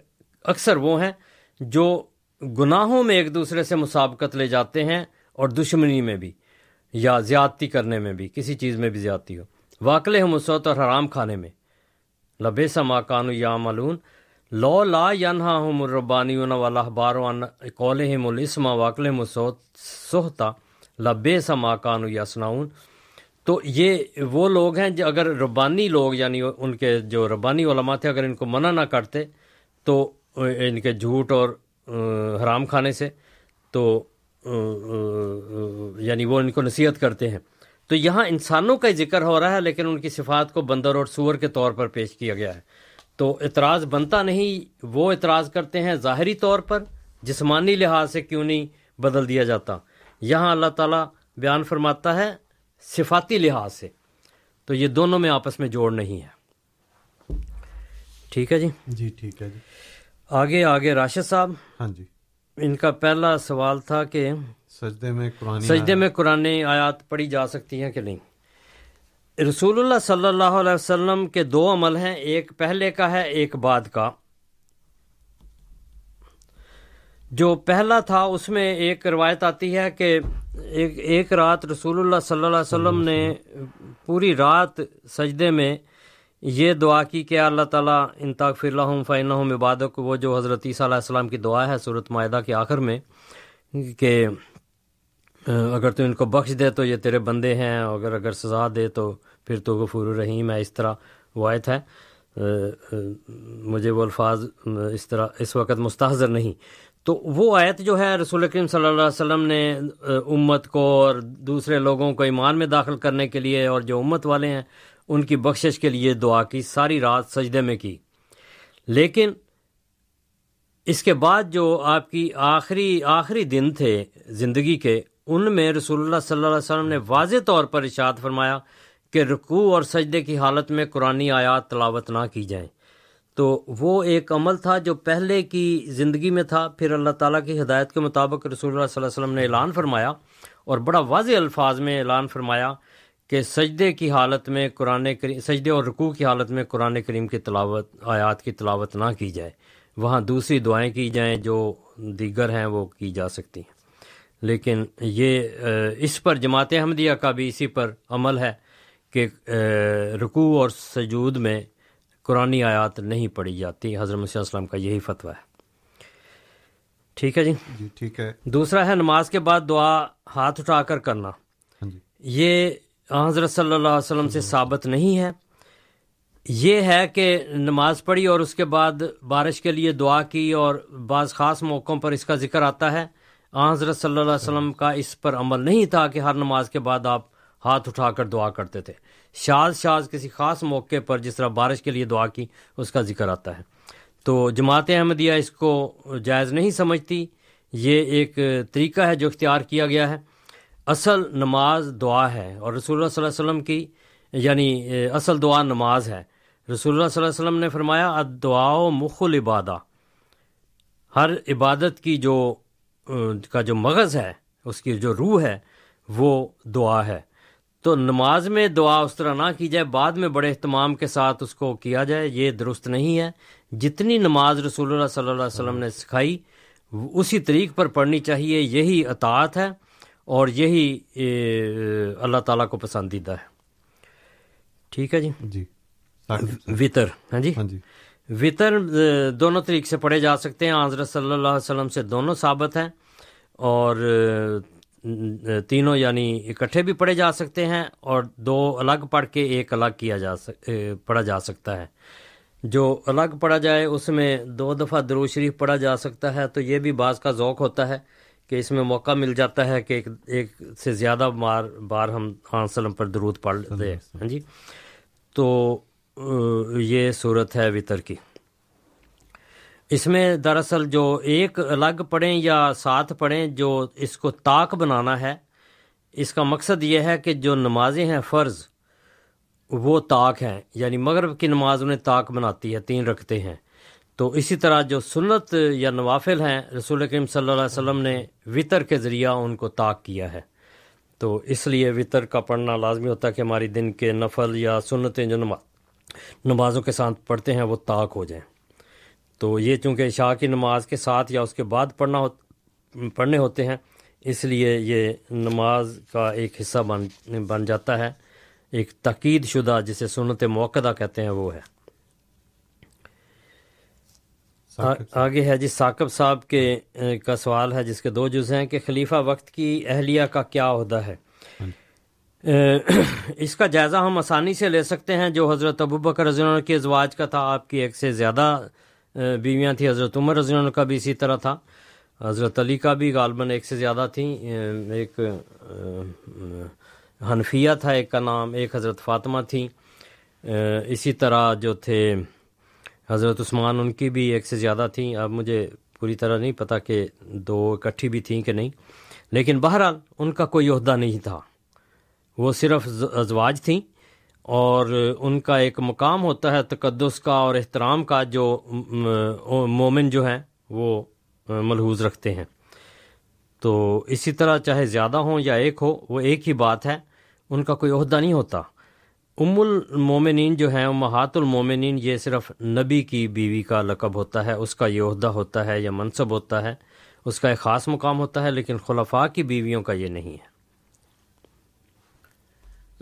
اکثر وہ ہیں جو گناہوں میں ایک دوسرے سے مسابقت لے جاتے ہیں اور دشمنی میں بھی یا زیادتی کرنے میں بھی، کسی چیز میں بھی زیادتی ہو۔ واقل مسوت اور حرام کھانے میں۔ لبے سا ماں کانو یا ملون لو لا ینہا ہم الربانی والا بارو قول الاسما واقل مسوت سہتا لبے سا ماں کانو یا سناؤن تو یہ وہ لوگ ہیں جو اگر ربانی لوگ یعنی ان کے جو ربانی علماء تھے، اگر ان کو منع نہ کرتے تو ان کے جھوٹ اور حرام کھانے سے تو یعنی وہ ان کو نصیحت کرتے ہیں۔ تو یہاں انسانوں کا ذکر ہو رہا ہے، لیکن ان کی صفات کو بندر اور سور کے طور پر پیش کیا گیا ہے۔ تو اعتراض بنتا نہیں، وہ اعتراض کرتے ہیں ظاہری طور پر، جسمانی لحاظ سے کیوں نہیں بدل دیا جاتا۔ یہاں اللہ تعالیٰ بیان فرماتا ہے صفاتی لحاظ سے تو یہ دونوں میں آپس میں جوڑ نہیں ہے۔ ٹھیک ہے جی؟ جی ٹھیک ہے جی۔ آگے آگے راشد صاحب۔ ہاں جی۔ ان کا پہلا سوال تھا کہ سجدے میں قرآن سجدے میں قرآن آیات پڑھی جا سکتی ہیں کہ نہیں؟ رسول اللہ صلی اللہ علیہ وسلم کے دو عمل ہیں ایک پہلے کا ہے ایک بعد کا۔ جو پہلا تھا اس میں ایک روایت آتی ہے کہ ایک ایک رات رسول اللہ صلی اللہ علیہ وسلم نے پوری رات سجدے میں یہ دعا کی کہ اللہ تعالیٰ ان فی اللہ فین عبادک، وہ جو حضرت عیسیٰ علیہ السلام کی دعا ہے صورت معاہدہ کے آخر میں، کہ اگر تو ان کو بخش دے تو یہ تیرے بندے ہیں، اگر اگر سزا دے تو پھر تو غفور الرحیم ہے، اس طرح وہ آیت ہے۔ مجھے وہ الفاظ اس طرح، اس وقت مستحضر نہیں۔ تو وہ آیت جو ہے رسول کریم صلی اللہ علیہ وسلم نے امت کو اور دوسرے لوگوں کو ایمان میں داخل کرنے کے لیے اور جو امت والے ہیں، ان کی بخشش کے لیے دعا کی، ساری رات سجدے میں کی۔ لیکن اس کے بعد جو آپ کی آخری آخری دن تھے زندگی کے، ان میں رسول اللہ صلی اللہ علیہ وسلم نے واضح طور پر اشاد فرمایا کہ رکوع اور سجدے کی حالت میں قرآن آیات تلاوت نہ کی جائیں۔ تو وہ ایک عمل تھا جو پہلے کی زندگی میں تھا۔ پھر اللہ تعالیٰ کی ہدایت کے مطابق رسول اللہ صلی اللہ علیہ وسلم نے اعلان فرمایا اور بڑا واضح الفاظ میں اعلان فرمایا کہ سجدے کی حالت میں قرآن کریم سجدے اور رکوع کی حالت میں قرآن کریم کی تلاوت آیات کی تلاوت نہ کی جائے۔ وہاں دوسری دعائیں کی جائیں جو دیگر ہیں وہ کی جا سکتی ہیں۔ لیکن یہ اس پر جماعت احمدیہ کا بھی اسی پر عمل ہے کہ رکوع اور سجود میں قرآن آیات نہیں پڑھی جاتی۔ حضرت مسیح السلام کا یہی فتویٰ ہے۔ ٹھیک ہے جی؟ جی ٹھیک ہے۔ دوسرا ہے نماز کے بعد دعا ہاتھ اٹھا کر کرنا۔ ہاں جی۔ یہ حضرت صلی اللہ علیہ وسلم سے ثابت نہیں ہے۔ یہ ہے کہ نماز پڑھی اور اس کے بعد بارش کے لیے دعا کی اور بعض خاص موقعوں پر اس کا ذکر آتا ہے۔ حضرت صلی اللہ علیہ وسلم کا اس پر عمل نہیں تھا کہ ہر نماز کے بعد آپ ہاتھ اٹھا کر دعا کرتے تھے۔ شاز شاز کسی خاص موقع پر جس طرح بارش کے لیے دعا کی، اس کا ذکر آتا ہے۔ تو جماعت احمدیہ اس کو جائز نہیں سمجھتی۔ یہ ایک طریقہ ہے جو اختیار کیا گیا ہے۔ اصل نماز دعا ہے اور رسول اللہ صلی اللہ علیہ وسلم کی یعنی اصل دعا نماز ہے۔ رسول اللہ صلی اللہ علیہ وسلم نے فرمایا دعا و مخل عبادہ ہر عبادت کی جو، کا جو مغز ہے، اس کی جو روح ہے، وہ دعا ہے۔ تو نماز میں دعا اس طرح نہ کی جائے بعد میں بڑے اہتمام کے ساتھ اس کو کیا جائے یہ درست نہیں ہے۔ جتنی نماز رسول اللہ صلی اللہ علیہ وسلم نے سکھائی اسی طریق پر پڑھنی چاہیے یہی اطاعت ہے اور یہی اللہ تعالیٰ کو پسندیدہ ہے۔ ٹھیک ہے جی؟ جی۔ وطر ہاں جی؟ ہاں جی۔ وطر دونوں طریقے سے پڑھے جا سکتے ہیں۔ حضرت صلی اللہ علیہ وسلم سے دونوں ثابت ہیں اور تینوں یعنی اکٹھے بھی پڑھے جا سکتے ہیں اور دو الگ پڑھ کے ایک الگ کیا جا سک پڑھا جا سکتا ہے۔ جو الگ پڑھا جائے اس میں دو دفعہ درو شریف پڑھا جا سکتا ہے تو یہ بھی بعض کا ذوق ہوتا ہے کہ اس میں موقع مل جاتا ہے کہ ایک ایک سے زیادہ بار بار ہم خان وسلم پر درود پڑھ دیں ہاں جی؟ تو یہ صورت ہے وطر کی۔ اس میں دراصل جو ایک الگ پڑھیں یا ساتھ پڑھیں جو اس کو طاق بنانا ہے، اس کا مقصد یہ ہے کہ جو نمازیں ہیں فرض، وہ طاق ہیں۔ یعنی مغرب کی نماز انہیں طاق بناتی ہے، تین رکھتے ہیں۔ تو اسی طرح جو سنت یا نوافل ہیں، رسول کریم صلی اللہ علیہ وسلم نے وطر کے ذریعہ ان کو طاق کیا ہے۔ تو اس لیے وطر کا پڑھنا لازمی ہوتا ہے کہ ہماری دن کے نفل یا سنتیں جو نمازوں کے ساتھ پڑھتے ہیں، وہ طاق ہو جائیں۔ تو یہ چونکہ عشاء کی نماز کے ساتھ یا اس کے بعد پڑھنا ہو پڑھنے ہوتے ہیں اس لیے یہ نماز کا ایک حصہ بن بن جاتا ہے۔ ایک تقید شدہ جسے سنت موقع کہتے ہیں وہ ہے۔ آگے ہے جی ثاقب صاحب کے کا سوال ہے جس کے دو جز ہیں کہ خلیفہ وقت کی اہلیہ کا کیا عہدہ ہے۔ اس کا جائزہ ہم آسانی سے لے سکتے ہیں۔ جو حضرت ابو بکر رضی اللہ کے ازواج کا تھا آپ کی ایک سے زیادہ بیویاں تھیں، حضرت عمر رضی اللہ کا بھی اسی طرح تھا۔ حضرت علی کا بھی غالباً ایک سے زیادہ تھیں۔ ایک حنفیہ تھا ایک کا نام، ایک حضرت فاطمہ تھیں۔ اسی طرح جو تھے، حضرت عثمان ان کی بھی ایک سے زیادہ تھیں۔ اب مجھے پوری طرح نہیں پتا کہ دو اکٹھی بھی تھیں کہ نہیں۔ لیکن بہرحال ان کا کوئی عہدہ نہیں تھا۔ وہ صرف ازواج تھیں۔ اور ان کا ایک مقام ہوتا ہے تقدس کا اور احترام کا جو مومن جو ہیں وہ ملحوظ رکھتے ہیں۔ تو اسی طرح چاہے زیادہ ہوں یا ایک ہو، وہ ایک ہی بات ہے۔ ان کا کوئی عہدہ نہیں ہوتا۔ ام المومنین جو ہیں، امہات المومنین، یہ صرف نبی کی بیوی کا لقب ہوتا ہے، اس کا یہ عہدہ ہوتا ہے یا منصب ہوتا ہے۔ اس کا ایک خاص مقام ہوتا ہے، لیکن خلفاء کی بیویوں کا یہ نہیں ہے۔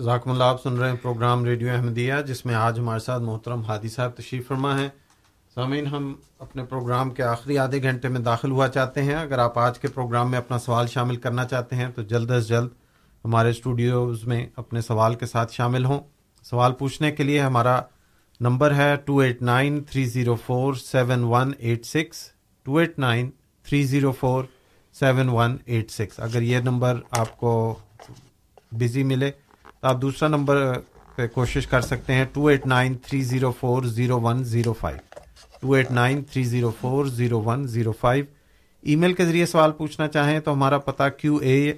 ذاکم اللہ، آپ سن رہے ہیں پروگرام ریڈیو احمدیہ، جس میں آج ہمارے ساتھ محترم ہادی صاحب تشریف فرما ہیں۔ سامعین، ہم اپنے پروگرام کے آخری آدھے گھنٹے میں داخل ہوا چاہتے ہیں۔ اگر آپ آج کے پروگرام میں اپنا سوال شامل کرنا چاہتے ہیں، تو جلد از جلد ہمارے اسٹوڈیوز میں اپنے سوال کے ساتھ شامل ہوں۔ سوال پوچھنے کے لیے ہمارا نمبر ہے two eight nine three zero four seven one eight six. Two eight nine three zero four seven one eight six. اگر یہ نمبر آپ کو بزی ملے آپ دوسرا نمبر پہ کوشش کر سکتے ہیں two eight nine three zero four zero one zero five two eight nine three zero four zero one zero five email کے ذریعے سوال پوچھنا چاہیں تو ہمارا پتہ Q A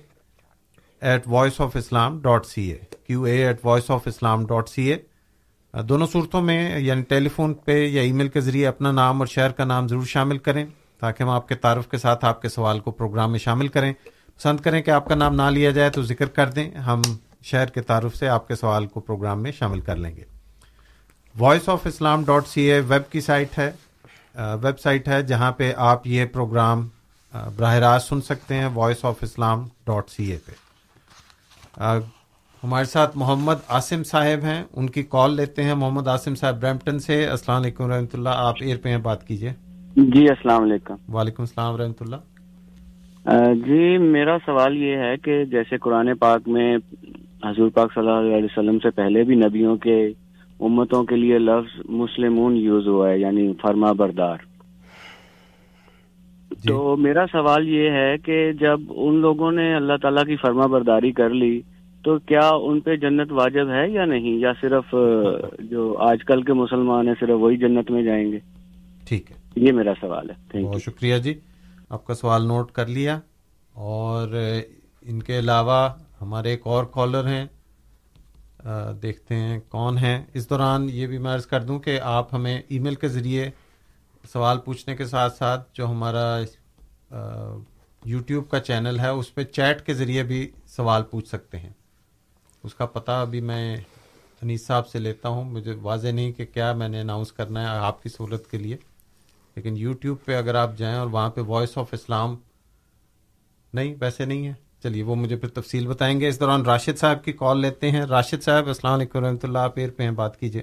at voice of Islam dot C A Q A at voice of Islam dot C A دونوں صورتوں میں یعنی ٹیلی فون پہ یا ای میل کے ذریعے اپنا نام اور شہر کا نام ضرور شامل کریں تاکہ ہم آپ کے تعارف کے ساتھ آپ کے سوال کو پروگرام میں شامل کریں پسند کریں کہ آپ کا نام نہ لیا جائے تو ذکر کر دیں ہم شہر کے تعارف سے آپ کے سوال کو پروگرام میں شامل کر لیں گے۔ Voice of Islam dot C A web کی سائٹ ہے۔ ویب سائٹ ہے جہاں پہ آپ یہ پروگرام براہ راست سن سکتے ہیں voice of Islam dot C A پہ ہمارے ساتھ محمد عاصم صاحب ہیں۔ ان کی کال لیتے ہیں۔ محمد عاصم صاحب برمپٹن سے۔ السلام علیکم رحمۃ اللہ۔ آپ ایئر پہ ہیں بات کیجیے جی السلام علیکم۔ وعلیکم السلام رحمۃ اللہ۔ جی میرا سوال یہ ہے کہ جیسے قرآن پاک میں حضور پاک صلی اللہ علیہ وسلم سے پہلے بھی نبیوں کے امتوں کے لیے لفظ مسلمون یوز ہوا ہے یعنی فرما بردار۔ جی۔ تو میرا سوال یہ ہے کہ جب ان لوگوں نے اللہ تعالیٰ کی فرما برداری کر لی تو کیا ان پہ جنت واجب ہے یا نہیں؟ یا صرف جو آج کل کے مسلمان ہیں صرف وہی جنت میں جائیں گے؟ ٹھیک ہے۔ یہ میرا سوال ہے۔ بہت شکریہ جی آپ کا سوال نوٹ کر لیا۔ اور ان کے علاوہ ہمارے ایک اور کالر ہیں۔ دیکھتے ہیں کون ہیں۔ اس دوران یہ بھی میں عرض کر دوں کہ آپ ہمیں ای میل کے ذریعے سوال پوچھنے کے ساتھ ساتھ جو ہمارا یوٹیوب کا چینل ہے، اس پہ چیٹ کے ذریعے بھی سوال پوچھ سکتے ہیں۔ اس کا پتہ ابھی میں انیس صاحب سے لیتا ہوں۔ مجھے واضح نہیں کہ کیا میں نے اناؤنس کرنا ہے آپ کی سہولت کے لیے۔ لیکن یوٹیوب پہ اگر آپ جائیں اور وہاں پہ وائس آف اسلام نہیں، ویسے نہیں ہے۔ چلیے وہ مجھے پھر تفصیل بتائیں گے۔ اس دوران راشد صاحب کی کال لیتے ہیں۔ راشد صاحب السلام علیکم رحمۃ اللہ۔ آپ ایر پہ ہیں بات کیجیے۔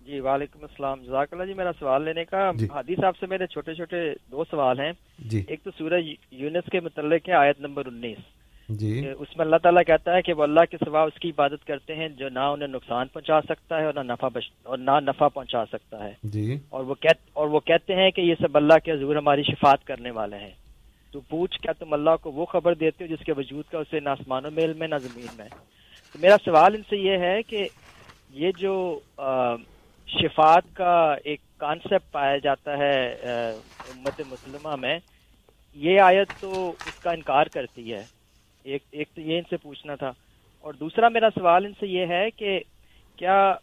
جی وعلیکم السلام۔ جزاک اللہ جی میرا سوال لینے کا۔ جی۔ حادی صاحب سے میرے چھوٹے چھوٹے دو سوال ہیں۔ جی۔ ایک تو سورج یونس کے متعلق ہے آیت نمبر انیس۔ جی۔ اس میں اللہ تعالیٰ کہتا ہے کہ وہ اللہ کے سوا اس کی عبادت کرتے ہیں جو نہ انہیں نقصان پہنچا سکتا ہے اور نہ نفع بش... اور نہ نفع پہنچا سکتا ہے۔ جی۔ اور وہ کہت... اور وہ کہتے ہیں کہ یہ سب اللہ کے حضور ہماری شفات کرنے والے ہیں۔ تو پوچھ کیا تم اللہ کو وہ خبر دیتے ہو جس کے وجود کا اسے نہ آسمان و میل میں نہ زمین میں؟ تو میرا سوال ان سے یہ ہے کہ یہ جو شفات کا ایک کانسیپٹ پایا جاتا ہے امت مسلمہ میں، یہ آیت تو اس کا انکار کرتی ہے۔ ایک ایک تو یہ ان سے پوچھنا تھا۔ اور دوسرا میرا سوال ان سے یہ ہے کہ کیا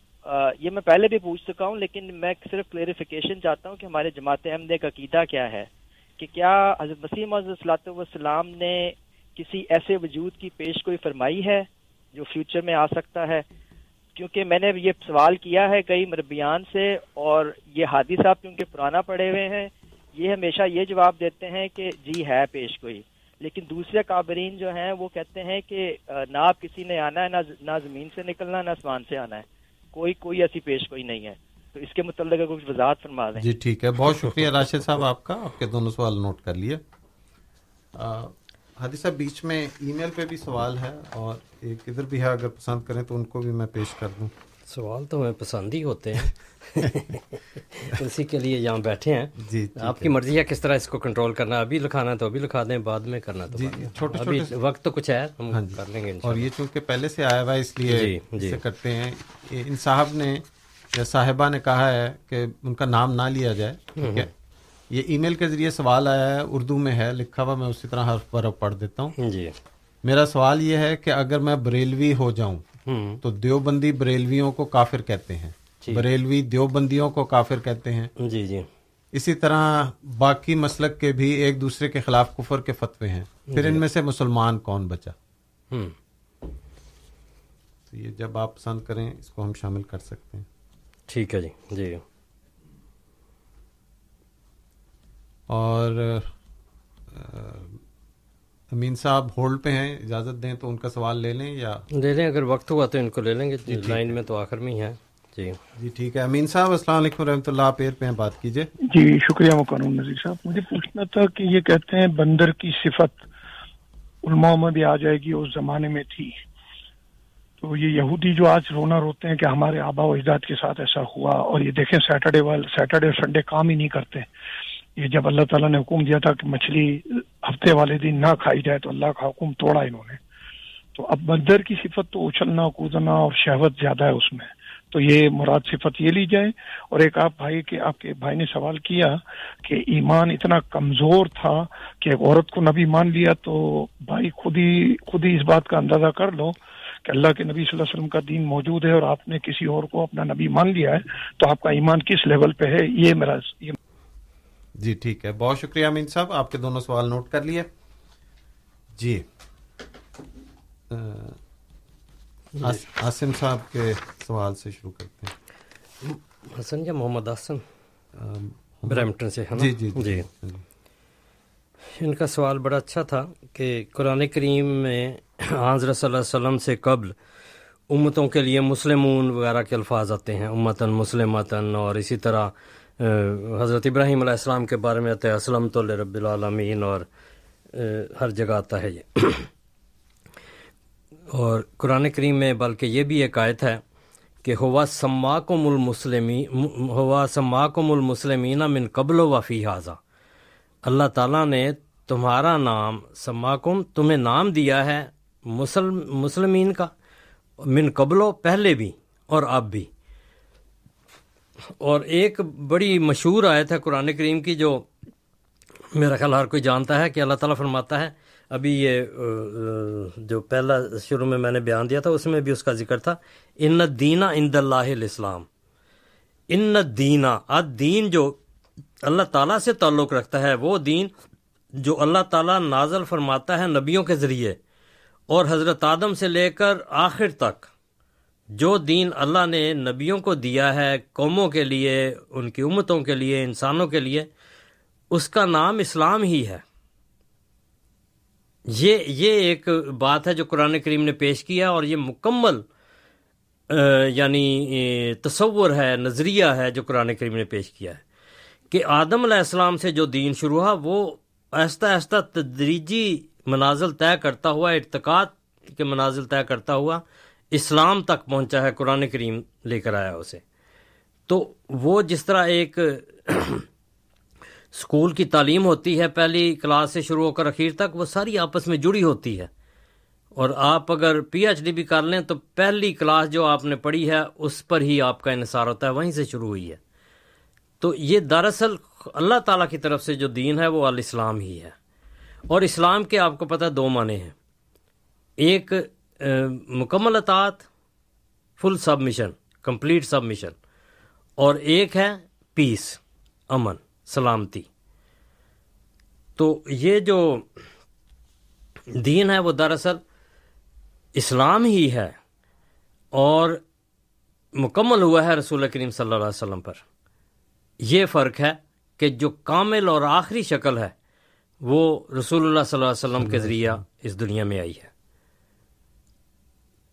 یہ میں پہلے بھی پوچھ چکا ہوں، لیکن میں صرف کلیریفیکیشن چاہتا ہوں کہ ہمارے جماعت احمد کا عقیدہ کیا ہے؟ کہ کیا حضرت وسیم صلاحت والسلام نے کسی ایسے وجود کی پیش کوئی فرمائی ہے جو فیوچر میں آ سکتا ہے؟ کیونکہ میں نے یہ سوال کیا ہے کئی مربیان سے اور یہ حادی صاحب کیونکہ پرانا پڑے ہوئے ہیں، یہ ہمیشہ یہ جواب دیتے ہیں کہ جی ہے پیش کوئی لیکن دوسرے کابرین جو ہیں، وہ کہتے ہیں کہ نہ آپ کسی نے آنا ہے، نہ زمین سے نکلنا، نہ آسمان سے آنا ہے۔ کوئی کوئی ایسی پیش کوئی نہیں ہے۔ تو اس کے متعلق کچھ وضاحت فرما دیں۔ جی ٹھیک ہے۔ بہت شکریہ راشد صاحب آپ کا آپ کے دونوں سوال نوٹ کر لیے۔ حادی صاحب بیچ میں ای میل پہ بھی سوال ہے اور ایک ادھر بھی ہے اگر پسند کریں تو ان کو بھی میں پیش کر دوں۔ سوال تو ہمیں پسند ہی ہوتے ہیں۔ اسی کے لیے یہاں بیٹھے ہیں۔ جی آپ کی مرضی ہے کس طرح اس کو کنٹرول کرنا ابھی لکھانا تو ابھی لکھا دیں بعد میں کرنا تو جی چھوٹے ابھی وقت تو کچھ ہے ہم ہاں جی۔ کر لیں گے اور یہ چونکہ پہلے سے آیا ہوا ہے اس لیے جی جی۔ کرتے ہیں۔ ان صاحب نے یا صاحبہ نے کہا ہے کہ ان کا نام نہ لیا جائے ٹھیک ہے؟ یہ ای میل کے ذریعے سوال آیا ہے اردو میں ہے لکھا ہوا میں اسی طرح حرف پر پڑھ دیتا ہوں۔ جی۔ میرا سوال یہ ہے کہ اگر میں بریلوی ہو جاؤں تو دیوبندی بریلویوں کو کافر کہتے ہیں۔ جی۔ بریلوی دیوبندیوں کو کافر کہتے ہیں۔ جی جی۔ اسی طرح باقی مسلک کے بھی ایک دوسرے کے خلاف کفر کے فتوے ہیں۔ پھر جی۔ ان میں سے مسلمان کون بچا؟ تو یہ جب آپ پسند کریں اس کو ہم شامل کر سکتے ہیں۔ ٹھیک ہے جی جی۔ اور امین صاحب ہولڈ پہ ہیں اجازت دیں تو ان کا سوال لے لیں یا؟ لے لیں اگر وقت ہوا تو ان کو لے لیں گے جی لائن میں تو آخر میں ہی ہے جی۔ جی ٹھیک ہے۔ امین صاحب السلام علیکم رحمۃ اللہ پیر پہ بات کیجیے جی شکریہ مکرم نظیر صاحب۔ مجھے پوچھنا تھا کہ یہ کہتے ہیں بندر کی صفت علماء میں بھی آ جائے گی اس زمانے میں تھی۔ تو یہ یہودی جو آج رونا روتے ہیں کہ ہمارے آبا و اجداد کے ساتھ ایسا ہوا اور یہ دیکھیں سیٹرڈے والے سیٹرڈے اور سنڈے کام ہی نہیں کرتے۔ یہ جب اللہ تعالیٰ نے حکم دیا تھا کہ مچھلی ہفتے والے دن نہ کھائی جائے تو اللہ کا حکم توڑا انہوں نے۔ تو اب بندر کی صفت تو اچھلنا، کودنا اور شہوت زیادہ ہے اس میں۔ تو یہ مراد صفت یہ لی جائے۔ اور ایک آپ بھائی کے آپ کے بھائی نے سوال کیا کہ ایمان اتنا کمزور تھا کہ ایک عورت کو نبی مان لیا تو بھائی خود ہی خود ہی اس بات کا اندازہ کر لو۔ کہ اللہ کے نبی صلی اللہ علیہ وسلم کا دین موجود ہے اور آپ نے کسی اور کو اپنا نبی مان لیا ہے تو آپ کا ایمان کس لیول پہ ہے؟ یہ میرا یہ جی ٹھیک ہے۔ بہت شکریہ امین صاحب آپ کے دونوں سوال نوٹ کر لیے۔ جی۔ آسم صاحب کے سوال سے شروع کرتے ہیں۔ حسن یا محمد حسن برمٹن سے جی جی جی۔ ان کا سوال بڑا اچھا تھا کہ قرآن کریم میں حضرت صلی اللہ علیہ وسلم سے قبل امتوں کے لیے مسلمون وغیرہ کے الفاظ آتے ہیں، امتاً، مسلمتاً اور اسی طرح حضرت ابراہیم علیہ السلام کے بارے میں آتا ہے اسلم تو رب العالمین اور ہر جگہ آتا ہے یہ۔ اور قرآن کریم میں بلکہ یہ بھی ایک آیت ہے کہ ہوا سما کو مل مسلم ہوا سما کو مل مسلمین من قبل و وفی حاضہ اللہ تعالیٰ نے تمہارا نام، سماکم، تمہیں نام دیا ہے مسلم، مسلمین کا، من قبل پہلے بھی، اور اب بھی۔ اور ایک بڑی مشہور آیت ہے قرآن کریم کی جو میرا خیال ہر کوئی جانتا ہے کہ اللہ تعالیٰ فرماتا ہے۔ ابھی یہ جو پہلا شروع میں میں نے بیان دیا تھا، اس میں بھی اس کا ذکر تھا۔ ان دینا ان اللہ الاسلام ان دینا اد دین جو اللہ تعالیٰ سے تعلق رکھتا ہے، وہ دین جو اللہ تعالیٰ نازل فرماتا ہے نبیوں کے ذریعے۔ اور حضرت آدم سے لے کر آخر تک جو دین اللہ نے نبیوں کو دیا ہے قوموں کے لیے، ان کی امتوں کے لیے، انسانوں کے لیے، اس کا نام اسلام ہی ہے۔ یہ یہ ایک بات ہے جو قرآن کریم نے پیش کیا اور یہ مکمل یعنی تصور ہے، نظریہ ہے جو قرآن کریم نے پیش کیا ہے کہ آدم علیہ السلام سے جو دین شروع ہوا، وہ آہستہ آہستہ تدریجی منازل طے کرتا ہوا ارتقات کے منازل طے کرتا ہوا اسلام تک پہنچا ہے، قرآن کریم لے کر آیا اسے۔ تو وہ جس طرح ایک اسکول کی تعلیم ہوتی ہے، پہلی کلاس سے شروع ہو کر اخیر تک وہ ساری آپس میں جڑی ہوتی ہے۔ اور آپ اگر پی ایچ ڈی بھی کر لیں تو پہلی کلاس جو آپ نے پڑھی ہے، اس پر ہی آپ کا انحصار ہوتا ہے، وہیں سے شروع ہوئی ہے۔ تو یہ دراصل اللہ تعالیٰ کی طرف سے جو دین ہے، وہ الاسلام ہی ہے۔ اور اسلام کے آپ کو پتہ دو معنی ہیں۔ ایک مکمل اطاعت، full submission complete submission اور ایک ہے پیس، امن، سلامتی۔ تو یہ جو دین ہے وہ دراصل اسلام ہی ہے اور مکمل ہوا ہے رسول کریم صلی اللہ علیہ وسلم پر۔ یہ فرق ہے کہ جو کامل اور آخری شکل ہے وہ رسول اللہ صلی اللہ علیہ وسلم کے ذریعہ اس دنیا میں آئی ہے۔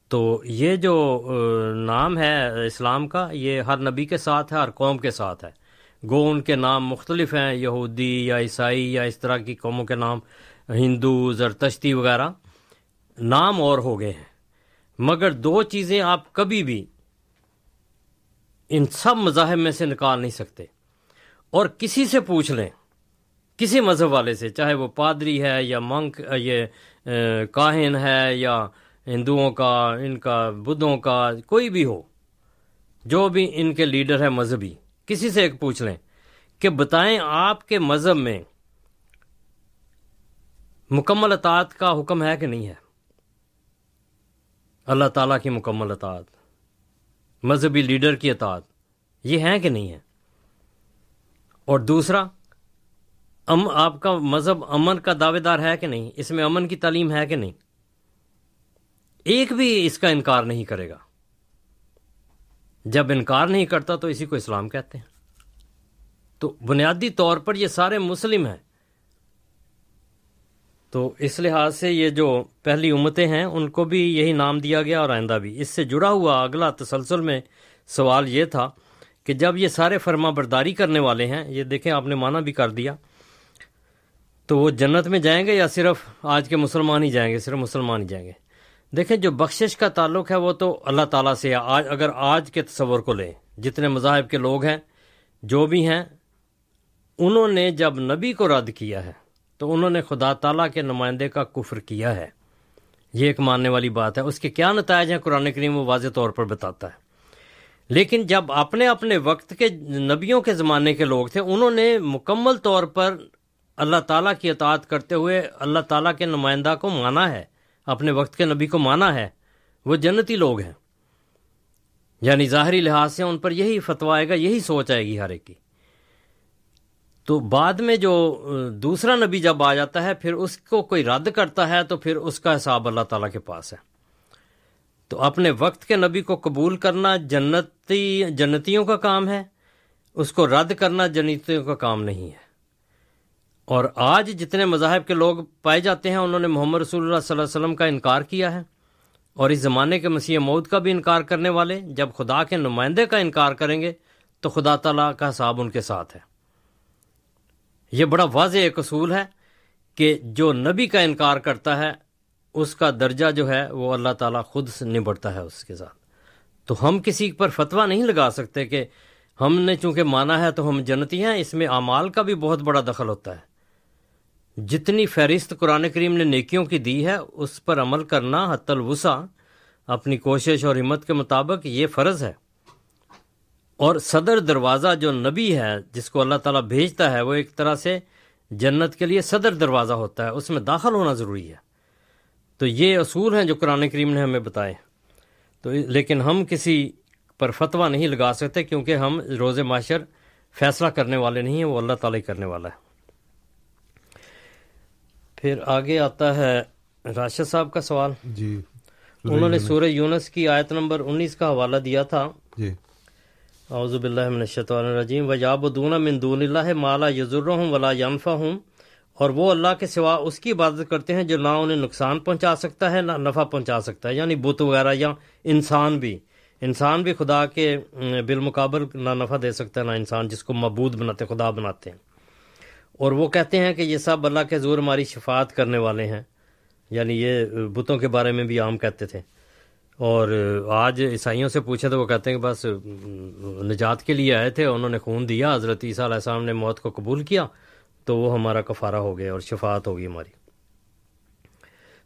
تو یہ جو نام ہے اسلام کا، یہ ہر نبی کے ساتھ ہے، ہر قوم کے ساتھ ہے۔ گو ان کے نام مختلف ہیں، یہودی یا عیسائی یا اس طرح کی قوموں کے نام، ہندو زرتشتی وغیرہ۔ نام اور ہو گئے ہیں۔ مگر دو چیزیں آپ کبھی بھی ان سب مذاہب میں سے نکال نہیں سکتے۔ اور کسی سے پوچھ لیں۔ کسی مذہب والے سے، چاہے وہ پادری ہے یا منک، یہ کاہن ہے یا ہندوؤں کا، ان کا، بدھوں کا، کوئی بھی ہو، جو بھی ان کے لیڈر ہے مذہبی، کسی سے ایک پوچھ لیں کہ بتائیں آپ کے مذہب میں مکمل اطاعت کا حکم ہے کہ نہیں ہے؟ اللہ تعالیٰ کی مکمل اطاعت، مذہبی لیڈر کی اطاعت، یہ ہے کہ نہیں ہے اور دوسرا ام آپ کا مذہب امن کا دعوے دار ہے کہ نہیں؟ اس میں امن کی تعلیم ہے کہ نہیں؟ ایک بھی اس کا انکار نہیں کرے گا۔ جب انکار نہیں کرتا تو اسی کو اسلام کہتے ہیں۔ تو بنیادی طور پر یہ سارے مسلم ہیں۔ تو اس لحاظ سے یہ جو پہلی امتیں ہیں، ان کو بھی یہی نام دیا گیا اور آئندہ بھی۔ اس سے جڑا ہوا اگلا تسلسل میں سوال یہ تھا کہ جب یہ سارے فرما برداری کرنے والے ہیں، یہ دیکھیں آپ نے مانا بھی کر دیا۔ تو وہ جنت میں جائیں گے یا صرف آج کے مسلمان ہی جائیں گے، صرف مسلمان ہی جائیں گے؟ دیکھیں، جو بخشش کا تعلق ہے وہ تو اللہ تعالیٰ سے آج اگر آج کے تصور کو لیں، جتنے مذاہب کے لوگ ہیں، جو بھی ہیں، انہوں نے جب نبی کو رد کیا ہے، تو انہوں نے خدا تعالیٰ کے نمائندے کا کفر کیا ہے۔ یہ ایک ماننے والی بات ہے۔ اس کے کیا نتائج ہیں؟ قرآن کریم وہ واضح طور پر بتاتا ہے۔ لیکن جب اپنے اپنے وقت کے نبیوں کے زمانے کے لوگ تھے، انہوں نے مکمل طور پر اللہ تعالیٰ کی اطاعت کرتے ہوئے اللہ تعالیٰ کے نمائندہ کو مانا ہے، اپنے وقت کے نبی کو مانا ہے۔ وہ جنتی لوگ ہیں۔ یعنی ظاہری لحاظ سے ان پر یہی فتوا آئے گا، یہی سوچ آئے گی ہر ایک کی۔ تو بعد میں جو دوسرا نبی جب آ جاتا ہے، پھر اس کو کوئی رد کرتا ہے تو پھر اس کا حساب اللہ تعالیٰ کے پاس ہے۔ تو اپنے وقت کے نبی کو قبول کرنا جنتی، جنتیوں کا کام ہے، اس کو رد کرنا جنتیوں کا کام نہیں ہے۔ اور آج جتنے مذاہب کے لوگ پائے جاتے ہیں، انہوں نے محمد رسول اللہ صلی اللہ علیہ وسلم کا انکار کیا ہے۔ اور اس زمانے کے مسیح مود کا بھی انکار کرنے والے، جب خدا کے نمائندے کا انکار کریں گے، تو خدا تعالیٰ کا حساب ان کے ساتھ ہے۔ یہ بڑا واضح ایک اصول ہے کہ جو نبی کا انکار کرتا ہے، اس کا درجہ جو ہے، وہ اللہ تعالیٰ خود سے نبڑتا ہے اس کے ساتھ۔ تو ہم کسی پر فتویٰ نہیں لگا سکتے کہ ہم نے چونکہ مانا ہے تو ہم جنتی ہیں، اس میں اعمال کا بھی بہت بڑا دخل ہوتا ہے۔ جتنی فہرست قرآن کریم نے نیکیوں کی دی ہے، اس پر عمل کرنا حت الوسا اپنی کوشش اور ہمت کے مطابق یہ فرض ہے۔ اور صدر دروازہ جو نبی ہے، جس کو اللہ تعالیٰ بھیجتا ہے، وہ ایک طرح سے جنت کے لیے صدر دروازہ ہوتا ہے، اس میں داخل ہونا ضروری ہے۔ تو یہ اصول ہیں جو قرآن کریم نے ہمیں بتائے۔ تو لیکن ہم کسی پر فتویٰ نہیں لگا سکتے کیونکہ ہم روز معاشر فیصلہ کرنے والے نہیں ہیں، وہ اللہ تعالیٰ ہی کرنے والا ہے۔ پھر آگے آتا ہے راشد صاحب کا سوال۔ جی۔ انہوں نے سورہ یونس کی آیت نمبر انیس کا حوالہ دیا تھا۔ جی۔ اعوذ باللہ من الشیطان الرجیم۔ وجابدون من دون اللہ مالا یزرہم ولا ینفعہم اور وہ اللہ کے سوا اس کی عبادت کرتے ہیں جو نہ انہیں نقصان پہنچا سکتا ہے نہ نفع پہنچا سکتا ہے۔ یعنی بت وغیرہ یا انسان بھی۔ انسان بھی خدا کے بالمقابل نہ نفع دے سکتا ہے نہ انسان جس کو مبود بناتے خدا بناتے ہیں۔ اور وہ کہتے ہیں کہ یہ سب اللہ کے زور ہماری شفاعت کرنے والے ہیں۔ یعنی یہ بتوں کے بارے میں بھی عام کہتے تھے۔ اور آج عیسائیوں سے پوچھے تو وہ کہتے ہیں کہ بس نجات کے لیے آئے تھے، انہوں نے خون دیا، حضرت عیسیٰ علیہ السلام نے موت کو قبول کیا، تو وہ ہمارا کفارہ ہو گیا اور شفاعت ہوگی ہماری۔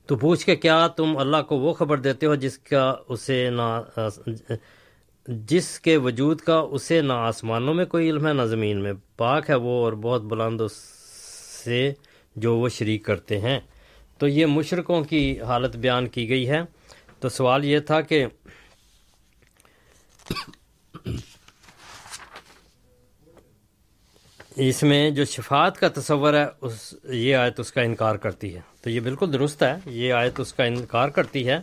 تو پوچھ کے کیا تم اللہ کو وہ خبر دیتے ہو جس کا اسے نہ جس کے وجود کا اسے نہ آسمانوں میں کوئی علم ہے نہ زمین میں۔ پاک ہے وہ اور بہت بلند سے جو وہ شریک کرتے ہیں۔ تو یہ مشرقوں کی حالت بیان کی گئی ہے۔ تو سوال یہ تھا کہ اس میں جو شفاعت کا تصور ہے، اس، یہ آیت اس کا انکار کرتی ہے۔ تو یہ بالکل درست ہے۔ یہ آیت اس کا انکار کرتی ہے۔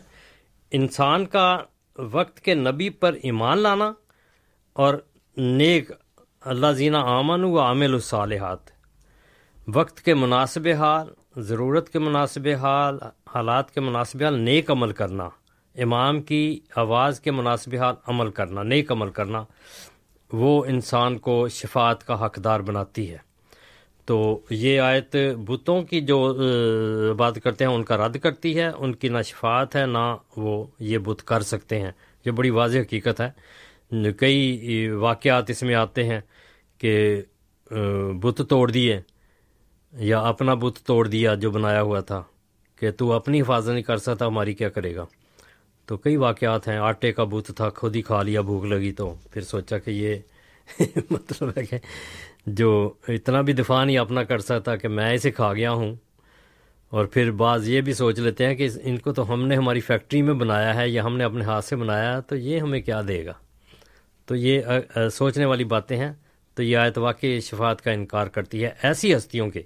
انسان کا وقت کے نبی پر ایمان لانا اور نیک اللہ زینہ آمن و عامل الصالحات وقت کے مناسب حال، ضرورت کے مناسب حال، حالات کے مناسب حال، نیک عمل کرنا۔ امام کی آواز کے مناسب حال، عمل کرنا، نیک عمل کرنا۔ وہ انسان کو شفاعت کا حقدار بناتی ہے۔ تو یہ آیت بتوں کی جو بات کرتے ہیں، ان کا رد کرتی ہے، ان کی نہ شفاعت ہے، نہ وہ یہ بت کر سکتے ہیں۔ یہ بڑی واضح حقیقت ہے۔ کئی واقعات اس میں آتے ہیں کہ بت توڑ دیے یا اپنا بت توڑ دیا جو بنایا ہوا تھا کہ تو اپنی حفاظت نہیں کر سکتا، ہماری کیا کرے گا؟ تو کئی واقعات ہیں۔ آٹے کا بت تھا، خود ہی کھا لیا، بھوک لگی تو پھر سوچا کہ یہ مطلب ہے کہ جو اتنا بھی دفاع نہیں اپنا کر سکتا کہ میں اسے کھا گیا ہوں۔ اور پھر بعض یہ بھی سوچ لیتے ہیں کہ ان کو تو ہم نے ہماری فیکٹری میں بنایا ہے، یا ہم نے اپنے ہاتھ سے بنایا ہے، تو یہ ہمیں کیا دے گا؟ تو یہ سوچنے والی باتیں ہیں۔ تو یہ آیت واقعی شفاعت کا انکار کرتی ہے ایسی ہستیوں کے۔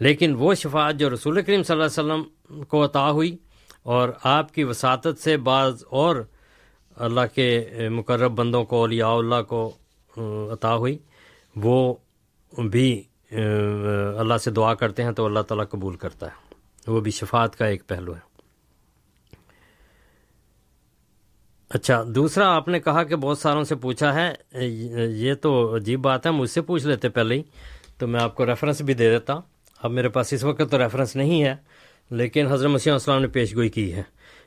لیکن وہ شفاعت جو رسول کریم صلی اللہ علیہ وسلم کو عطا ہوئی، اور آپ کی وساطت سے بعض اور اللہ کے مقرب بندوں کو، اولیاء اللہ کو عطا ہوئی، وہ بھی اللہ سے دعا کرتے ہیں تو اللہ تعالیٰ قبول کرتا ہے۔ وہ بھی شفاعت کا ایک پہلو ہے۔ اچھا دوسرا آپ نے کہا کہ بہت ساروں سے پوچھا ہے، یہ تو عجیب بات ہے، مجھ سے پوچھ لیتے پہلے ہی، تو میں آپ کو ریفرنس بھی دے دیتا۔ اب میرے پاس اس وقت تو ریفرنس نہیں ہے، لیکن حضرت مسیح السلام نے پیش گوئی کی ہے۔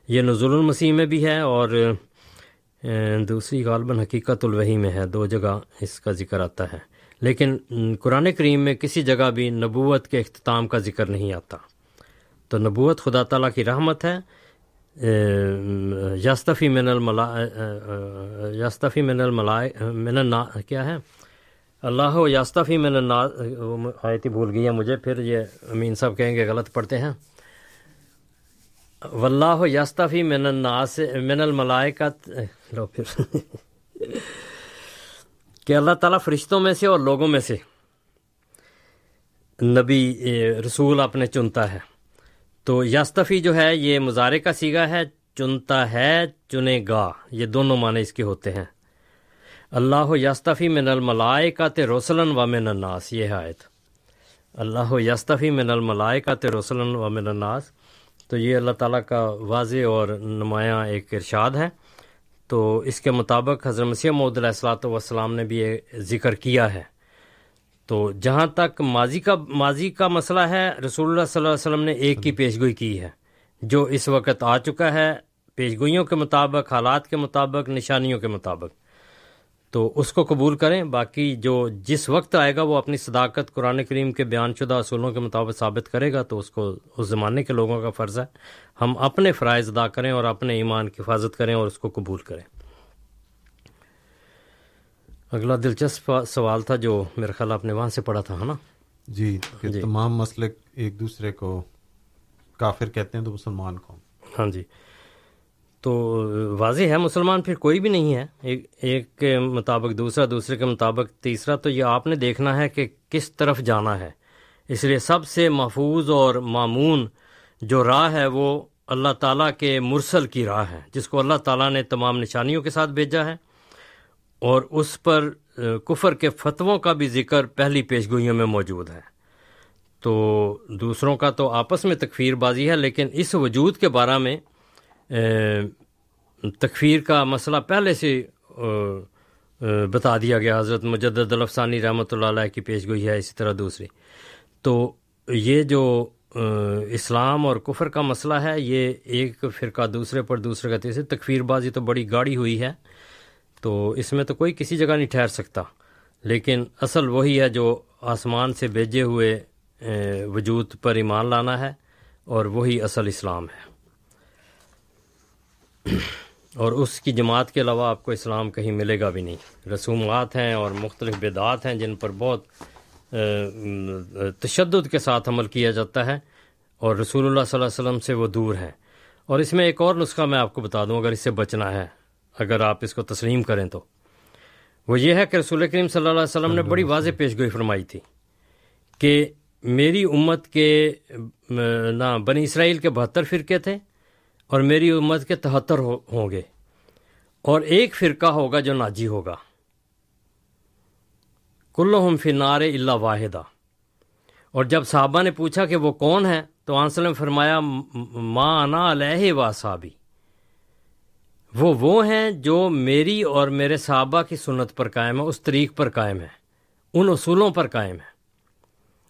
یہ نزول المسیح میں بھی ہے اور دوسری غالباً حقیقت الوحی میں ہے، دو جگہ اس کا ذکر آتا ہے۔ لیکن قرآن کریم میں کسی جگہ بھی نبوت کے اختتام کا ذکر نہیں آتا۔ تو نبوت خدا تعالیٰ کی رحمت ہے۔ یاستفی من الملا یاستفی من الملائے، من النا، کیا ہے؟ اللہ و یاستفی من النا آیتی بھول گئی ہے مجھے، پھر یہ امین صاحب کہیں گے غلط پڑھتے ہیں۔ واللہ یاستفی من الناس من الملائکت، لو پھر۔ کہ اللہ تعالیٰ فرشتوں میں سے اور لوگوں میں سے نبی رسول اپنے چنتا ہے۔ تو یاستفی جو ہے، یہ مظاہرے کا سیگا ہے، چنتا ہے، چنے گا۔ یہ دونوں معنی اس کے ہوتے ہیں۔ اللہ یستفی من الملائے کا تے روسلن و من الناس، یہ ہے آیت۔ اللہ یستفی من الملائے کا تے روسلن و من الناس۔ تو یہ اللہ تعالیٰ کا واضح اور نمایاں ایک ارشاد ہے۔ تو اس کے مطابق حضرت مسیح محدود علیہ السلاۃ والسلام نے بھی یہ ذکر کیا ہے۔ تو جہاں تک ماضی کا ماضی کا مسئلہ ہے رسول اللہ صلی اللہ علیہ وسلم نے ایک کی پیشگوئی کی ہے جو اس وقت آ چکا ہے۔ پیشگوئیوں کے مطابق حالات کے مطابق نشانیوں کے مطابق۔ تو اس کو قبول کریں۔ باقی جو جس وقت آئے گا وہ اپنی صداقت قرآن کریم کے بیان شدہ اصولوں کے مطابق ثابت کرے گا تو اس کو اس زمانے کے لوگوں کا فرض ہے۔ ہم اپنے فرائض ادا کریں اور اپنے ایمان کی حفاظت کریں اور اس کو قبول کریں۔ اگلا دلچسپ سوال تھا جو میرا خیال آپ نے وہاں سے پڑھا تھا نا؟ جی, جی۔ تمام مسئلے ایک دوسرے کو کافر کہتے ہیں تو مسلمان کو ہاں جی۔ تو واضح ہے مسلمان پھر کوئی بھی نہیں ہے۔ ایک ایک کے مطابق دوسرا، دوسرے کے مطابق تیسرا، تو یہ آپ نے دیکھنا ہے کہ کس طرف جانا ہے۔ اس لیے سب سے محفوظ اور معمون جو راہ ہے وہ اللہ تعالیٰ کے مرسل کی راہ ہے، جس کو اللہ تعالیٰ نے تمام نشانیوں کے ساتھ بھیجا ہے۔ اور اس پر کفر کے فتووں کا بھی ذکر پہلی پیشگوئیوں میں موجود ہے۔ تو دوسروں کا تو آپس میں تکفیر بازی ہے، لیکن اس وجود کے بارے میں تکفیر کا مسئلہ پہلے سے بتا دیا گیا۔ حضرت مجدد الفسانی رحمۃ اللہ علیہ کی پیش گوئی ہے اسی طرح دوسری۔ تو یہ جو اسلام اور کفر کا مسئلہ ہے، یہ ایک فرقہ دوسرے پر دوسرے کا تیسرے۔ تکفیر بازی تو بڑی گاڑی ہوئی ہے، تو اس میں تو کوئی کسی جگہ نہیں ٹھہر سکتا۔ لیکن اصل وہی ہے جو آسمان سے بھیجے ہوئے وجود پر ایمان لانا ہے اور وہی اصل اسلام ہے۔ اور اس کی جماعت کے علاوہ آپ کو اسلام کہیں ملے گا بھی نہیں۔ رسومات ہیں اور مختلف بدعات ہیں جن پر بہت تشدد کے ساتھ عمل کیا جاتا ہے اور رسول اللہ صلی اللہ علیہ وسلم سے وہ دور ہیں۔ اور اس میں ایک اور نسخہ میں آپ کو بتا دوں، اگر اس سے بچنا ہے، اگر آپ اس کو تسلیم کریں تو۔ وہ یہ ہے کہ رسول کریم صلی اللہ علیہ وسلم نے بڑی واضح پیشگوئی فرمائی تھی کہ میری امت کے نہ، بنی اسرائیل کے بہتر فرقے تھے اور میری امت کے تہتر ہوں گے اور ایک فرقہ ہوگا جو ناجی ہوگا۔ کلو فنار اللہ واحدہ۔ اور جب صحابہ نے پوچھا کہ وہ کون ہے تو آنسل نے فرمایا ماں انا علیہ و صحابی وہ وہ ہیں جو میری اور میرے صحابہ کی سنت پر قائم ہے اس طریق پر قائم ہے ان اصولوں پر قائم ہے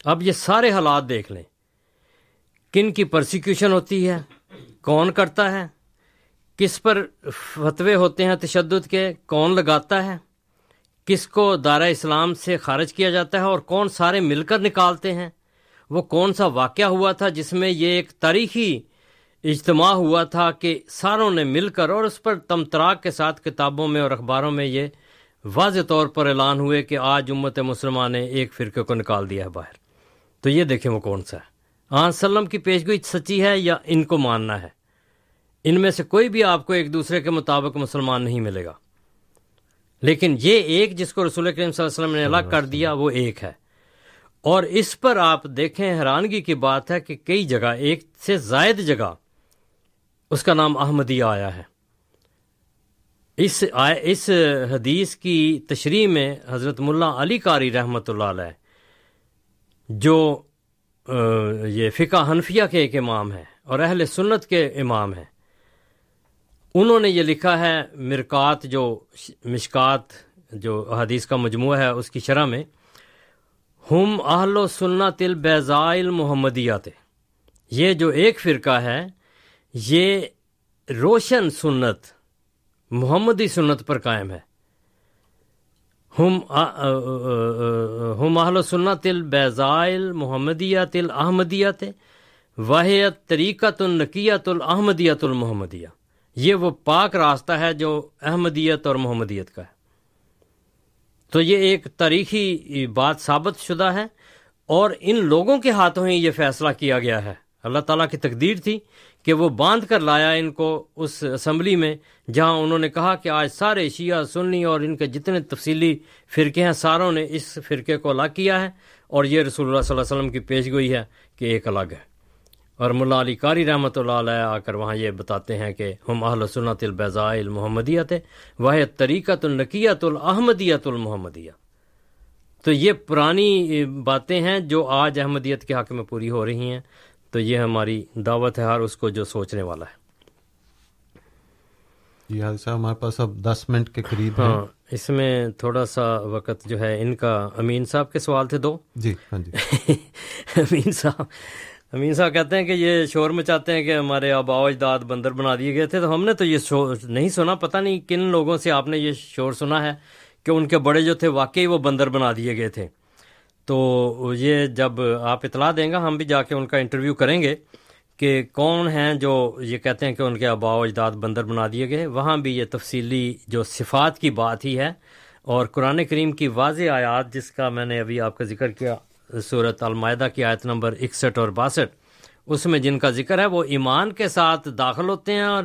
اب یہ سارے حالات دیکھ لیں۔ کن کی پرسیکیوشن ہوتی ہے؟ کون کرتا ہے؟ کس پر فتوے ہوتے ہیں تشدد کے؟ کون لگاتا ہے؟ کس کو دارہ اسلام سے خارج کیا جاتا ہے اور کون سارے مل کر نکالتے ہیں؟ وہ کون سا واقعہ ہوا تھا جس میں یہ ایک تاریخی اجتماع ہوا تھا کہ ساروں نے مل کر اور اس پر تمتراک کے ساتھ کتابوں میں اور اخباروں میں یہ واضح طور پر اعلان ہوئے کہ آج امت مسلمان نے ایک فرقے کو نکال دیا ہے باہر۔ تو یہ دیکھیں وہ کون سا ہے۔ آن سلم کی پیشگوئی سچی ہے یا ان کو ماننا ہے؟ ان میں سے کوئی بھی آپ کو ایک دوسرے کے مطابق مسلمان نہیں ملے گا۔ لیکن یہ ایک جس کو رسول کریم صلی اللہ علیہ وسلم نے الگ کر دیا، وہ ایک ہے۔ اور اس پر آپ دیکھیں حیرانگی کی بات ہے کہ کئی جگہ، ایک سے زائد جگہ، اس کا نام احمدیہ آیا ہے۔ اس اس حدیث کی تشریح میں حضرت ملا علی قاری رحمۃ اللہ علیہ، جو یہ فقہ حنفیہ کے ایک امام ہے اور اہل سنت کے امام ہیں۔ انہوں نے یہ لکھا ہے، مرکات جو مشکات جو حدیث کا مجموعہ ہے اس کی شرح میں، ہم اہل و سنت البیزائل محمدیات۔ یہ جو ایک فرقہ ہے، یہ روشن سنت، محمدی سنت پر قائم ہے۔ ہم اہل سنت البیزائل محمدیت الاحمدیت واحد طریقت النقیت الاحمدیت المحمدیہ۔ یہ وہ پاک راستہ ہے جو احمدیت اور محمدیت کا ہے۔ تو یہ ایک تاریخی بات ثابت شدہ ہے اور ان لوگوں کے ہاتھوں ہی یہ فیصلہ کیا گیا ہے۔ اللہ تعالیٰ کی تقدیر تھی کہ وہ باندھ کر لایا ان کو اس اسمبلی میں، جہاں انہوں نے کہا کہ آج سارے شیعہ سنی اور ان کے جتنے تفصیلی فرقے ہیں، ساروں نے اس فرقے کو الگ کیا ہے اور یہ رسول اللہ صلی اللہ علیہ وسلم کی پیش گوئی ہے کہ ایک الگ ہے۔ اور ملا علی قاری رحمۃ اللہ علیہ آ کر وہاں یہ بتاتے ہیں کہ ہم اہل سنت البضاء المحمدیت وہ طریقۃ النقیت الحمدیت المحمدیہ۔ تو یہ پرانی باتیں ہیں جو آج احمدیت کے حق میں پوری ہو رہی ہیں۔ تو یہ ہماری دعوت ہے ہر اس کو جو سوچنے والا ہے۔ جی صاحب ہمارے پاس اب دس منٹ کے قریب ہاں اس میں تھوڑا سا وقت جو ہے ان کا امین صاحب کے سوال تھے دو۔ جی ہاں جی۔ امین صاحب امین صاحب کہتے ہیں کہ یہ شور مچاتے ہیں کہ ہمارے آبا اجداد بندر بنا دیے گئے تھے۔ تو ہم نے تو یہ شور نہیں سنا پتہ نہیں کن لوگوں سے آپ نے یہ شور سنا ہے کہ ان کے بڑے جو تھے واقعی وہ بندر بنا دیے گئے تھے۔ تو یہ جب آپ اطلاع دیں گا ہم بھی جا کے ان کا انٹرویو کریں گے کہ کون ہیں جو یہ کہتے ہیں کہ ان کے آبا و اجداد بندر بنا دیے گئے۔ وہاں بھی یہ تفصیلی جو صفات کی بات ہی ہے اور قرآن کریم کی واضح آیات، جس کا میں نے ابھی آپ کا ذکر کیا صورت المائدہ کی آیت نمبر اکسٹھ اور باسٹھ، اس میں جن کا ذکر ہے وہ ایمان کے ساتھ داخل ہوتے ہیں اور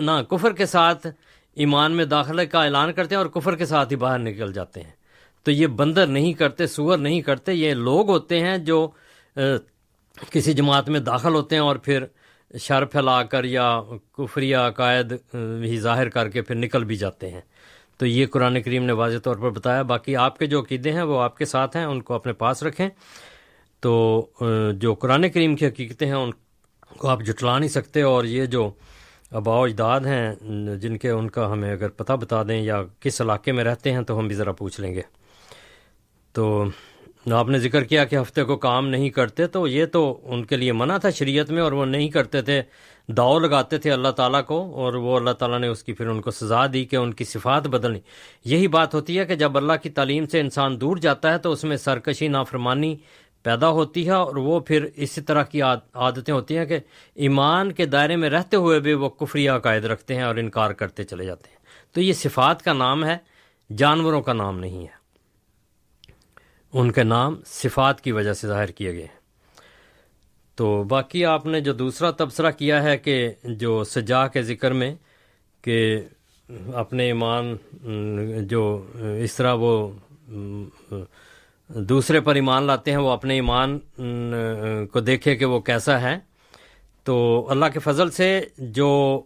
نہ، کفر کے ساتھ ایمان میں داخلے کا اعلان کرتے ہیں اور کفر کے ساتھ ہی باہر نکل جاتے ہیں۔ تو یہ بندر نہیں کرتے، سور نہیں کرتے، یہ لوگ ہوتے ہیں جو کسی جماعت میں داخل ہوتے ہیں اور پھر شر پھیلا کر یا کفری عقائد ہی ظاہر کر کے پھر نکل بھی جاتے ہیں۔ تو یہ قرآن کریم نے واضح طور پر بتایا۔ باقی آپ کے جو عقیدے ہیں وہ آپ کے ساتھ ہیں، ان کو اپنے پاس رکھیں۔ تو جو قرآن کریم کی حقیقتیں ہیں، ان کو آپ جٹلا نہیں سکتے اور یہ جو آبا و اجداد ہیں، جن کے ان کا ہمیں اگر پتہ بتا دیں یا کس علاقے میں رہتے ہیں تو ہم بھی ذرا پوچھ لیں گے۔ تو آپ نے ذکر کیا کہ ہفتے کو کام نہیں کرتے، تو یہ تو ان کے لیے منع تھا شریعت میں اور وہ نہیں کرتے تھے، داؤ لگاتے تھے اللہ تعالیٰ کو اور وہ اللہ تعالیٰ نے اس کی پھر ان کو سزا دی کہ ان کی صفات بدلنی یہی بات ہوتی ہے کہ جب اللہ کی تعلیم سے انسان دور جاتا ہے تو اس میں سرکشی، نافرمانی پیدا ہوتی ہے اور وہ پھر اسی طرح کی عادتیں ہوتی ہیں کہ ایمان کے دائرے میں رہتے ہوئے بھی وہ کفری عقائد رکھتے ہیں اور انکار کرتے چلے جاتے ہیں۔ تو یہ صفات کا نام ہے، جانوروں کا نام نہیں ہے۔ ان کے نام صفات کی وجہ سے ظاہر کیے گئے تو باقی آپ نے جو دوسرا تبصرہ کیا ہے کہ جو سجا کے ذکر میں کہ اپنے ایمان جو اس طرح وہ دوسرے پر ایمان لاتے ہیں وہ اپنے ایمان کو دیکھے کہ وہ کیسا ہے۔ تو اللہ کے فضل سے جو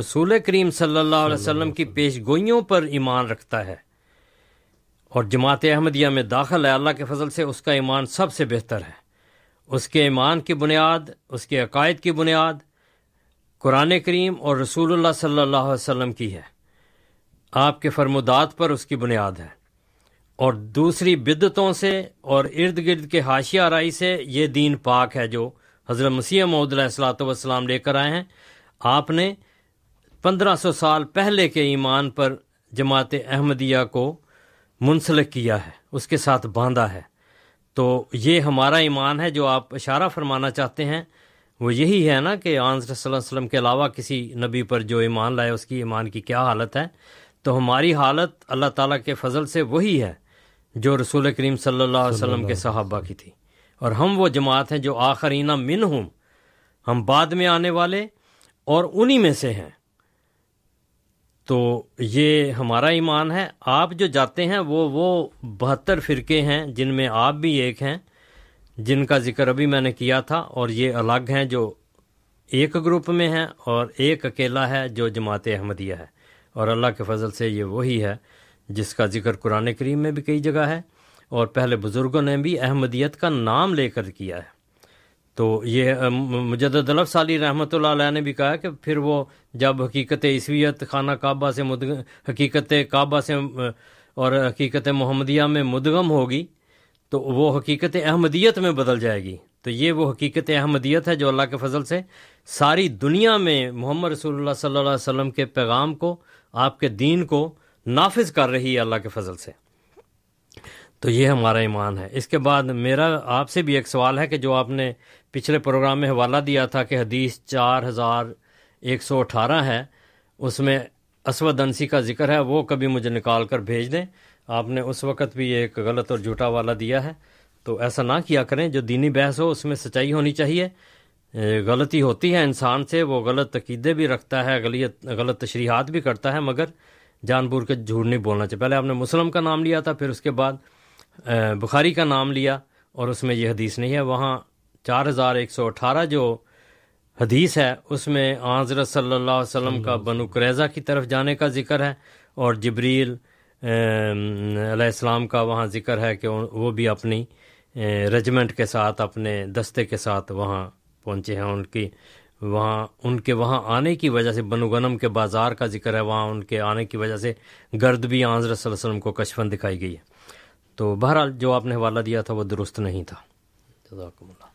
رسول کریم صلی اللہ علیہ وسلم کی پیش گوئیوں پر ایمان رکھتا ہے اور جماعت احمدیہ میں داخل ہے، اللہ کے فضل سے اس کا ایمان سب سے بہتر ہے۔ اس کے ایمان کی بنیاد، اس کے عقائد کی بنیاد قرآن کریم اور رسول اللہ صلی اللہ علیہ وسلم کی ہے۔ آپ کے فرمودات پر اس کی بنیاد ہے۔ اور دوسری بدتوں سے اور ارد گرد کے حاشیہ آرائی سے یہ دین پاک ہے جو حضرت مسیح محدود السلاۃ والسلام لے کر آئے ہیں۔ آپ نے پندرہ سو سال پہلے کے ایمان پر جماعت احمدیہ کو منسلک کیا ہے اس کے ساتھ باندھا ہے۔ تو یہ ہمارا ایمان ہے جو آپ اشارہ فرمانا چاہتے ہیں۔ وہ یہی ہے نا کہ آن صلی اللہ علیہ وسلم کے علاوہ کسی نبی پر جو ایمان لائے اس کی ایمان کی کیا حالت ہے؟ تو ہماری حالت اللہ تعالیٰ کے فضل سے وہی ہے جو رسول کریم صلی اللہ علیہ وسلم کے صحابہ کی تھی۔ اور ہم وہ جماعت ہیں جو آخرینہ من ہوں ہم بعد میں آنے والے اور انہی میں سے ہیں۔ تو یہ ہمارا ایمان ہے۔ آپ جو جاتے ہیں وہ وہ بہتر فرقے ہیں، جن میں آپ بھی ایک ہیں۔ جن کا ذکر ابھی میں نے کیا تھا، اور یہ الگ ہیں جو ایک گروپ میں ہیں اور ایک اکیلا ہے جو جماعت احمدیہ ہے۔ اور اللہ کے فضل سے یہ وہی ہے جس کا ذکر قرآن کریم میں بھی کئی جگہ ہے، اور پہلے بزرگوں نے بھی احمدیت کا نام لے کر کیا ہے۔ تو یہ مجدد الف سالی رحمۃ اللہ علیہ نے بھی کہا کہ پھر وہ جب حقیقت عیسویت خانہ کعبہ سے مدغ، حقیقت کعبہ سے اور حقیقت محمدیہ میں مدغم ہوگی، تو وہ حقیقت احمدیت میں بدل جائے گی۔ تو یہ وہ حقیقت احمدیت ہے جو اللہ کے فضل سے ساری دنیا میں محمد رسول اللہ صلی اللہ علیہ وسلم کے پیغام کو، آپ کے دین کو نافذ کر رہی ہے اللہ کے فضل سے۔ تو یہ ہمارا ایمان ہے۔ اس کے بعد میرا آپ سے بھی ایک سوال ہے کہ جو آپ نے پچھلے پروگرام میں حوالہ دیا تھا کہ حدیث چار ہزار ایک سو اٹھارہ ہے۔ اس میں اسود انسی کا ذکر ہے، وہ کبھی مجھے نکال کر بھیج دیں۔ آپ نے اس وقت بھی ایک غلط اور جھوٹا والا دیا ہے۔ تو ایسا نہ کیا کریں، جو دینی بحث ہو، اس میں سچائی ہونی چاہیے۔ غلطی ہوتی ہے انسان سے، وہ غلط عقیدے بھی رکھتا ہے غلیت غلط تشریحات بھی کرتا ہے، مگر جان بور کے جھوٹ نہیں بولنا چاہیے۔ پہلے آپ نے مسلم کا نام لیا تھا، پھر اس کے بعد بخاری کا نام لیا اور اس میں یہ حدیث نہیں ہے۔ وہاں چار ہزار ایک سو اٹھارہ جو حدیث ہے اس میں حضرت صلی اللہ علیہ وسلم کا بنو قریضہ کی طرف جانے کا ذکر ہے اور جبریل علیہ السلام کا وہاں ذکر ہے کہ وہ بھی اپنی رجمنٹ کے ساتھ اپنے دستے کے ساتھ وہاں پہنچے ہیں۔ ان کی وہاں ان کے وہاں آنے کی وجہ سے بنو غنم کے بازار کا ذکر ہے۔ وہاں ان کے آنے کی وجہ سے گرد بھی حضرت صلی اللہ علیہ وسلم کو کشفن دکھائی گئی ہے۔ تو بہرحال جو آپ نے حوالہ دیا تھا وہ درست نہیں تھا۔ جزاکم اللہ۔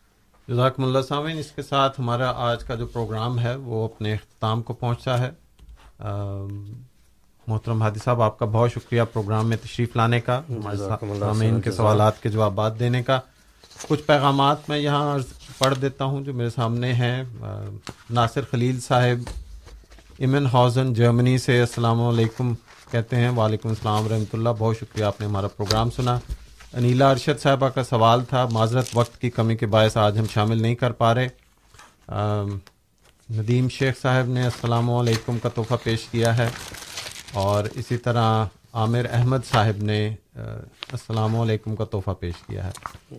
جزاکم اللہ سامعین اس کے ساتھ ہمارا آج کا جو پروگرام ہے وہ اپنے اختتام کو پہنچا ہے۔ محترم ہادی صاحب آپ کا بہت شکریہ پروگرام میں تشریف لانے کا سامعین کے سوالات کے جوابات دینے کا۔ کچھ پیغامات میں یہاں پڑھ دیتا ہوں جو میرے سامنے ہیں۔ ناصر خلیل صاحب امن ہاؤزن جرمنی سے السلام علیکم کہتے ہیں۔ وعلیکم السلام رحمۃ اللہ بہت شکریہ آپ نے ہمارا پروگرام سنا۔ انیلا ارشد صاحبہ کا سوال تھا معذرت وقت کی کمی کے باعث آج ہم شامل نہیں کر پا رہے۔ ندیم شیخ صاحب نے السلام علیکم کا تحفہ پیش کیا ہے اور اسی طرح عامر احمد صاحب نے السلام علیکم کا تحفہ پیش کیا ہے۔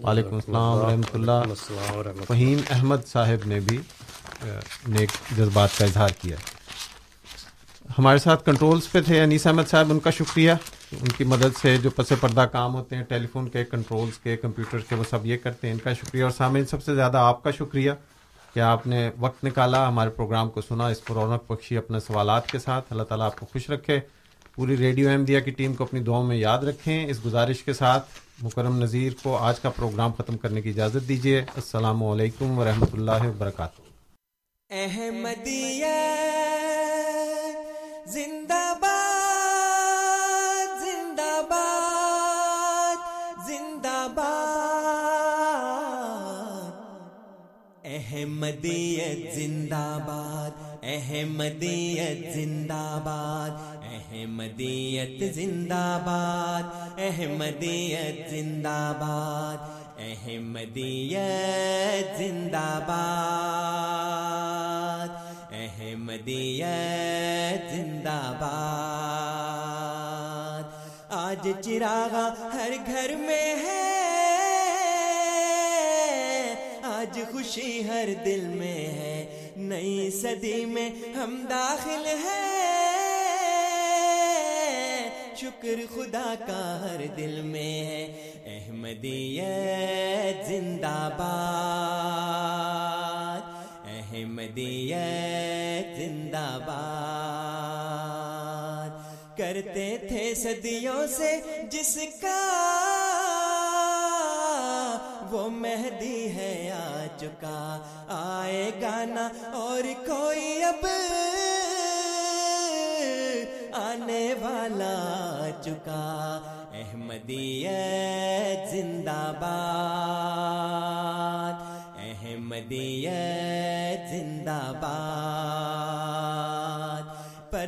وعلیکم السلام ورحمۃ اللہ۔ فہیم احمد صاحب نے بھی نیک جذبات کا اظہار کیا ہمارے ساتھ کنٹرولز پہ تھے، انیس احمد صاحب، ان کا شکریہ۔ ان کی مدد سے جو پس پردہ کام ہوتے ہیں ٹیلی فون کے کنٹرولز کے کمپیوٹر کے، وہ سب یہ کرتے ہیں۔ ان کا شکریہ۔ اور سامعین، سب سے زیادہ آپ کا شکریہ کہ آپ نے وقت نکالا ہمارے پروگرام کو سنا۔ اس پر رونق بخشی اپنے سوالات کے ساتھ۔ اللہ تعالیٰ آپ کو خوش رکھے۔ پوری ریڈیو احمدیہ کی ٹیم کو اپنی دعاؤں میں یاد رکھیں۔ اس گزارش کے ساتھ مکرم نذیر کو آج کا پروگرام ختم کرنے کی اجازت دیجیے۔ السلام علیکم ورحمۃ اللہ وبرکاتہ۔ احمدیہ زندہ باد زندہ باد زندہ باد احمدیت زندہ باد احمدیت زندہ باد احمدیت زندہ باد احمدیت زندہ باد احمدیت زندہ باد احمدیت زندہ باد۔ آج چراغا ہر گھر میں ہے آج خوشی ہر دل میں ہے۔ نئی صدی میں ہم داخل ہیں۔ شکر خدا کا ہر دل میں ہے۔ احمدیت زندہ باد۔ احمدیت زندہ باد۔ کرتے تھے صدیوں سے جس کا وہ مہدی ہے آ چکا۔ آئے گانا اور کوئی اب آنے والا چکا۔ احمدیت زندہ باد۔ احمدیت زندہ باد۔